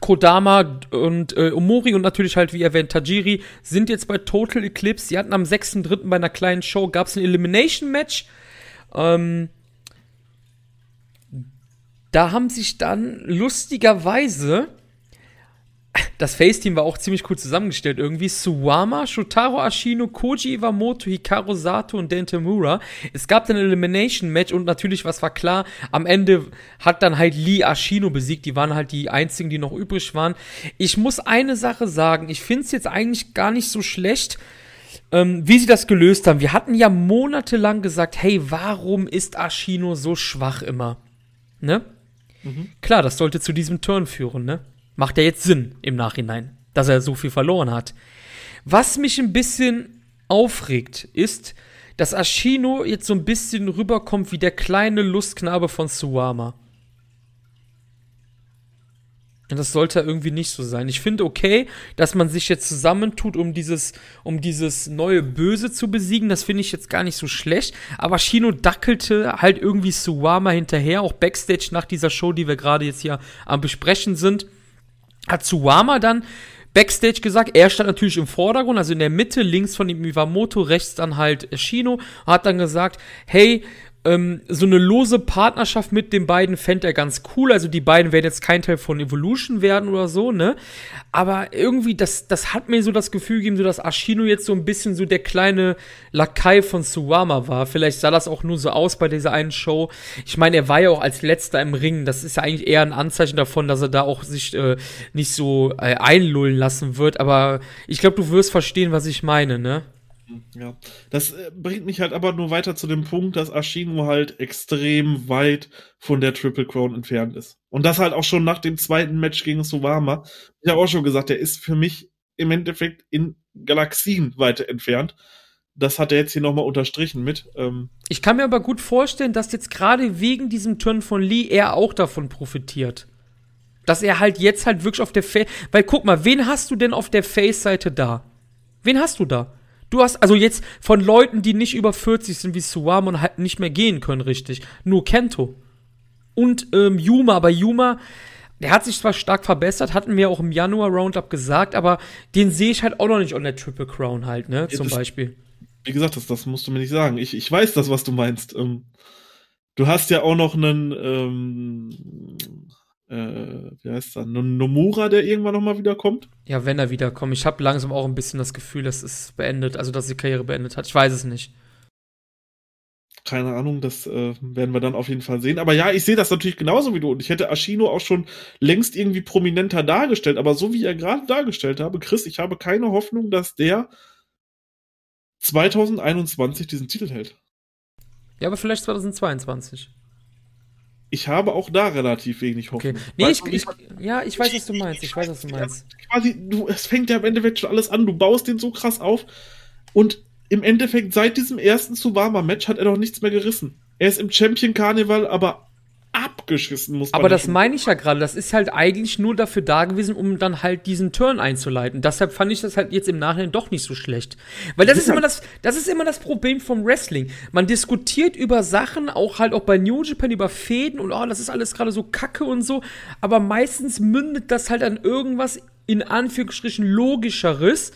Kodama und äh, Omori und natürlich halt, wie erwähnt, Tajiri sind jetzt bei Total Eclipse. Sie hatten am 6.3. bei einer kleinen Show, gab es ein Elimination-Match. Ähm, da haben sich dann lustigerweise das Face-Team war auch ziemlich cool zusammengestellt irgendwie. Suwama, Shotaro Ashino, Koji Iwamoto, Hikaru Sato und Dente Mura. Es gab dann ein Elimination-Match und natürlich, was war klar, am Ende hat dann halt Lee Ashino besiegt. Die waren halt die einzigen, die noch übrig waren. Ich muss eine Sache sagen, ich finde es jetzt eigentlich gar nicht so schlecht, ähm, wie sie das gelöst haben. Wir hatten ja monatelang gesagt, hey, warum ist Ashino so schwach immer? Ne? Mhm. Klar, das sollte zu diesem Turn führen, ne? Macht ja jetzt Sinn im Nachhinein, dass er so viel verloren hat. Was mich ein bisschen aufregt, ist, dass Ashino jetzt so ein bisschen rüberkommt wie der kleine Lustknabe von Suwama. Und das sollte irgendwie nicht so sein. Ich finde okay, dass man sich jetzt zusammentut, um dieses, um dieses neue Böse zu besiegen. Das finde ich jetzt gar nicht so schlecht. Aber Shino dackelte halt irgendwie Suwama hinterher, auch Backstage nach dieser Show, die wir gerade jetzt hier am Besprechen sind hat Suwama dann Backstage gesagt, er stand natürlich im Vordergrund, also in der Mitte, links von dem Iwamoto, rechts dann halt Shino, hat dann gesagt, hey, ähm, so eine lose Partnerschaft mit den beiden fände er ganz cool. Also die beiden werden jetzt kein Teil von Evolution werden oder so, ne? Aber irgendwie, das, das hat mir so das Gefühl gegeben, so dass Ashino jetzt so ein bisschen so der kleine Lakai von Suwama war. Vielleicht sah das auch nur so aus bei dieser einen Show. Ich meine, er war ja auch als letzter im Ring. Das ist ja eigentlich eher ein Anzeichen davon, dass er da auch sich äh, nicht so äh, einlullen lassen wird. Aber ich glaube, du wirst verstehen, was ich meine, ne? Ja, das äh, bringt mich halt aber nur weiter zu dem Punkt, dass Ashino halt extrem weit von der Triple Crown entfernt ist. Und das halt auch schon nach dem zweiten Match gegen Suwama. Ich habe auch schon gesagt, der ist für mich im Endeffekt in Galaxien weiter entfernt. Das hat er jetzt hier nochmal unterstrichen mit. Ähm ich kann mir aber gut vorstellen, dass jetzt gerade wegen diesem Turn von Lee er auch davon profitiert. Dass er halt jetzt halt wirklich auf der Face. Weil guck mal, wen hast du denn auf der Face-Seite da? Wen hast du da? Du hast also jetzt von Leuten, die nicht über 40 sind wie Suwama und halt nicht mehr gehen können, richtig. Nur Kento. Und ähm, Yuma, aber Yuma, der hat sich zwar stark verbessert, hatten wir auch im Januar Roundup gesagt, aber den sehe ich halt auch noch nicht an der Triple Crown halt, ne, zum das, Beispiel. Wie gesagt, das, das musst du mir nicht sagen. Ich, ich weiß das, was du meinst. Ähm, du hast ja auch noch einen, ähm, äh, wie heißt er, Nomura, der irgendwann nochmal wiederkommt? Ja, wenn er wiederkommt. Ich habe langsam auch ein bisschen das Gefühl, dass es beendet, also dass die Karriere beendet hat. Ich weiß es nicht. keine Ahnung, das äh, werden wir dann auf jeden Fall sehen. Aber ja, ich sehe das natürlich genauso wie du. Und ich hätte Ashino auch schon längst irgendwie prominenter dargestellt. Aber so wie er gerade dargestellt habe, Chris, ich habe keine Hoffnung, dass der 2021 diesen Titel hält. Ja, aber vielleicht 2022. Ich habe auch da relativ wenig Hoffnung. Okay. Nee, ich, ich, ja, ich weiß, was du meinst. Ich weiß, was du meinst. Quasi, du, es fängt ja im Endeffekt schon alles an. Du baust den so krass auf. Und im Endeffekt, seit diesem ersten Suwama-Match hat er noch nichts mehr gerissen. Er ist im Champion Carnival aber abgeschissen, muss man Aber das meine ich ja gerade. Das ist halt eigentlich nur dafür da gewesen, um dann halt diesen Turn einzuleiten. Deshalb fand ich das halt jetzt im Nachhinein doch nicht so schlecht. Weil das ist immer das, das ist immer das Problem vom Wrestling. Man diskutiert über Sachen, auch halt auch bei New Japan über Fäden und oh, das ist alles gerade so kacke und so. Aber meistens mündet das halt an irgendwas in Anführungsstrichen logischeres.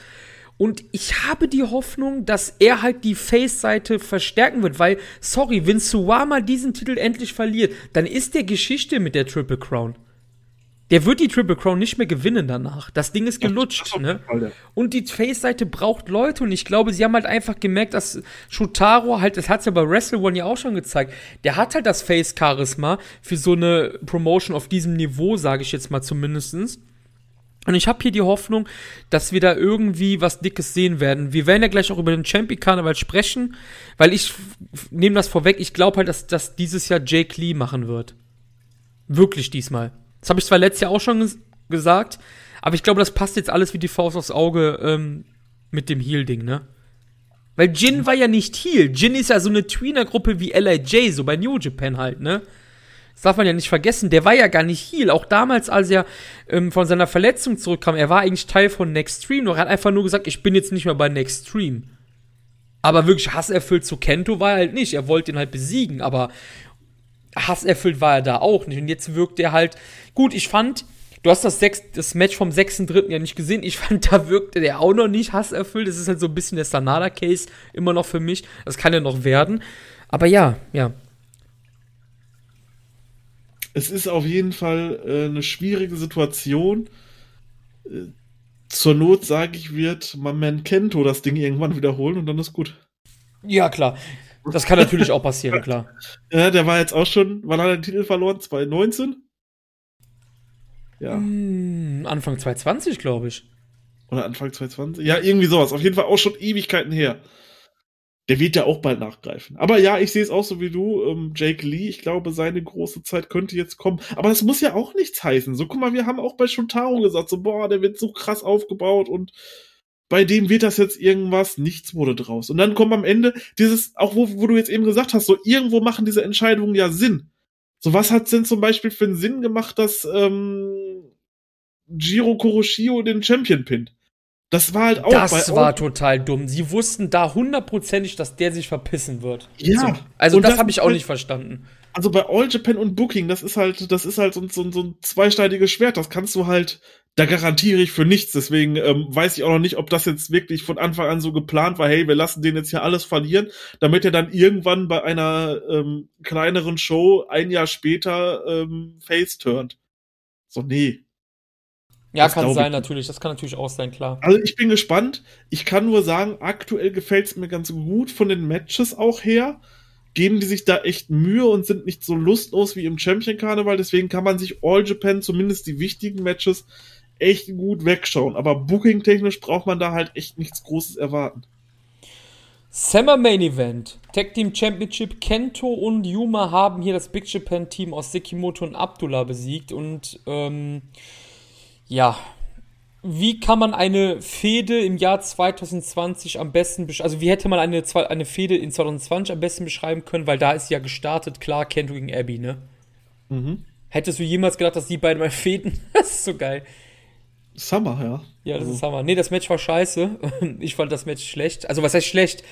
Und ich habe die Hoffnung, dass er halt die Face-Seite verstärken wird, weil, sorry, wenn Suwama diesen Titel endlich verliert, dann ist der Geschichte mit der Triple Crown. Der wird die Triple Crown nicht mehr gewinnen danach. Das Ding ist gelutscht, ne? Und die Face-Seite braucht Leute und ich glaube, sie haben halt einfach gemerkt, dass Shotaro halt, das hat's ja bei Wrestle One ja auch schon gezeigt, der hat halt das Face-Charisma für so eine Promotion auf diesem Niveau, sage ich jetzt mal zumindestens. Und ich habe hier die Hoffnung, dass wir da irgendwie was Dickes sehen werden. Wir werden ja gleich auch über den Champion Karneval sprechen, weil ich nehme das vorweg. Ich glaube halt, dass das dieses Jahr Jake Lee machen wird. Wirklich diesmal. Das habe ich zwar letztes Jahr auch schon gesagt, aber ich glaube, das passt jetzt alles wie die Faust aufs Auge ähm, mit dem Heal-Ding, ne? Weil Jin war ja nicht Heal. Jin ist ja so eine Tweener-Gruppe wie LIJ, so bei New Japan halt, ne? Das darf man ja nicht vergessen, der war ja gar nicht Heal. Auch damals, als er ähm, von seiner Verletzung zurückkam, er war eigentlich Teil von Next Stream, er hat einfach nur gesagt, ich bin jetzt nicht mehr bei Next Stream. Aber wirklich hasserfüllt zu Kento war er halt nicht. Er wollte ihn halt besiegen, aber hasserfüllt war er da auch nicht. Und jetzt wirkt er halt. Gut, ich fand, du hast das, sechs, das Match vom 6.3. ja nicht gesehen. Ich fand, da wirkte der auch noch nicht hasserfüllt. Das ist halt so ein bisschen der Sanada-Case immer noch für mich. Das kann ja noch werden. Aber ja, ja es ist auf jeden Fall äh, eine schwierige Situation. Äh, zur Not, sage ich, wird man Kento das Ding irgendwann wiederholen und dann ist gut. Ja, klar. Das kann natürlich auch passieren, klar. Ja, der war jetzt auch schon, wann hat er den Titel verloren? 2019? Ja. Hm, Anfang 2020, glaube ich. Oder Anfang 2020? Ja, irgendwie sowas. Auf jeden Fall auch schon Ewigkeiten her der wird ja auch bald nachgreifen. Aber ja, ich sehe es auch so wie du, ähm, Jake Lee, ich glaube, seine große Zeit könnte jetzt kommen. Aber das muss ja auch nichts heißen. So, guck mal, wir haben auch bei Shotaro gesagt, so, boah, der wird so krass aufgebaut und bei dem wird das jetzt irgendwas, nichts wurde draus. Und dann kommt am Ende dieses, auch wo, wo du jetzt eben gesagt hast, so, irgendwo machen diese Entscheidungen ja Sinn. So, was hat denn zum Beispiel für einen Sinn gemacht, dass ähm, Jiro Kuroshio den Champion pinnt? Das war halt auch. Das war total dumm. Sie wussten da hundertprozentig, dass der sich verpissen wird. Ja. So, also das, das habe ich auch nicht verstanden. Also bei All Japan und Booking, das ist halt, das ist halt so, so, so ein zweischneidiges Schwert. Das kannst du halt, da garantiere ich für nichts. Deswegen ähm, weiß ich auch noch nicht, ob das jetzt wirklich von Anfang an so geplant war. Hey, wir lassen den jetzt hier alles verlieren, damit er dann irgendwann bei einer ähm, kleineren Show ein Jahr später ähm, face turnt. So nee, ja, das kann sein, ich. natürlich. Das kann natürlich auch sein, klar. Also ich bin gespannt. Ich kann nur sagen, aktuell gefällt es mir ganz gut von den Matches auch her. Geben die sich da echt Mühe und sind nicht so lustlos wie im Champion Karneval. Deswegen kann man sich All Japan, zumindest die wichtigen Matches, echt gut wegschauen. Aber booking-technisch braucht man da halt echt nichts Großes erwarten. Summer Main Event. Tag Team Championship. Kento und Yuma haben hier das Big Japan Team aus Sekimoto und Abdullah besiegt und ähm, ja, wie kann man eine Fehde im Jahr 2020 am besten beschreiben? Also, wie hätte man eine, eine Fehde in 2020 am besten beschreiben können? Weil da ist ja gestartet, klar, Kento gegen Abby, ne? Mhm. Hättest du jemals gedacht, dass die beiden mal fäden? das ist so geil. Summer, ja. Ja, das also. ist Hammer. Nee, das Match war scheiße. Ich fand das Match schlecht. Also, was heißt schlecht?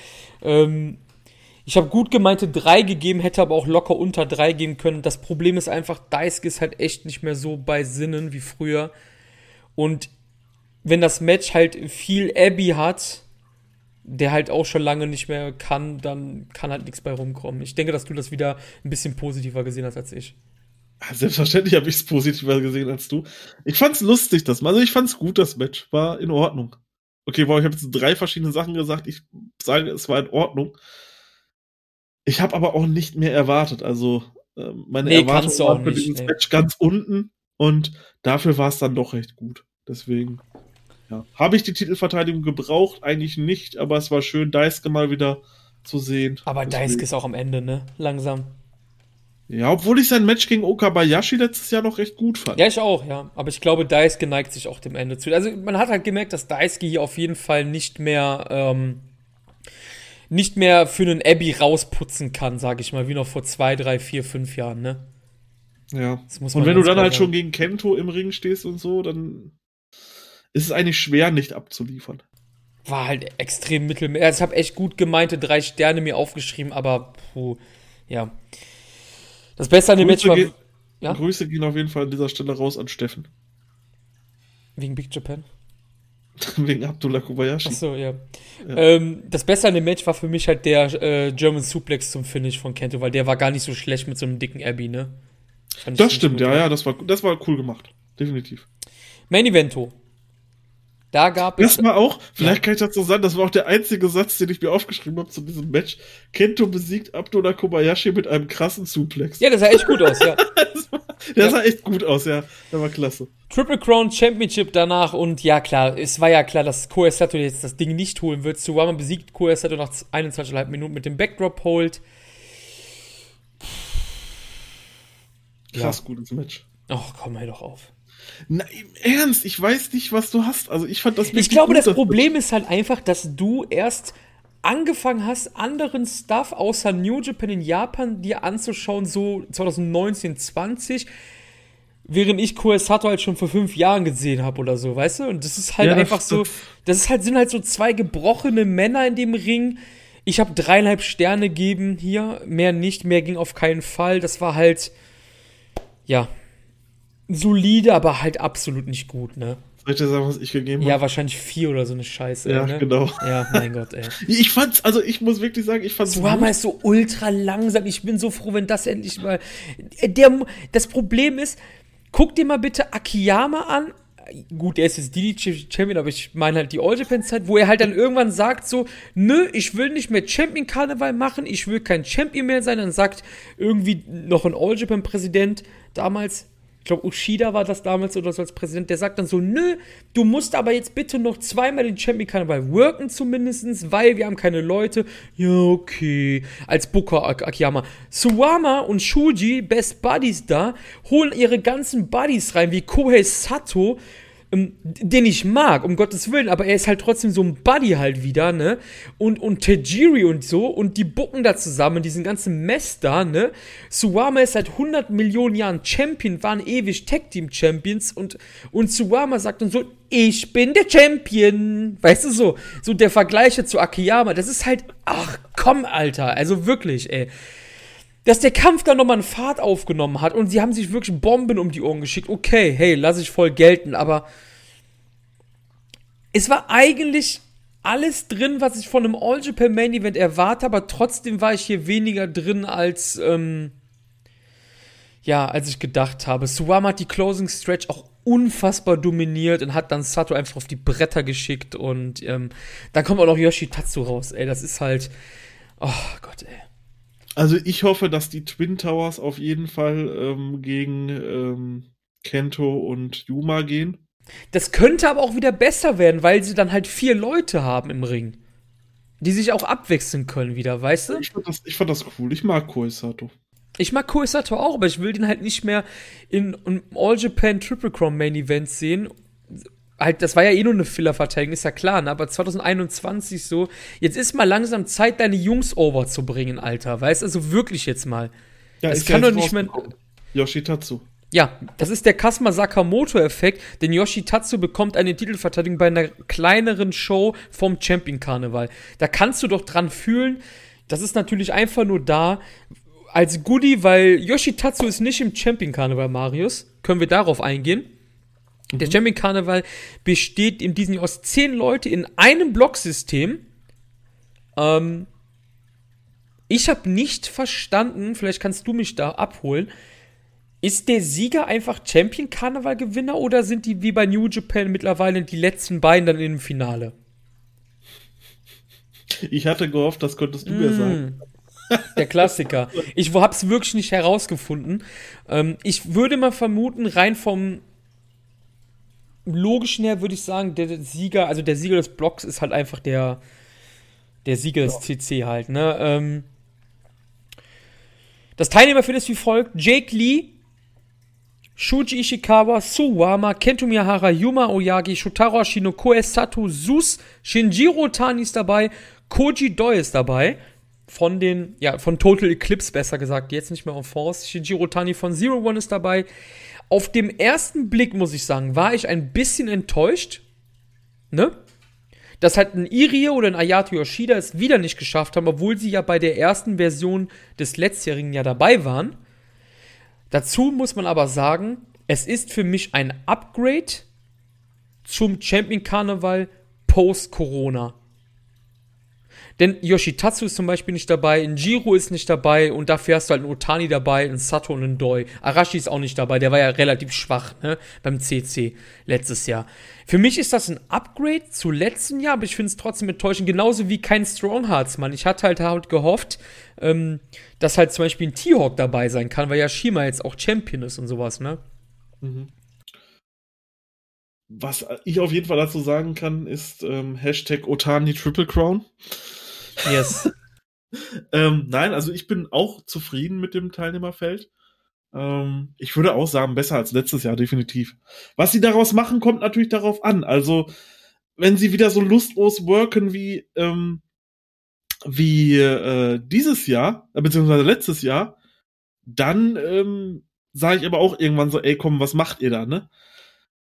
Ähm, ich habe gut gemeinte drei gegeben, hätte aber auch locker unter drei geben können. Das Problem ist einfach, Daisuke ist halt echt nicht mehr so bei Sinnen wie früher. Und wenn das Match halt viel Abby hat, der halt auch schon lange nicht mehr kann, dann kann halt nichts bei rumkommen. Ich denke, dass du das wieder ein bisschen positiver gesehen hast als ich. Selbstverständlich habe ich es positiver gesehen als du. Ich fand's lustig, das Also ich fand's gut, das Match. War in Ordnung. Okay, wow, ich habe jetzt drei verschiedene Sachen gesagt. Ich sage, es war in Ordnung. Ich habe aber auch nicht mehr erwartet. Also äh, meine Nee, Erwartungen waren für nicht, dieses. Match ganz unten und dafür war es dann doch recht gut. Deswegen, ja. Habe ich die Titelverteidigung gebraucht? Eigentlich nicht, aber es war schön, Daisuke mal wieder zu sehen. Aber Daisuke ist auch am Ende, ne? Langsam. Ja, obwohl ich sein Match gegen Okabayashi letztes Jahr noch recht gut fand. Ja, ich auch, ja. Aber ich glaube, Daisuke neigt sich auch dem Ende zu. Also man hat halt gemerkt, dass Daisuke hier auf jeden Fall nicht mehr, ähm, nicht mehr für einen Abby rausputzen kann, sag ich mal, wie noch vor zwei, drei, vier, fünf Jahren, ne? Ja. Das muss Und wenn du dann halt sagen. schon gegen Kento im Ring stehst und so, dann ist es eigentlich schwer, nicht abzuliefern. War halt extrem mittelmäßig. Also ich habe echt gut gemeinte drei Sterne mir aufgeschrieben, aber puh, ja. Das Beste an dem Match Grüße, war ge Ja? Grüße gehen auf jeden Fall an dieser Stelle raus an Steffen. wegen Big Japan. Wegen Abdullah Kobayashi. Achso, ja. Ja. Ähm, das Beste an dem Match war für mich halt der äh, German Suplex zum Finish von Kento, weil der war gar nicht so schlecht mit so einem dicken Abby, ne? Das stimmt, ja, ja, das war, das war cool gemacht. Definitiv. Main Evento. Da gab es. Das war auch, vielleicht kann ich dazu sagen, das war auch der einzige Satz, den ich mir aufgeschrieben habe zu diesem Match. Kento besiegt Abdullah Kobayashi mit einem krassen Suplex. Ja, das sah echt gut aus, ja. Der ja. sah echt gut aus, ja. Der war klasse. Triple Crown Championship danach und ja klar, es war ja klar, dass Koya Sato jetzt das Ding nicht holen wird. Suwama besiegt Koya Sato nach 21,5 Minuten mit dem Backdrop Krass gutes Match. Ach, komm mal doch auf. Na, im Ernst, ich weiß nicht, was du hast. Also ich fand das Ich glaube, gut, das Problem ist halt einfach, dass du erst angefangen hast, anderen Stuff außer New Japan in Japan dir anzuschauen, so 2019, 20, während ich Koya Sato halt schon vor fünf Jahren gesehen habe oder so, weißt du? Und das ist halt Ja, das einfach so, das ist halt, sind halt so zwei gebrochene Männer in dem Ring. Ich habe dreieinhalb Sterne gegeben hier, mehr nicht, mehr ging auf keinen Fall. Das war halt, ja, solide, aber halt absolut nicht gut, ne? Soll ich dir sagen, was ich gegeben Ja, habe? wahrscheinlich vier oder so eine Scheiße. Ja, ey, ne? genau. Ja, mein Gott, ey. Ich fand's, also ich muss wirklich sagen, ich fand's Suama ist so ultra langsam. Ich bin so froh, wenn das endlich mal. Der, das Problem ist, guck dir mal bitte Akiyama an. Gut, er ist jetzt DD Champion, aber ich meine halt die All Japan Zeit, wo er halt dann irgendwann sagt so, nö, ich will nicht mehr Champion Karneval machen, ich will kein Champion mehr sein. Dann sagt irgendwie noch ein All Japan Präsident damals, ich glaube Ushida war das damals oder so als Präsident, der sagt dann so, nö, du musst aber jetzt bitte noch zweimal den Champion Karneval worken zumindestens, weil wir haben keine Leute. Ja, okay. Als Booker Ak Akiyama. Suwama und Shuji, Best Buddies da, holen ihre ganzen Buddies rein, wie Kohei Sato, den ich mag, um Gottes Willen, aber er ist halt trotzdem so ein Buddy halt wieder, ne? Und, und Tajiri und so, und die bucken da zusammen, diesen ganzen Mess da, ne? Suwama ist seit 100 Millionen Jahren Champion, waren ewig Tag Team Champions und, und Suwama sagt dann so, ich bin der Champion. Weißt du so? So der Vergleich zu Akiyama, das ist halt, ach komm, Alter, also wirklich, ey dass der Kampf dann nochmal einen Fahrt aufgenommen hat und sie haben sich wirklich Bomben um die Ohren geschickt. Okay, hey, lass ich voll gelten, aber es war eigentlich alles drin, was ich von einem All Japan Main Event erwarte, aber trotzdem war ich hier weniger drin als ähm, ja, als ich gedacht habe. Suwama hat die Closing Stretch auch unfassbar dominiert und hat dann Sato einfach auf die Bretter geschickt und ähm, dann kommt auch noch Yoshitatsu raus. Ey, das ist halt oh Gott, ey. Also ich hoffe, dass die Twin Towers auf jeden Fall ähm, gegen ähm, Kento und Yuma gehen. Das könnte aber auch wieder besser werden, weil sie dann halt vier Leute haben im Ring. Die sich auch abwechseln können wieder, weißt du? Ich fand das, ich fand das cool. Ich mag Koisato. Ich mag Koisato auch, aber ich will den halt nicht mehr in, in All Japan Triple Crown Main Event sehen. Halt, das war ja eh nur eine Filler-Verteidigung, ist ja klar, ne? aber 2021 so, jetzt ist mal langsam Zeit, deine Jungs over zu bringen, Alter, weißt du, also wirklich jetzt mal. Ja, Es kann doch nicht mehr-. Yoshitatsu. Ja, das ist der Kasma Sakamoto-Effekt, denn Yoshitatsu bekommt eine Titelverteidigung bei einer kleineren Show vom Champion Karneval. Da kannst du doch dran fühlen, das ist natürlich einfach nur da als Goodie, weil Yoshitatsu ist nicht im Champion Karneval, Marius. Können wir darauf eingehen? Der Champion Karneval besteht in diesem Jahr aus zehn Leute in einem Blocksystem. Ähm, ich habe nicht verstanden, vielleicht kannst du mich da abholen. Ist der Sieger einfach Champion Karneval Gewinner oder sind die wie bei New Japan mittlerweile die letzten beiden dann im Finale? Ich hatte gehofft, das könntest du mir sagen. Der Klassiker. Ich habe es wirklich nicht herausgefunden. Ähm, ich würde mal vermuten, rein vom logischen her würde ich sagen, der Sieger, also der Sieger des Blocks ist halt einfach der, der Sieger des CC halt, ne? Ähm, das Teilnehmerfeld ist wie folgt: Jake Lee, Shuji Ishikawa, Suwama, Kento Miyahara, Yuma Oyagi, Shotaro Ashino, Koe Sato, Sus, Shinjiro Tani ist dabei, Koji Doi ist dabei. Von den, ja, von Total Eclipse besser gesagt, jetzt nicht mehr auf Force. Shinjiro Tani von Zero One ist dabei. Auf dem ersten Blick, muss ich sagen, war ich ein bisschen enttäuscht. Ne? Dass halt ein Irie oder ein Ayato Yoshida es wieder nicht geschafft haben, obwohl sie ja bei der ersten Version des letztjährigen ja dabei waren. Dazu muss man aber sagen, es ist für mich ein Upgrade zum Champion Karneval post-Corona. Denn Yoshitatsu ist zum Beispiel nicht dabei, Njiro ist nicht dabei und dafür hast du halt einen Otani dabei, einen Sato und einen Doi. Arashi ist auch nicht dabei, der war ja relativ schwach ne, beim CC letztes Jahr. Für mich ist das ein Upgrade zu letzten Jahr, aber ich finde es trotzdem enttäuschend, genauso wie kein Stronghearts, Mann. Ich hatte halt, halt gehofft, ähm, dass halt zum Beispiel ein T-Hawk dabei sein kann, weil ja Shima jetzt auch Champion ist und sowas, ne? Mhm. Was ich auf jeden Fall dazu sagen kann, ist ähm, Hashtag Otani Triple Crown. Yes. ähm, nein, also ich bin auch zufrieden mit dem Teilnehmerfeld. Ähm, ich würde auch sagen, besser als letztes Jahr, definitiv. Was sie daraus machen, kommt natürlich darauf an. Also, wenn sie wieder so lustlos worken wie, ähm, wie äh, dieses Jahr, äh, beziehungsweise letztes Jahr, dann ähm, sage ich aber auch irgendwann so, ey, komm, was macht ihr da, ne?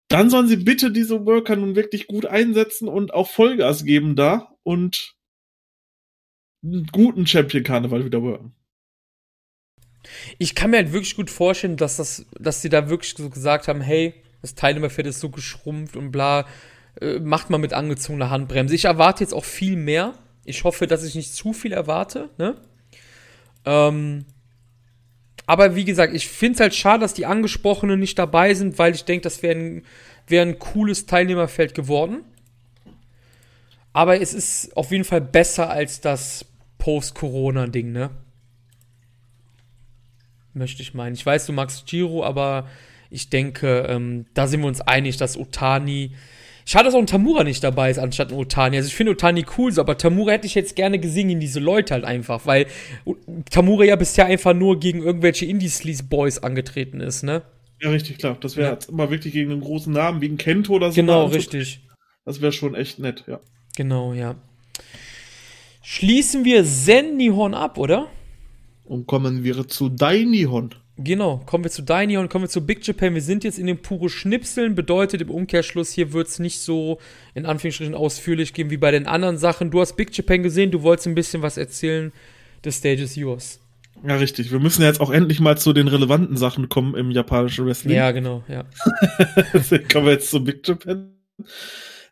Dann sollen sie bitte diese Worker nun wirklich gut einsetzen und auch Vollgas geben da und einen guten Champion-Karneval wieder worken. Ich kann mir halt wirklich gut vorstellen, dass, das, dass sie da wirklich so gesagt haben, hey, das Teilnehmerfeld ist so geschrumpft und bla, äh, macht mal mit angezogener Handbremse. Ich erwarte jetzt auch viel mehr. Ich hoffe, dass ich nicht zu viel erwarte, ne? Ähm, aber wie gesagt, ich finde es halt schade, dass die Angesprochenen nicht dabei sind, weil ich denke, das wäre ein, wär ein cooles Teilnehmerfeld geworden. Aber es ist auf jeden Fall besser als das Post-Corona-Ding, ne? Möchte ich meinen. Ich weiß, du magst Giro, aber ich denke, ähm, da sind wir uns einig, dass Otani. Schade, dass auch ein Tamura nicht dabei ist, anstatt ein Otani. Also ich finde Otani cool, so, aber Tamura hätte ich jetzt gerne gesehen in diese Leute halt einfach, weil Tamura ja bisher einfach nur gegen irgendwelche Indie-Sleaze-Boys angetreten ist, ne? Ja, richtig, klar. Das wäre ja. immer wirklich gegen einen großen Namen, wie ein Kento oder so. Genau, richtig. Das wäre schon echt nett, ja. Genau, ja schließen wir Zen Nihon ab, oder? Und kommen wir zu Dainihon. Genau, kommen wir zu Dainihon, kommen wir zu Big Japan. Wir sind jetzt in dem pure Schnipseln, bedeutet im Umkehrschluss, hier wird es nicht so in Anführungsstrichen ausführlich gehen wie bei den anderen Sachen. Du hast Big Japan gesehen, du wolltest ein bisschen was erzählen. The stage is yours. Ja, richtig. Wir müssen jetzt auch endlich mal zu den relevanten Sachen kommen im japanischen Wrestling. Ja, genau, ja. kommen wir jetzt zu Big Japan.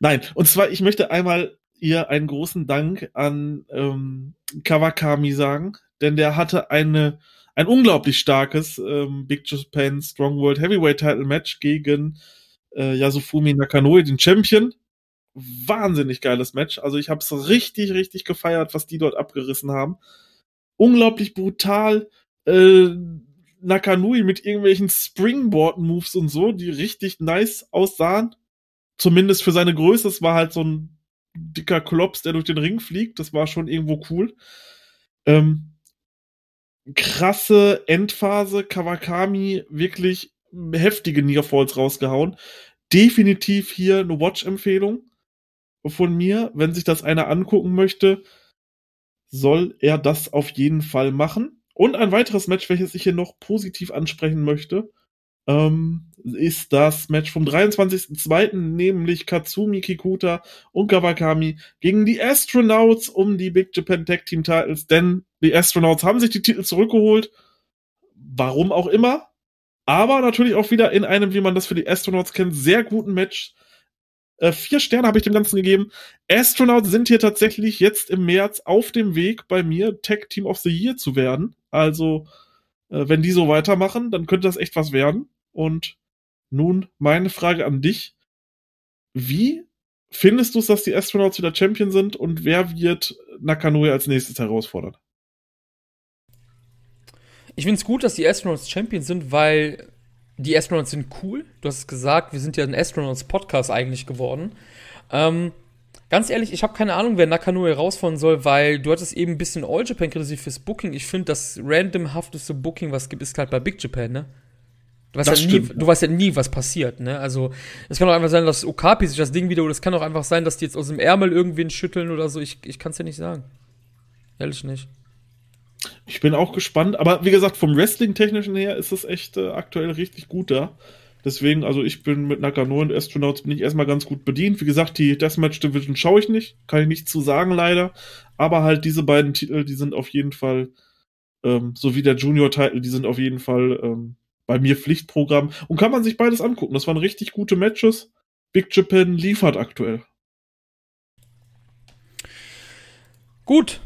Nein, und zwar, ich möchte einmal ihr einen großen Dank an ähm, Kawakami sagen, denn der hatte eine ein unglaublich starkes ähm, Big Japan Strong World Heavyweight Title Match gegen äh, Yasufumi Nakanoe, den Champion. Wahnsinnig geiles Match. Also ich habe es richtig, richtig gefeiert, was die dort abgerissen haben. Unglaublich brutal. Äh, Nakanui mit irgendwelchen Springboard-Moves und so, die richtig nice aussahen. Zumindest für seine Größe. Es war halt so ein dicker Klops, der durch den Ring fliegt. Das war schon irgendwo cool. Ähm, krasse Endphase, Kawakami wirklich heftige Nearfalls rausgehauen. Definitiv hier eine Watch-Empfehlung von mir. Wenn sich das einer angucken möchte, soll er das auf jeden Fall machen. Und ein weiteres Match, welches ich hier noch positiv ansprechen möchte, ähm, ist das Match vom 23.02., nämlich Katsumi Kikuta und Kawakami gegen die Astronauts um die Big Japan Tag Team Titles, denn die Astronauts haben sich die Titel zurückgeholt. Warum auch immer. Aber natürlich auch wieder in einem, wie man das für die Astronauts kennt, sehr guten Match. Äh, vier Sterne habe ich dem Ganzen gegeben. Astronauts sind hier tatsächlich jetzt im März auf dem Weg bei mir Tag Team of the Year zu werden. Also äh, wenn die so weitermachen, dann könnte das echt was werden. Und nun meine Frage an dich. Wie findest du es, dass die Astronauts wieder Champion sind und wer wird Nakanoe als nächstes herausfordern? Ich finde es gut, dass die Astronauts Champions sind, weil die Astronauts sind cool. Du hast es gesagt, wir sind ja ein Astronauts-Podcast eigentlich geworden. Ähm, ganz ehrlich, ich habe keine Ahnung, wer Nakanoe herausfordern soll, weil du hattest eben ein bisschen All Japan kritisiert fürs Booking. Ich finde, das randomhafteste Booking, was es gibt, ist halt bei Big Japan, ne? Du weißt, ja nie, du weißt ja nie, was passiert, ne? Also, es kann auch einfach sein, dass Okapi sich das Ding wieder, oder es kann auch einfach sein, dass die jetzt aus dem Ärmel irgendwen schütteln oder so. Ich, ich kann es ja nicht sagen. Ehrlich nicht. Ich bin auch gespannt, aber wie gesagt, vom Wrestling-Technischen her ist es echt äh, aktuell richtig gut da. Deswegen, also ich bin mit Nakano und Astronauts bin ich erstmal ganz gut bedient. Wie gesagt, die Deathmatch Division schaue ich nicht, kann ich nicht zu sagen leider. Aber halt diese beiden Titel, die sind auf jeden Fall, ähm, so wie der Junior-Titel, die sind auf jeden Fall ähm, bei mir Pflichtprogramm. Und kann man sich beides angucken. Das waren richtig gute Matches. Big Japan liefert aktuell. Gut,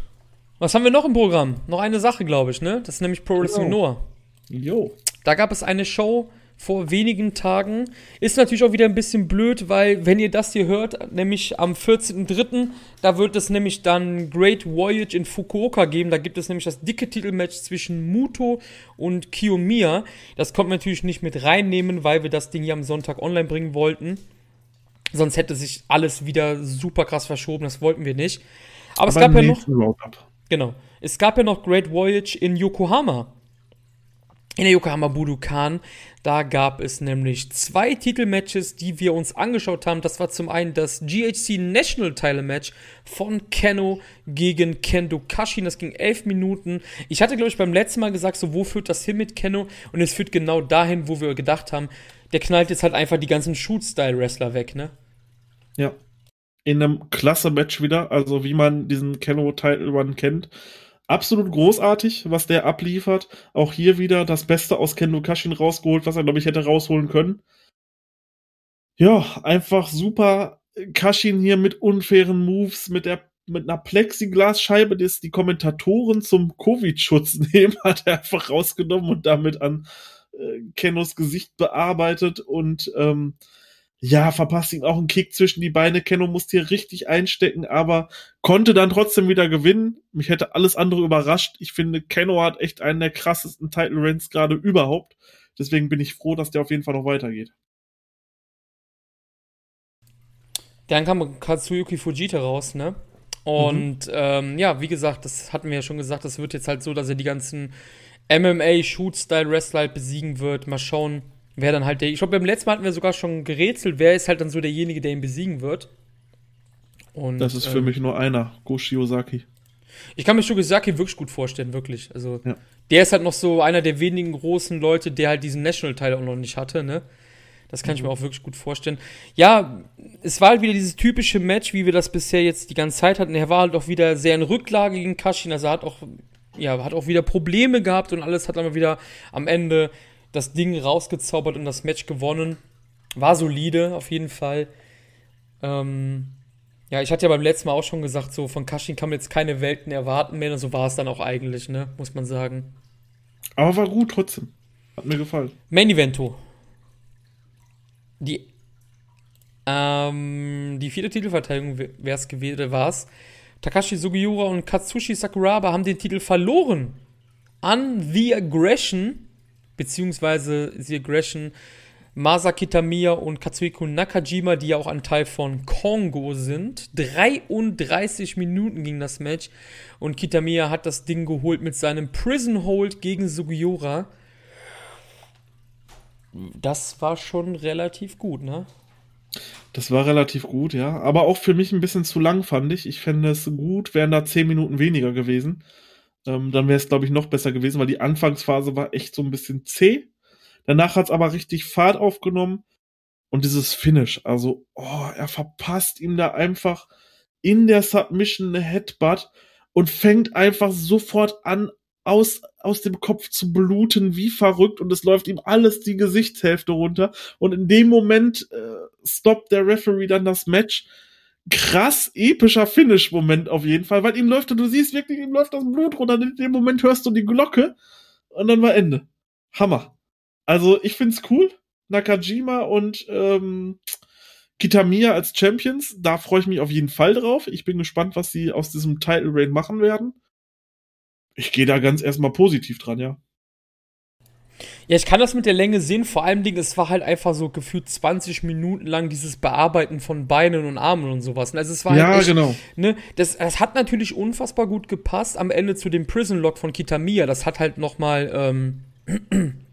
was haben wir noch im Programm? Noch eine Sache, glaube ich, ne? Das ist nämlich Pro Wrestling genau. Noah. Jo. Da gab es eine Show vor wenigen Tagen. Ist natürlich auch wieder ein bisschen blöd, weil, wenn ihr das hier hört, nämlich am 14.03., da wird es nämlich dann Great Voyage in Fukuoka geben. Da gibt es nämlich das dicke Titelmatch zwischen Muto und Kiyomiya. Das konnten wir natürlich nicht mit reinnehmen, weil wir das Ding hier am Sonntag online bringen wollten. Sonst hätte sich alles wieder super krass verschoben. Das wollten wir nicht. Aber, Aber es gab ja noch. Roundup. Genau. Es gab ja noch Great Voyage in Yokohama. In der Yokohama Budokan. Da gab es nämlich zwei Titelmatches, die wir uns angeschaut haben. Das war zum einen das GHC National Title Match von Keno gegen Kendo Kashin. Das ging elf Minuten. Ich hatte, glaube ich, beim letzten Mal gesagt, so, wo führt das hin mit Keno? Und es führt genau dahin, wo wir gedacht haben, der knallt jetzt halt einfach die ganzen Shoot-Style-Wrestler weg, ne? Ja in einem klasse Match wieder, also wie man diesen Kenno Title One kennt. Absolut großartig, was der abliefert. Auch hier wieder das Beste aus Kendo Kashin rausgeholt, was er, glaube ich, hätte rausholen können. Ja, einfach super. Kashin hier mit unfairen Moves, mit der mit einer Plexiglasscheibe, die die Kommentatoren zum Covid-Schutz nehmen, hat er einfach rausgenommen und damit an äh, Kennos Gesicht bearbeitet und ähm, ja, verpasst ihm auch einen Kick zwischen die Beine. Kenno musste hier richtig einstecken, aber konnte dann trotzdem wieder gewinnen. Mich hätte alles andere überrascht. Ich finde, Kenno hat echt einen der krassesten Title Runs gerade überhaupt. Deswegen bin ich froh, dass der auf jeden Fall noch weitergeht. Dann kam Katsuyuki Fujita raus, ne? Und mhm. ähm, ja, wie gesagt, das hatten wir ja schon gesagt, das wird jetzt halt so, dass er die ganzen MMA-Shoot-Style-Wrestler halt besiegen wird. Mal schauen, Wer dann halt der. Ich glaube, beim letzten Mal hatten wir sogar schon gerätselt, wer ist halt dann so derjenige, der ihn besiegen wird. Und, das ist für ähm, mich nur einer, Goshi Ozaki. Ich kann mir Shugizaki wirklich gut vorstellen, wirklich. Also, ja. der ist halt noch so einer der wenigen großen Leute, der halt diesen National-Teil auch noch nicht hatte, ne? Das kann mhm. ich mir mhm. auch wirklich gut vorstellen. Ja, es war halt wieder dieses typische Match, wie wir das bisher jetzt die ganze Zeit hatten. Er war halt auch wieder sehr in Rücklage gegen Kashin, also er hat auch, ja, hat auch wieder Probleme gehabt und alles hat dann wieder am Ende das Ding rausgezaubert und das Match gewonnen. War solide, auf jeden Fall. Ähm, ja, ich hatte ja beim letzten Mal auch schon gesagt, so von Kashin kann man jetzt keine Welten erwarten mehr. Und so war es dann auch eigentlich, ne? Muss man sagen. Aber war gut trotzdem. Hat mir gefallen. Main Evento. Die, ähm, die vierte Titelverteidigung wäre es gewesen, war es. Takashi Sugiura und Katsushi Sakuraba haben den Titel verloren an The Aggression beziehungsweise The Aggression, Masa Kitamiya und Katsuhiko Nakajima, die ja auch ein Teil von Kongo sind. 33 Minuten ging das Match und Kitamiya hat das Ding geholt mit seinem Prison Hold gegen Sugiura. Das war schon relativ gut, ne? Das war relativ gut, ja. Aber auch für mich ein bisschen zu lang, fand ich. Ich fände es gut, wären da 10 Minuten weniger gewesen. Ähm, dann wäre es, glaube ich, noch besser gewesen, weil die Anfangsphase war echt so ein bisschen zäh. Danach hat es aber richtig Fahrt aufgenommen. Und dieses Finish, also, oh, er verpasst ihm da einfach in der Submission eine Headbutt und fängt einfach sofort an, aus, aus dem Kopf zu bluten, wie verrückt, und es läuft ihm alles die Gesichtshälfte runter. Und in dem Moment äh, stoppt der Referee dann das Match krass epischer Finish-Moment auf jeden Fall, weil ihm läuft, du siehst wirklich, ihm läuft das Blut runter, in dem Moment hörst du die Glocke und dann war Ende. Hammer. Also ich find's cool. Nakajima und ähm, Kitamiya als Champions, da freue ich mich auf jeden Fall drauf. Ich bin gespannt, was sie aus diesem Title Reign machen werden. Ich gehe da ganz erstmal positiv dran, ja. Ja, ich kann das mit der Länge sehen. Vor allem, es war halt einfach so gefühlt 20 Minuten lang dieses Bearbeiten von Beinen und Armen und sowas. Also es war ja, halt echt, genau. Ne, das, das hat natürlich unfassbar gut gepasst am Ende zu dem Prison Lock von Kitamiya. Das hat halt noch mal ähm,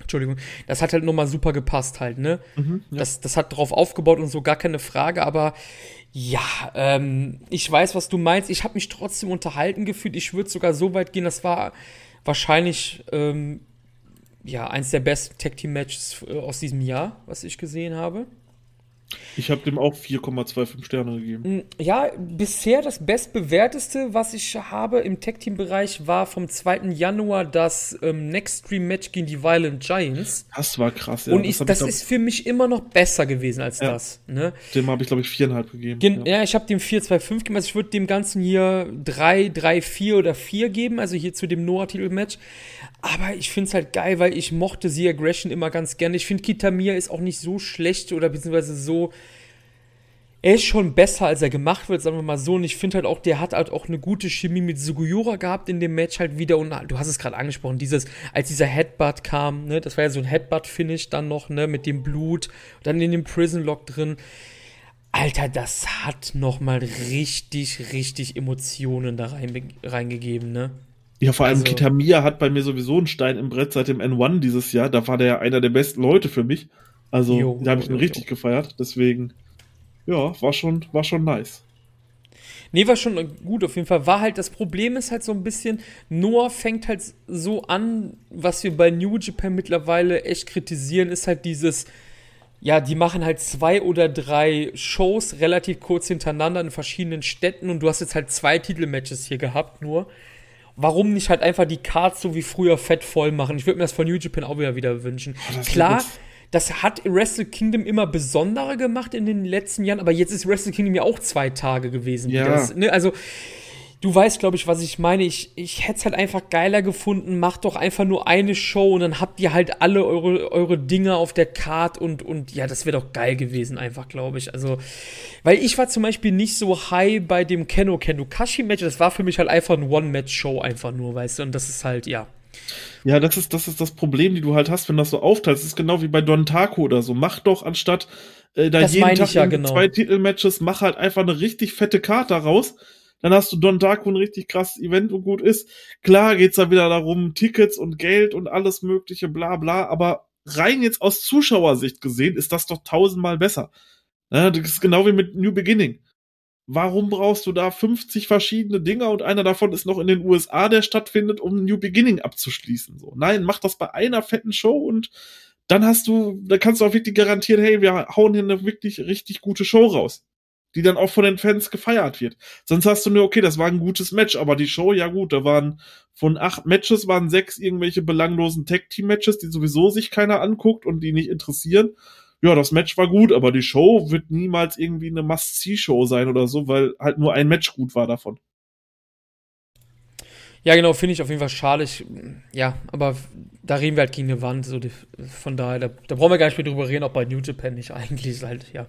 Entschuldigung, das hat halt nochmal super gepasst halt, ne? Mhm, ja. das, das hat drauf aufgebaut und so gar keine Frage, aber ja, ähm, ich weiß, was du meinst. Ich habe mich trotzdem unterhalten gefühlt. Ich würde sogar so weit gehen, das war wahrscheinlich ähm, ja eins der besten Tag Team Matches äh, aus diesem Jahr, was ich gesehen habe. Ich habe dem auch 4,25 Sterne gegeben. Mm, ja, bisher das bestbewerteste, was ich habe im Tag-Team-Bereich, war vom 2. Januar das ähm, Next Stream Match gegen die Violent Giants. Das war krass, ja. Und ich, das, das ich, ist für mich immer noch besser gewesen als ja. das. Ne? Dem habe ich, glaube ich, 4,5 gegeben. Gen ja. ja. ich habe dem 4,25 gegeben. Also ich würde dem Ganzen hier 3, 3, 4 oder 4 geben, also hier zu dem Noah-Titel-Match. Aber ich finde es halt geil, weil ich mochte sie Aggression immer ganz gerne. Ich finde Kitamir ist auch nicht so schlecht oder beziehungsweise so. Er ist schon besser, als er gemacht wird, sagen wir mal so. Und ich finde halt auch, der hat halt auch eine gute Chemie mit Sugiyura gehabt in dem Match halt wieder. Und du hast es gerade angesprochen, dieses, als dieser Headbutt kam, ne, das war ja so ein Headbutt-Finish dann noch, ne, mit dem Blut, dann in dem Prison Lock drin. Alter, das hat nochmal richtig, richtig Emotionen da rein, reingegeben, ne? Ja, vor allem also, Kitamiya hat bei mir sowieso einen Stein im Brett seit dem N1 dieses Jahr. Da war der einer der besten Leute für mich. Also, jo, da habe ich ihn richtig jo. gefeiert. Deswegen, ja, war schon, war schon nice. Nee, war schon gut, auf jeden Fall. War halt, das Problem ist halt so ein bisschen, Noah fängt halt so an, was wir bei New Japan mittlerweile echt kritisieren, ist halt dieses, ja, die machen halt zwei oder drei Shows relativ kurz hintereinander in verschiedenen Städten und du hast jetzt halt zwei Titelmatches hier gehabt, nur warum nicht halt einfach die Cards so wie früher fett voll machen? Ich würde mir das von New Japan auch wieder, wieder wünschen. Oh, Klar, das hat Wrestle Kingdom immer besonderer gemacht in den letzten Jahren, aber jetzt ist Wrestle Kingdom ja auch zwei Tage gewesen. Ja. Das, ne? Also du weißt, glaube ich, was ich meine. Ich, ich hätte es halt einfach geiler gefunden. Macht doch einfach nur eine Show und dann habt ihr halt alle eure, eure Dinge auf der Card und, und ja, das wäre doch geil gewesen, einfach, glaube ich. Also, weil ich war zum Beispiel nicht so high bei dem Keno Kashi-Match. Das war für mich halt einfach ein One-Match-Show, einfach nur, weißt du. Und das ist halt, ja. Ja, das ist, das ist das Problem, die du halt hast, wenn das so aufteilst. Das ist genau wie bei Don Taco oder so. Mach doch anstatt äh, da das jeden Tag ja, genau. zwei Titelmatches, mach halt einfach eine richtig fette Karte daraus dann hast du Don Darko ein richtig krasses Event und gut ist. Klar geht's da wieder darum, Tickets und Geld und alles mögliche, bla bla, aber rein jetzt aus Zuschauersicht gesehen ist das doch tausendmal besser. Ja, das ist genau wie mit New Beginning. Warum brauchst du da 50 verschiedene Dinge und einer davon ist noch in den USA, der stattfindet, um New Beginning abzuschließen? So, nein, mach das bei einer fetten Show und dann hast du, da kannst du auch wirklich garantieren, hey, wir hauen hier eine wirklich richtig gute Show raus die dann auch von den Fans gefeiert wird. Sonst hast du nur, okay, das war ein gutes Match, aber die Show, ja gut, da waren von acht Matches waren sechs irgendwelche belanglosen Tag-Team-Matches, die sowieso sich keiner anguckt und die nicht interessieren. Ja, das Match war gut, aber die Show wird niemals irgendwie eine Must-See-Show sein oder so, weil halt nur ein Match gut war davon. Ja, genau, finde ich auf jeden Fall schade. Ich, ja, aber da reden wir halt gegen eine Wand. So die, von daher, da, da brauchen wir gar nicht mehr drüber reden, auch bei New Japan nicht eigentlich ist halt, ja.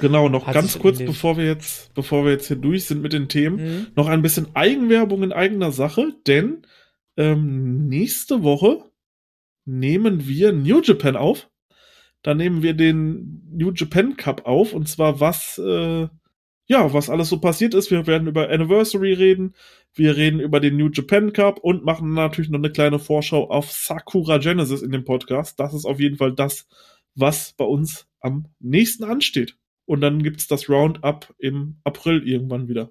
Genau, noch Hat ganz kurz, bevor wir jetzt, bevor wir jetzt hier durch sind mit den Themen, mhm. noch ein bisschen Eigenwerbung in eigener Sache, denn ähm, nächste Woche nehmen wir New Japan auf. Da nehmen wir den New Japan Cup auf und zwar was, äh, ja, was alles so passiert ist. Wir werden über Anniversary reden, wir reden über den New Japan Cup und machen natürlich noch eine kleine Vorschau auf Sakura Genesis in dem Podcast. Das ist auf jeden Fall das, was bei uns am nächsten ansteht. Und dann gibt es das Roundup im April irgendwann wieder.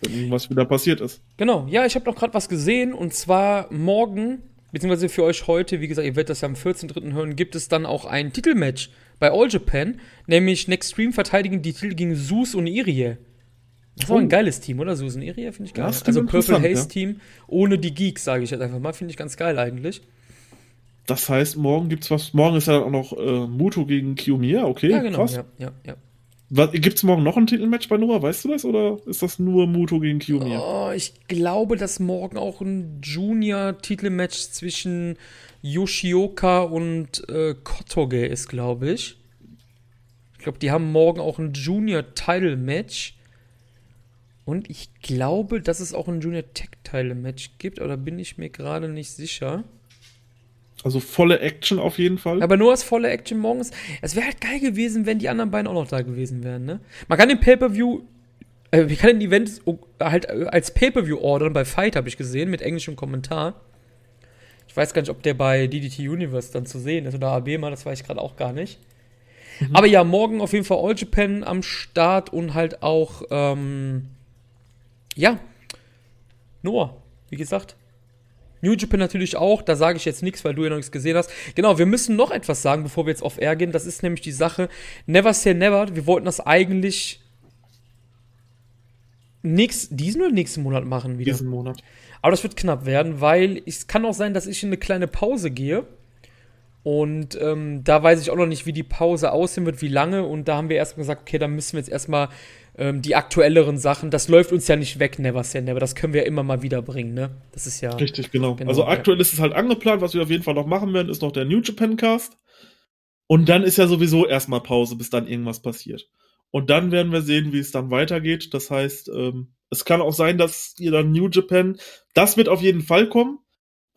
Wenn irgendwas wieder passiert ist. Genau, ja, ich habe noch gerade was gesehen und zwar morgen, beziehungsweise für euch heute, wie gesagt, ihr werdet das ja am 14.3. hören, gibt es dann auch ein Titelmatch bei All Japan, nämlich Next Stream verteidigen die Titel gegen Zeus und Irie. Das war oh. ein geiles Team, oder? Zeus und Irie, finde ich geil. also Purple Haze ja. Team ohne die Geeks, sage ich jetzt einfach mal, finde ich ganz geil eigentlich. Das heißt, morgen gibt's was. Morgen ist ja auch noch äh, Muto gegen Kiyomiya, okay? Ja, genau. Krass. Ja, ja, ja. Gibt es morgen noch ein Titelmatch bei Noah? Weißt du das? Oder ist das nur Muto gegen Kiyomiya? Oh, ich glaube, dass morgen auch ein Junior-Titelmatch zwischen Yoshioka und äh, Kotoge ist, glaube ich. Ich glaube, die haben morgen auch ein Junior-Title-Match. Und ich glaube, dass es auch ein Junior-Tech-Title-Match gibt, da bin ich mir gerade nicht sicher. Also volle Action auf jeden Fall. Aber nur als volle Action morgens. Es wäre halt geil gewesen, wenn die anderen beiden auch noch da gewesen wären, ne? Man kann den Pay-Per-View, äh, man kann den Event halt äh, als Pay-Per-View ordern bei Fight, habe ich gesehen, mit englischem Kommentar. Ich weiß gar nicht, ob der bei DDT Universe dann zu sehen ist oder AB mal, das weiß ich gerade auch gar nicht. Mhm. Aber ja, morgen auf jeden Fall All Japan am Start und halt auch, ähm, ja, Noah, wie gesagt. New Japan natürlich auch, da sage ich jetzt nichts, weil du ja noch nichts gesehen hast. Genau, wir müssen noch etwas sagen, bevor wir jetzt auf Air gehen. Das ist nämlich die Sache, Never Say Never. Wir wollten das eigentlich nächst, diesen oder nächsten Monat machen wieder. Diesen Monat. Aber das wird knapp werden, weil es kann auch sein, dass ich in eine kleine Pause gehe. Und ähm, da weiß ich auch noch nicht, wie die Pause aussehen wird, wie lange. Und da haben wir erstmal gesagt, okay, dann müssen wir jetzt erstmal ähm, die aktuelleren Sachen, das läuft uns ja nicht weg, Never Say Never. Das können wir ja immer mal wieder bringen, ne? Das ist ja. Richtig, genau. genau also aktuell ja. ist es halt angeplant, was wir auf jeden Fall noch machen werden, ist noch der New Japan Cast. Und dann ist ja sowieso erstmal Pause, bis dann irgendwas passiert. Und dann werden wir sehen, wie es dann weitergeht. Das heißt, ähm, es kann auch sein, dass ihr dann New Japan, das wird auf jeden Fall kommen,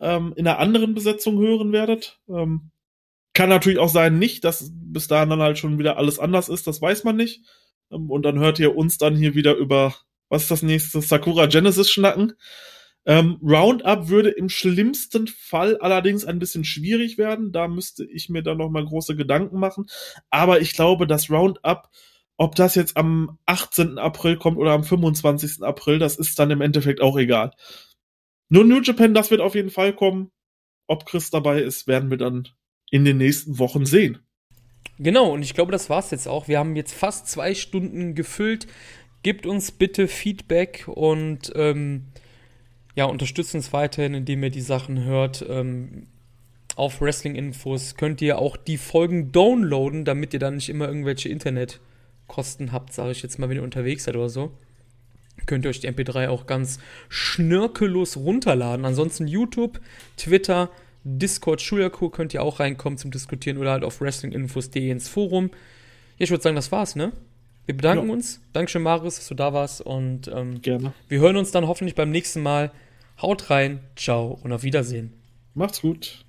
ähm, in einer anderen Besetzung hören werdet. Ähm, kann natürlich auch sein, nicht, dass bis dahin dann halt schon wieder alles anders ist, das weiß man nicht. Ähm, und dann hört ihr uns dann hier wieder über, was ist das nächste, Sakura Genesis schnacken. Ähm, Roundup würde im schlimmsten Fall allerdings ein bisschen schwierig werden. Da müsste ich mir dann nochmal große Gedanken machen. Aber ich glaube, dass Roundup, ob das jetzt am 18. April kommt oder am 25. April, das ist dann im Endeffekt auch egal. Nur New Japan, das wird auf jeden Fall kommen. Ob Chris dabei ist, werden wir dann in den nächsten Wochen sehen. Genau, und ich glaube, das war's jetzt auch. Wir haben jetzt fast zwei Stunden gefüllt. Gebt uns bitte Feedback und ähm, ja, unterstützt uns weiterhin, indem ihr die Sachen hört. Ähm, auf Wrestling-Infos könnt ihr auch die Folgen downloaden, damit ihr dann nicht immer irgendwelche Internetkosten habt, sage ich jetzt mal, wenn ihr unterwegs seid oder so. Könnt ihr euch die MP3 auch ganz schnörkellos runterladen. Ansonsten YouTube, Twitter, Discord Schuyaku könnt ihr auch reinkommen zum Diskutieren oder halt auf wrestlinginfos.de ins Forum. Ja, ich würde sagen, das war's, ne? Wir bedanken ja. uns. Dankeschön, Marius, dass du da warst. Und ähm, Gerne. wir hören uns dann hoffentlich beim nächsten Mal. Haut rein, ciao und auf Wiedersehen. Macht's gut.